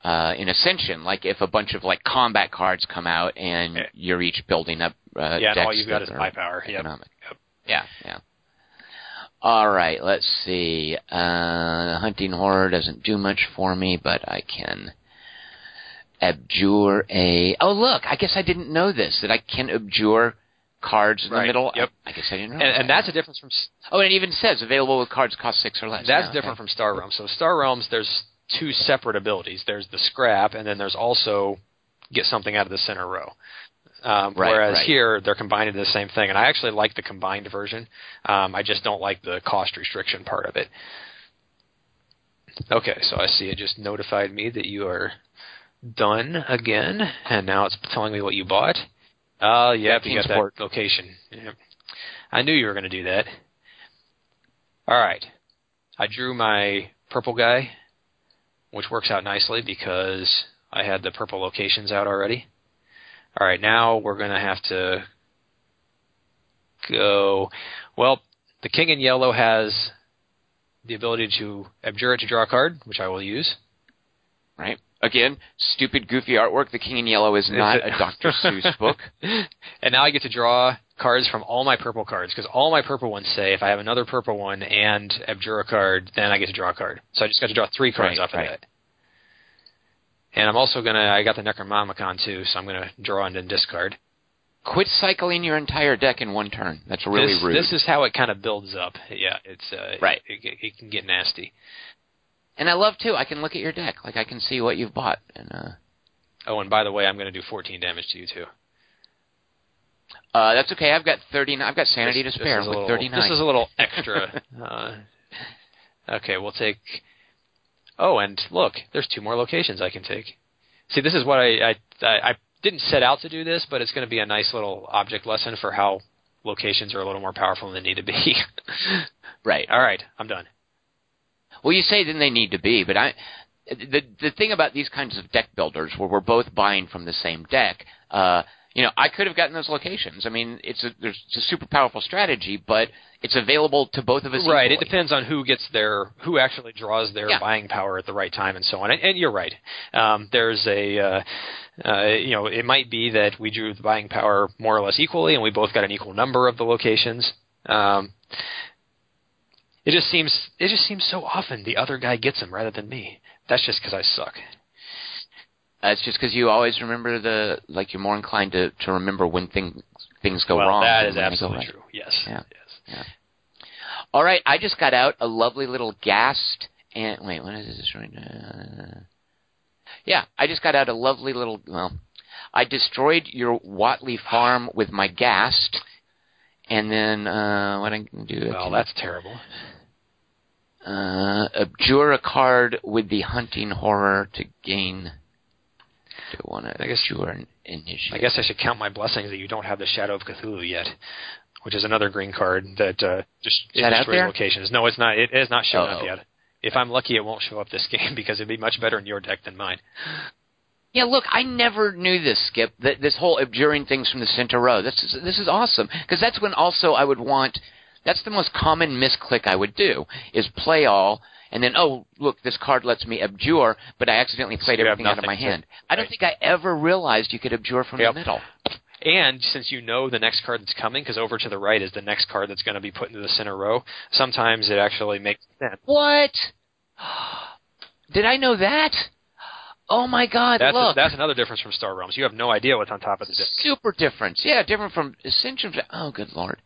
uh, in Ascension, like if a bunch of like combat cards come out and
Yeah.
you're each building up. Uh,
yeah, all you've got is buy power. Yep.
economic.
Yep.
Yeah, yeah. All right, let's see. Uh, hunting horror doesn't do much for me, but I can abjure a. Oh, look! I guess I didn't know this that I can abjure cards in
Right,
the middle.
yep.
I, I guess I didn't know.
And,
that.
and that's a difference from
Oh, and it even says available with cards cost six or less.
that's
Yeah,
different
okay.
from Star Realms. So Star Realms, there's two separate abilities. There's the scrap, and then there's also get something out of the center row. Um,
Right,
whereas
right.
here they're combined into the same thing, and I actually like the combined version. Um, I just don't like the cost restriction part of it. Okay, so I see it just notified me that you are done again, and now it's telling me what you bought. Oh, yep, you got that location. I knew you were going to do that. All right, I drew my purple guy, which works out nicely because I had the purple locations out already. All right, now we're going to have to go. Well, the king in yellow has the ability to abjure it to draw a card, which I will use.
right. Again, stupid, goofy artwork. The King in Yellow is not a Dr. [laughs] Seuss book.
and now I get to draw cards from all my purple cards because all my purple ones say if I have another purple one and abjure a card, then I get to draw a card. So I just got to draw three cards
Right,
off of
right.
that. And I'm also gonna I got the Necronomicon too, so I'm gonna draw and then discard.
Quit cycling your entire deck in one turn. That's really
this,
rude.
This is how it kind of builds up. Yeah, it's uh,
Right.
It, it, it can get nasty.
and I love too. I can look at your deck. Like I can see what you've bought. And uh,
Oh, and by the way, I'm going to do 14 damage to you too.
Uh, that's okay. I've got thirty. I've got sanity
This-
to
this
spare
is little-
thirty nine.
This is a little [laughs] extra. uh, okay, we'll take. Oh, and look, there's two more locations I can take. See, this is what I I, I, I didn't set out to do this, but it's going to be a nice little object lesson for how locations are a little more powerful than they need to be. [laughs]
right.
All right, I'm done.
Well, you say then they need to be, but I. The the thing about these kinds of deck builders, where we're both buying from the same deck, uh, you know, I could have gotten those locations. I mean, it's a there's it's a super powerful strategy, but it's available to both of us.
Right.
equally.
It depends on who gets their, who actually draws their
Yeah.
buying power at the right time and so on. And, and you're right. Um, there's a, uh, uh, you know, it might be that we drew the buying power more or less equally, and we both got an equal number of the locations. Um, it just seems, it just seems so often the other guy gets them rather than me. That's just because I suck.
Uh, it's just because you always remember the like you're more inclined to to remember when things things go
well,
wrong.
that is
when they go
absolutely
right.
true. Yes.
Yeah.
Yes.
All right, I just got out a lovely little ghast and wait, what is this right now? Yeah, I just got out a lovely little. Well, I destroyed your Whateley farm with my ghast, and then uh, what I can do?
Well, that's terrible.
uh, abjure a card with the hunting horror to gain. Do I want to
I guess-
abjure an initiative?
I guess I should count my blessings that you don't have the Shadow of Cthulhu yet, which is another green card that uh, just
Is that
destroys locations. No, it's not. It has not shown up
Uh-oh.
yet. If I'm lucky, it won't show up this [laughs] game because it'd be much better in your deck than mine.
Yeah, look, I never knew this, Skip. That this whole abjuring things from the center row. This is this is awesome because that's when also I would want. That's the most common misclick I would do is play all and then oh look this card lets me abjure, but I accidentally played
you
everything out of my
to-
hand. I don't
right.
think I ever realized you could abjure from
Yep.
the middle.
And since you know the next card that's coming, because over to the right is the next card that's going to be put into the center row, sometimes it actually makes sense.
What? [gasps] Did I know that? Oh my God!
That's
look,
that's another difference from Star Realms. You have no idea what's on top of the deck.
super difference. Yeah, different from Ascension. Oh, good lord.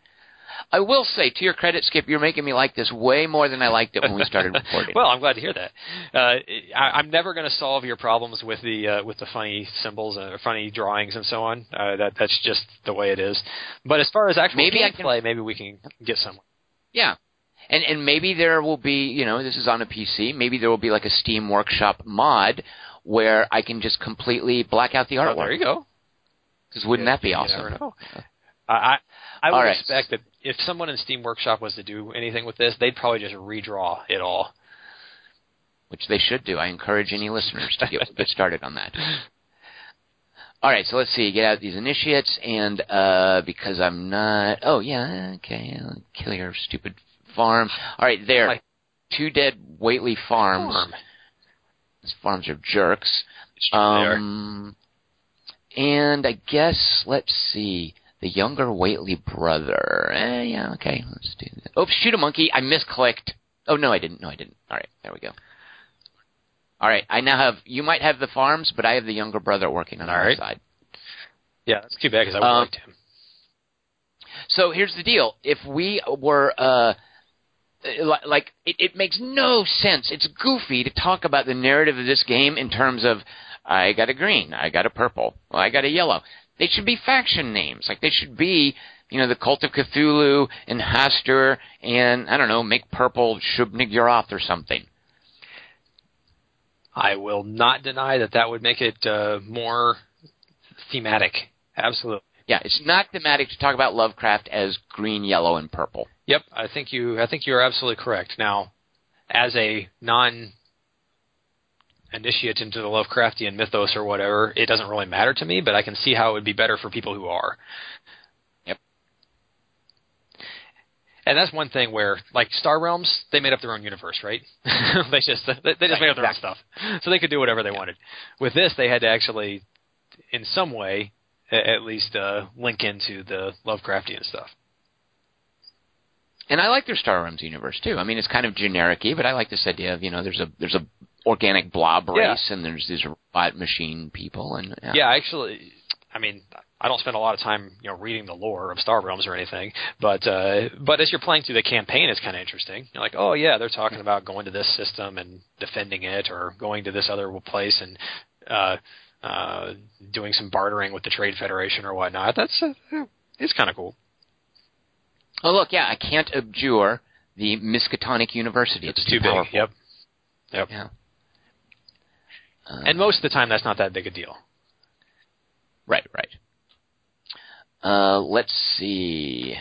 I will say, to your credit, Skip, you're making me like this way more than I liked it when we started [laughs] recording.
well, I'm glad to hear that. Uh, I, I'm never going to solve your problems with the uh, with the funny symbols and funny drawings and so on. Uh, that that's just the way it is. But as far as actual
Maybe I can-
gameplay, maybe we can get somewhere.
yeah, and and maybe there will be, you know, this is on a PC. Maybe there will be like a Steam Workshop mod where I can just completely black out the
Oh, there you go.
Because wouldn't that be awesome?
I I, would
right.
expect that if someone in Steam Workshop was to do anything with this, they'd probably just redraw it all.
Which they should do. I encourage any listeners to get get started on that. All right, so let's see. Get out these initiates, and uh, because I'm not. Oh yeah, okay. I'll kill your stupid farm. All right, there.
Hi.
Two dead Whateley farms.
Farm.
These farms are jerks. Um, and I guess let's see. The younger Whateley brother. Eh, yeah, okay. Let's do that. Oops, shoot a monkey. I misclicked. Oh no, I didn't. No, I didn't. All right, there we go. All right, I now have. You might have the farms, but I have the younger brother working on
All
our
right.
side.
Yeah, that's too bad because I would
Um,
like him.
So here's the deal: if we were uh, like, it, it makes no sense. It's goofy to talk about the narrative of this game in terms of I got a green, I got a purple, well, I got a yellow. They should be faction names. Like they should be, you know, the Cult of Cthulhu and Hastur and I don't know, make purple Shub-Niggurath or something.
I will not deny that that would make it uh, more thematic. Absolutely.
Yeah, it's not thematic to talk about Lovecraft as green, yellow, and purple.
Yep, I think you. I think you are absolutely correct. Now, as a non initiate into the Lovecraftian mythos or whatever, it doesn't really matter to me. But I can see how it would be better for people who are.
Yep.
And that's one thing where, like Star Realms, they made up their own universe, right? [laughs] they just they, they just
Right,
made up their own stuff, so they could do whatever they wanted. With this, they had to actually, in some way, at least uh, link into the Lovecraftian stuff.
And I like their Star Realms universe too. I mean, it's kind of generic-y, but I like this idea of you know, there's a there's a organic blob
Yeah.
race, and there's these robot machine people, and yeah.
Yeah, actually, I mean, I don't spend a lot of time, you know, reading the lore of Star Realms or anything, but uh, but as you're playing through the campaign, it's kind of interesting. You're like, oh yeah, they're talking about going to this system and defending it, or going to this other place and uh, uh, doing some bartering with the Trade Federation or whatnot. That's uh, it's kind of cool.
Oh look, yeah, I can't abjure the Miskatonic University. It's,
It's too big. Yep. Yep.
Yeah. Uh,
And most of the time, that's not that big a deal.
right, right. Uh, let's see.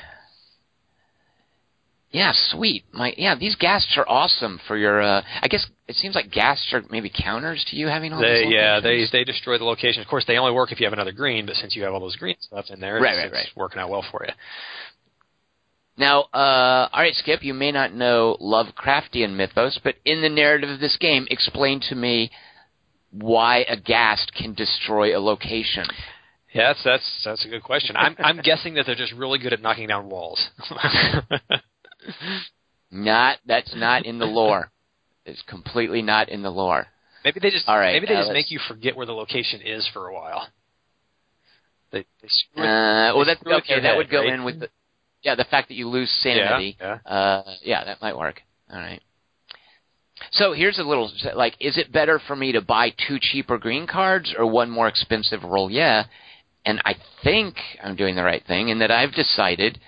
Yeah, sweet. My yeah, these ghasts are awesome for your. Uh, I guess it seems like ghasts are maybe counters to you having all
They
these
yeah they they destroy the location. Of course, they only work if you have another green, but since you have all those green stuff in there,
Right,
it's,
right,
it's
right.
working out well for you.
Now, uh, all right, Skip, you may not know Lovecraftian mythos, but in the narrative of this game, explain to me why a ghast can destroy a location.
Yes, that's that's a good question. I'm I'm guessing that they're just really good at knocking down walls. [laughs]
Not that's not in the lore. It's completely not in the lore.
maybe they just
All right,
maybe they just make you forget where the location is for a while. They, they screw
Uh, well, that's okay.
your
That
head,
would go
right?
in with the yeah the fact that you lose sanity.
Yeah,
Uh, yeah, that might work. All right. So here's a little like, is it better for me to buy two cheaper green cards or one more expensive roll? Yeah, and I think I'm doing the right thing in that I've decided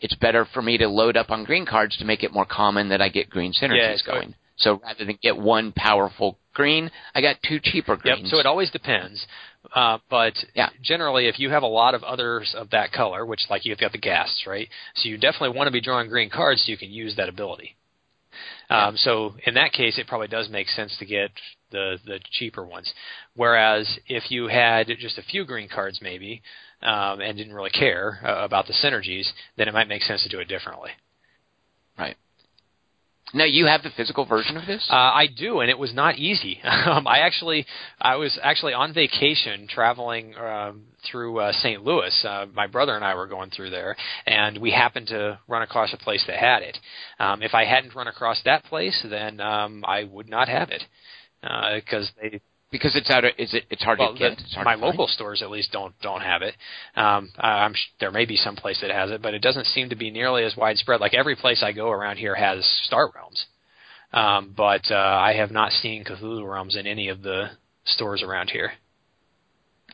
it's better for me to load up on green cards to make it more common that I get green synergies
Yeah, so-
going. So rather than get one powerful green, I got two cheaper
Yep.
greens.
So it always depends. Uh, but
Yeah.
generally, if you have a lot of others of that color, which like you've got the ghasts, right? So you definitely want to be drawing green cards so you can use that ability. Um, so in that case, it probably does make sense to get the the cheaper ones. Whereas if you had just a few green cards, maybe, um, and didn't really care uh, about the synergies, then it might make sense to do it differently. Right.
Now you have the physical version of this.
Uh, I do, and it was not easy. [laughs] um, I actually, I was actually on vacation traveling um, through uh, St. Louis. Uh, my brother and I were going through there, and we happened to run across a place that had it. Um, if I hadn't run across that place, then um, I would not have it because they
because it's out of, is it it's hard
well,
to get. hard
my
to
local stores at least don't don't have it. Um, I'm sh- there may be some place that has it, but it doesn't seem to be nearly as widespread. Like every place I go around here has Star Realms, um, but uh, I have not seen Cthulhu Realms in any of the stores around here.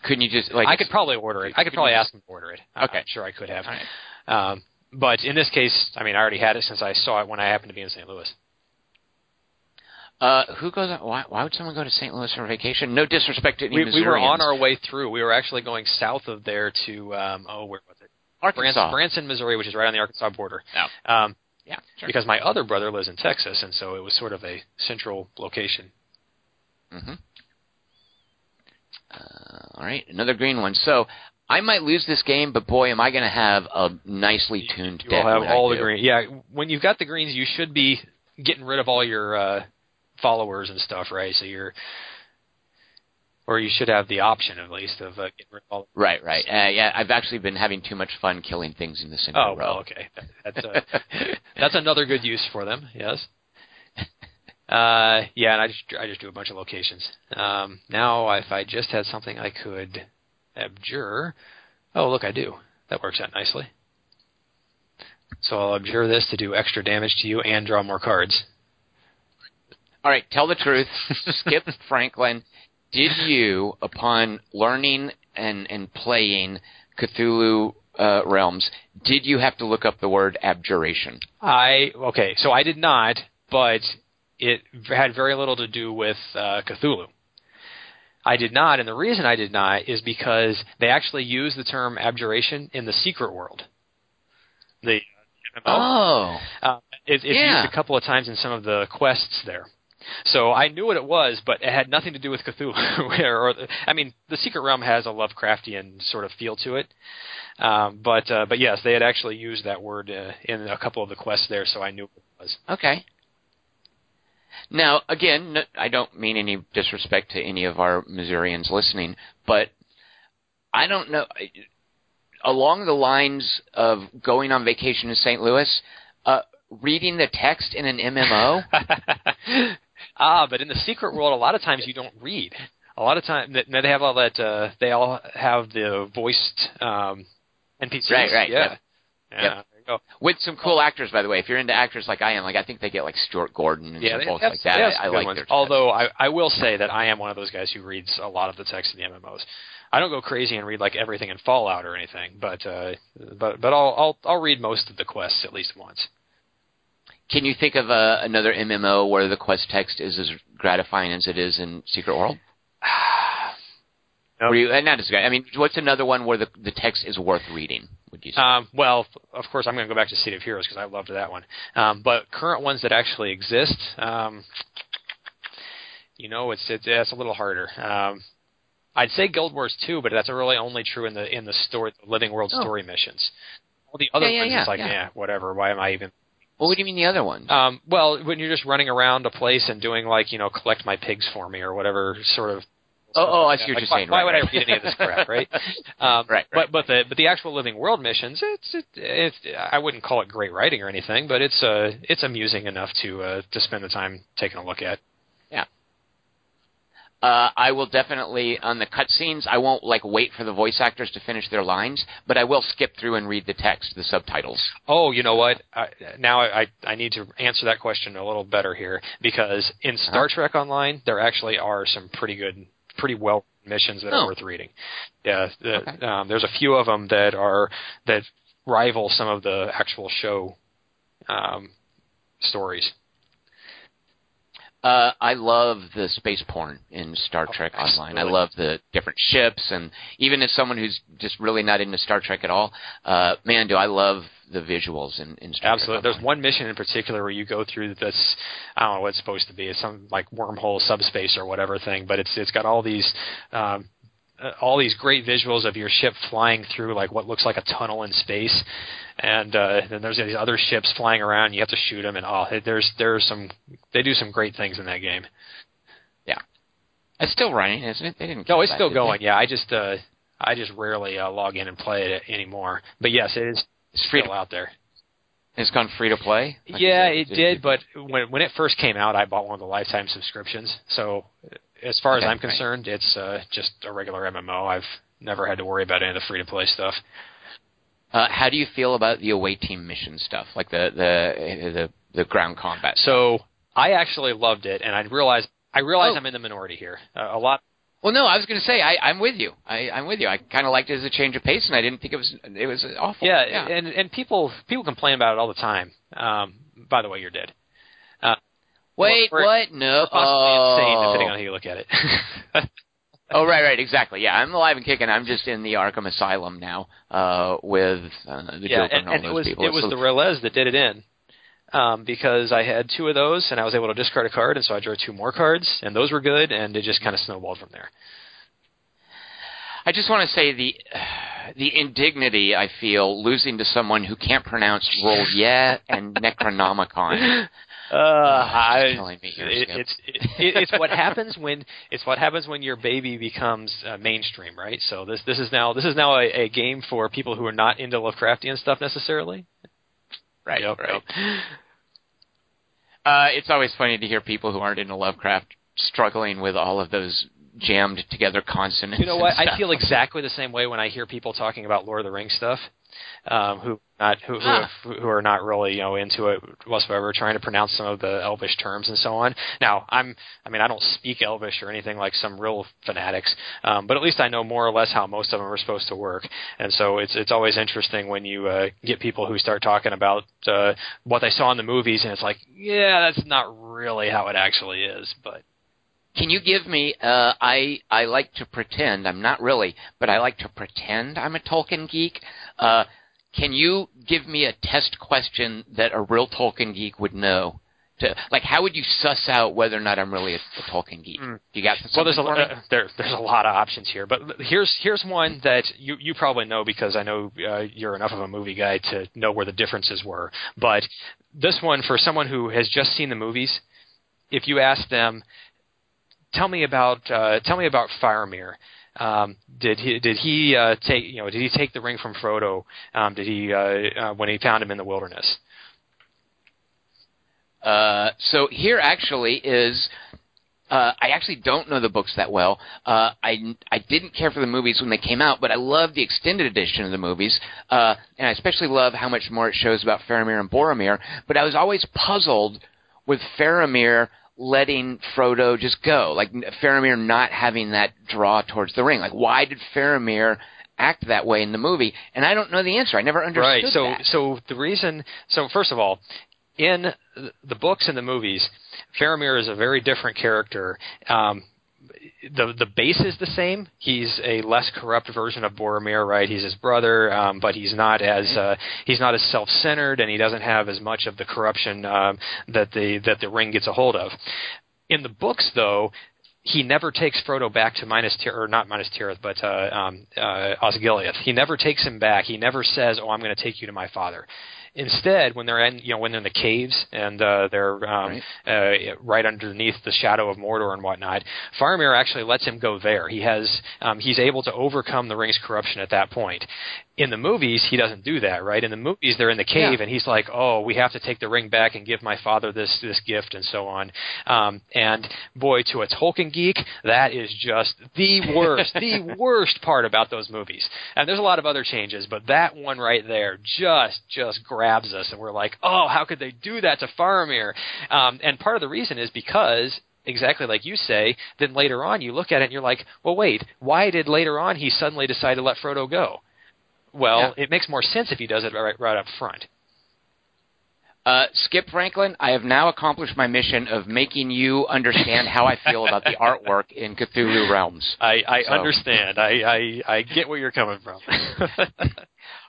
Couldn't you just like
I could probably order it. I could probably ask them to order it.
Okay.
I'm sure I could have.
Right.
Um, but in this case, I mean, I already had it since I saw it when I happened to be in St. Louis.
Uh, who goes? Why, why would someone go to St. Louis for vacation? No disrespect to any
We, we were on our way through. We were actually going south of there to um, oh, where was it?
Arkansas.
Branson, Branson, Missouri, which is right on the Arkansas border.
Oh.
Um,
Yeah, sure.
because my other brother lives in Texas, and so it was sort of a central location.
hmm Uh, all right, another green one. So I might lose this game, but boy, am I going to have a nicely tuned
You
deck.
will have all the greens. Yeah, when you've got the greens, you should be getting rid of all your uh, followers and stuff, right? So you're, or you should have the option at least of uh, getting rid of all.
Right, right. Uh, yeah, I've actually been having too much fun killing things in the single
Oh
row.
well, okay. That's uh, [laughs] that's another good use for them. Yes. Uh, yeah, and I just I just do a bunch of locations. Um, now, if I just had something I could abjure, oh look, I do. That works out nicely. So I'll abjure this to do extra damage to you and draw more cards.
All right, tell the truth. [laughs] Skip Franklin, did you, upon learning and, and playing Cthulhu uh, Realms, did you have to look up the word abjuration?
I okay, so I did not, but it had very little to do with uh, Cthulhu. I did not, and the reason I did not is because they actually use the term abjuration in the secret world. The MMO.
Oh,
Uh, it, it's
Yeah.
used a couple of times in some of the quests there. So I knew what it was, but it had nothing to do with Cthulhu. [laughs] or, or I mean, the Secret Realm has a Lovecraftian sort of feel to it. Um, but uh, but yes, they had actually used that word uh, in a couple of the quests there, so I knew what it was.
okay. Now, again, I don't mean any disrespect to any of our Missourians listening, but I don't know. Along the lines of going on vacation to St. Louis, uh, reading the text in an MMO. [laughs]
ah, but in the secret world, a lot of times you don't read. A lot of times they they have all that. Uh, they all have the voiced um, NPCs.
Right, right,
Yeah.
yep.
Yeah.
Yep.
Go.
with some cool actors, by the way. If you're into actors like I am, like I think they get like Stuart Gordon and
Yeah,
folks like that. I, I like
ones.
their.
Although I, I will say that I am one of those guys who reads a lot of the text in the MMOs. I don't go crazy and read like everything in Fallout or anything, but uh, but but I'll I'll I'll read most of the quests at least once.
Can you think of uh, another MMO where the quest text is as gratifying as it is in Secret World?
Nope. [sighs]
Where you, uh, not as I mean, what's another one where the the text is worth reading? Would you say?
Um, well, of course, I'm going to go back to City of Heroes because I loved that one. Um, but current ones that actually exist, um, you know, it's it's, it's a little harder. Um, I'd say Guild Wars 2, but that's really only true in the in the story, the Living World
Oh.
story missions. All the other
Yeah,
ones,
yeah,
it's like,
yeah.
yeah, whatever. Why am I even?
well, what do you mean the other ones?
Um, well, when you're just running around a place and doing like, you know, collect my pigs for me or whatever sort of.
Oh, oh, I see what you're saying.
Like, Why
Right,
would
right.
I read any of this crap, right? [laughs] Um,
Right, right.
But but the but the actual Living World missions, it's it, it's I wouldn't call it great writing or anything, but it's uh it's amusing enough to uh to spend the time taking a look at. Yeah.
Uh, I will definitely on the cutscenes. I won't like wait for the voice actors to finish their lines, but I will skip through and read the text, the subtitles.
Oh, you know what? I, now I I need to answer that question a little better here because in Star
Uh-huh.
Trek Online there actually are some pretty good, pretty well missions that
Oh.
are worth reading. Yeah, the,
Okay.
um, there's a few of them that are that rival some of the actual show um, stories.
Uh, I love the space porn in Star Trek Online. I love the different ships, and even as someone who's just really not into Star Trek at all, uh, man, do I love the visuals in, in
Absolutely. There's one mission in particular where you go through this I don't know what it's supposed to be. It's some like wormhole subspace or whatever thing, but it's it's got all these um uh, all these great visuals of your ship flying through like what looks like a tunnel in space, and uh, then there's these other ships flying around. You have to shoot them, and oh, there's there's some they do some great things in that game.
Yeah, it's still running, isn't it? They didn't.
No, it's
that,
still
did they?
going. Yeah, I just uh, I just rarely uh, log in and play it anymore. But yes, it is
It's free.
still
To,
out there.
it's gone free to play. Like,
yeah, it did, but when when it first came out, I bought one of the lifetime subscriptions. So, as far as
Okay,
I'm
right.
concerned, it's uh, just a regular MMO. I've never had to worry about any of the free to play stuff.
Uh, how do you feel about the away team mission stuff, like the the the, the ground combat?
So, I actually loved it, and I realized I realize
Oh.
I'm in the minority here. Uh, a lot.
Well, no, I was going to say I, I'm with you. I, I'm with you. I kind of liked it as a change of pace, and I didn't think it was it was awful.
Yeah,
yeah.
and and people people complain about it all the time. Um, by the way, you're dead.
Wait,
or-
what? No.
Possibly insane,
oh.
depending on how you look at it. [laughs]
Oh, right, right, exactly. Yeah, I'm alive and kicking. I'm just in the Arkham Asylum now uh, with uh, the
yeah,
Joker
and,
and, all
and it
those
was
people.
it was
So-
the Relez that did it in. Um, because I had two of those and I was able to discard a card, and so I drew two more cards, and those were good, and it just kind of snowballed from there.
I just want to say the the indignity I feel losing to someone who can't pronounce R'lyeh and Necronomicon. [laughs]
Uh,
I-
I,
it's killing me here,
it, it's it, it's what happens when it's what happens when your baby becomes uh, mainstream, right? So this this is now this is now a, a game for people who are not into Lovecraftian stuff necessarily.
Right,
Yep,
right.
yep.
Uh, it's always funny to hear people who aren't into Lovecraft struggling with all of those jammed together consonants.
You know what? I feel exactly the same way when I hear people talking about Lord of the Rings stuff. Um, who not who who,
Ah.
who are not really you know into it whatsoever, trying to pronounce some of the Elvish terms and so on. Now I'm I mean I don't speak Elvish or anything like some real fanatics, um, but at least I know more or less how most of them are supposed to work. And so it's it's always interesting when you uh, get people who start talking about uh, what they saw in the movies, and it's like yeah that's not really how it actually is, but
Can you give me? Uh, I I like to pretend. I'm not really, but I like to pretend I'm a Tolkien geek. Uh, can you give me a test question that a real Tolkien geek would know? To like, how would you suss out whether or not I'm really a, a Tolkien geek?
Mm.
You got
Well, there's a
something for me?
uh, there, there's a lot of options here, but here's here's one that you you probably know because I know uh, you're enough of a movie guy to know where the differences were. But this one for someone who has just seen the movies, if you ask them, tell me about uh, tell me about Faramir. Um, did he did he uh, take you know did he take the ring from Frodo? Um, did he uh, uh, when he found him in the wilderness?
Uh, so here actually is. Uh, I actually don't know the books that well. Uh, I I didn't care for the movies when they came out, but I love the extended edition of the movies, uh, and I especially love how much more it shows about Faramir and Boromir. But I was always puzzled with Faramir letting Frodo just go, like Faramir not having that draw towards the ring. Like, why did Faramir act that way in the movie? And I don't know the answer. I never understood
right. So
that.
so the reason so first of all, in the books and the movies, Faramir is a very different character. Um, the the base is the same. He's a less corrupt version of Boromir, right? He's his brother, um, but he's not as uh, he's not as self centered, and he doesn't have as much of the corruption um, that the that the ring gets a hold of. In the books, though, he never takes Frodo back to Minas Tirith, or not Minas Tirith, but uh, um, uh, Osgiliath. He never takes him back. He never says, "Oh, I'm going to take you to my father." Instead, when they're in, you know, when they're in the caves and uh, they're um, right. Uh, right underneath the shadow of Mordor and whatnot, Faramir actually lets him go there. He has, um, he's able to overcome the ring's corruption at that point in the movies he doesn't do that right in the movies they're in the cave yeah. and he's like oh we have to take the ring back and give my father this this gift and so on um and boy to a tolkien geek that is just the worst the [laughs] worst part about those movies and there's a lot of other changes but that one right there just just grabs us and we're like oh how could they do that to faramir um and part of the reason is because exactly like you say, then later on you look at it and you're like, well, wait, why did later on he suddenly decide to let Frodo go? Well, yeah. it makes more sense if he does it right, right up front.
Uh, Skip Franklin, I have now accomplished my mission of making you understand how I feel about the [laughs] artwork in Cthulhu Realms.
I, I so. understand. I, I, I get where you're coming from. [laughs]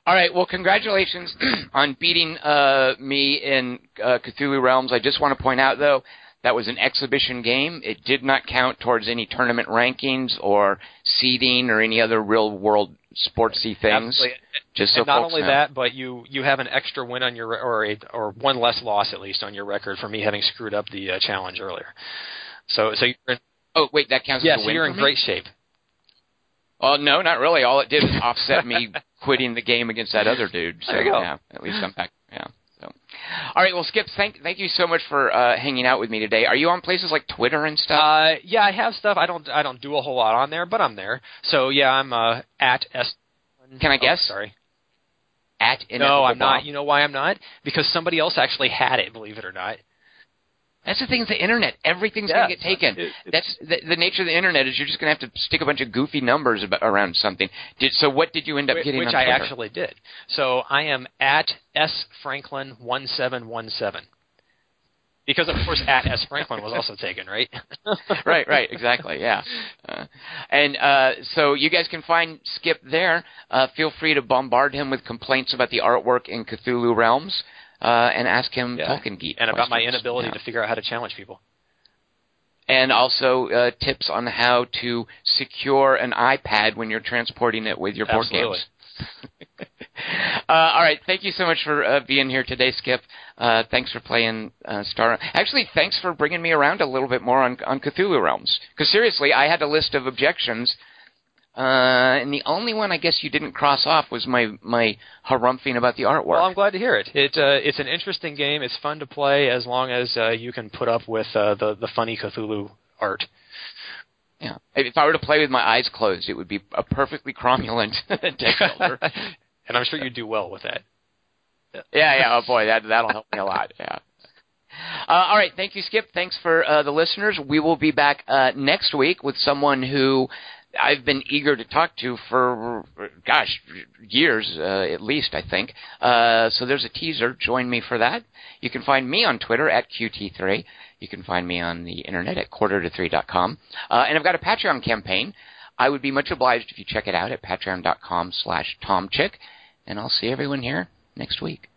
All right. Well, congratulations [clears throat] on beating uh, me in uh, Cthulhu Realms. I just want to point out, though, that was an exhibition game. It did not count towards any tournament rankings or seeding or any other real world sportsy things.
Absolutely.
Just so
and not only
know.
that, but you you have an extra win on your or a, or one less loss at least on your record for me having screwed up the uh, challenge earlier. So so you're in,
oh wait that counts
yeah,
as a
so
win
you're in
me?
great shape.
Oh no, not really. All it did was [laughs] offset me quitting the game against that other dude. So
yeah,
at least I'm back. Yeah. All right. Well, Skip, thank thank you so much for uh, hanging out with me today. Are you on places like Twitter and stuff?
Uh, yeah, I have stuff. I don't I don't do a whole lot on there, but I'm there. So yeah, I'm uh, at s
can I guess?
Oh, sorry.
At
no, I'm not. You know why I'm not? Because somebody else actually had it. Believe it or not.
That's the thing with the internet. Everything's
yeah,
going to get taken.
It,
That's the, the, nature of the internet. Is you're just going to have to stick a bunch of goofy numbers about, around something. Did, so what did you end up
which,
getting?
Which
I
actually did. So I am at s franklin one seven one seven. Because of course, at S Franklin was also taken, right? [laughs]
right, right, exactly, yeah. Uh, and uh, so you guys can find Skip there. Uh, feel free to bombard him with complaints about the artwork in Cthulhu Realms, uh, and ask him
yeah.
Tolkien geek
and about my inability
yeah.
to figure out how to challenge people.
And also uh, tips on how to secure an iPad when you're transporting it with your board
Absolutely.
games. [laughs] Uh, all right, thank you so much for uh, being here today, Skip. Uh, thanks for playing uh, Star. Actually, thanks for bringing me around a little bit more on on Cthulhu Realms. Because seriously, I had a list of objections, uh, and the only one I guess you didn't cross off was my my harumphing about the artwork.
Well, I'm glad to hear it. It uh, it's an interesting game. It's fun to play as long as uh, you can put up with uh, the the funny Cthulhu art.
Yeah. If I were to play with my eyes closed, it would be a perfectly cromulent [laughs] deck builder. [laughs]
and I'm sure you'd do well with that.
Yeah, yeah. Oh boy, that that'll help me a lot. Yeah. Uh, all right, thank you, Skip. Thanks for uh, the listeners. We will be back uh, next week with someone who I've been eager to talk to for, gosh, years uh, at least, I think. Uh, so there's a teaser. Join me for that. You can find me on Twitter at QT3. You can find me on the internet at quarter-to-three.com. Uh, and I've got a Patreon campaign. I would be much obliged if you check it out at patreon.com slash tomchick. And I'll see everyone here next week.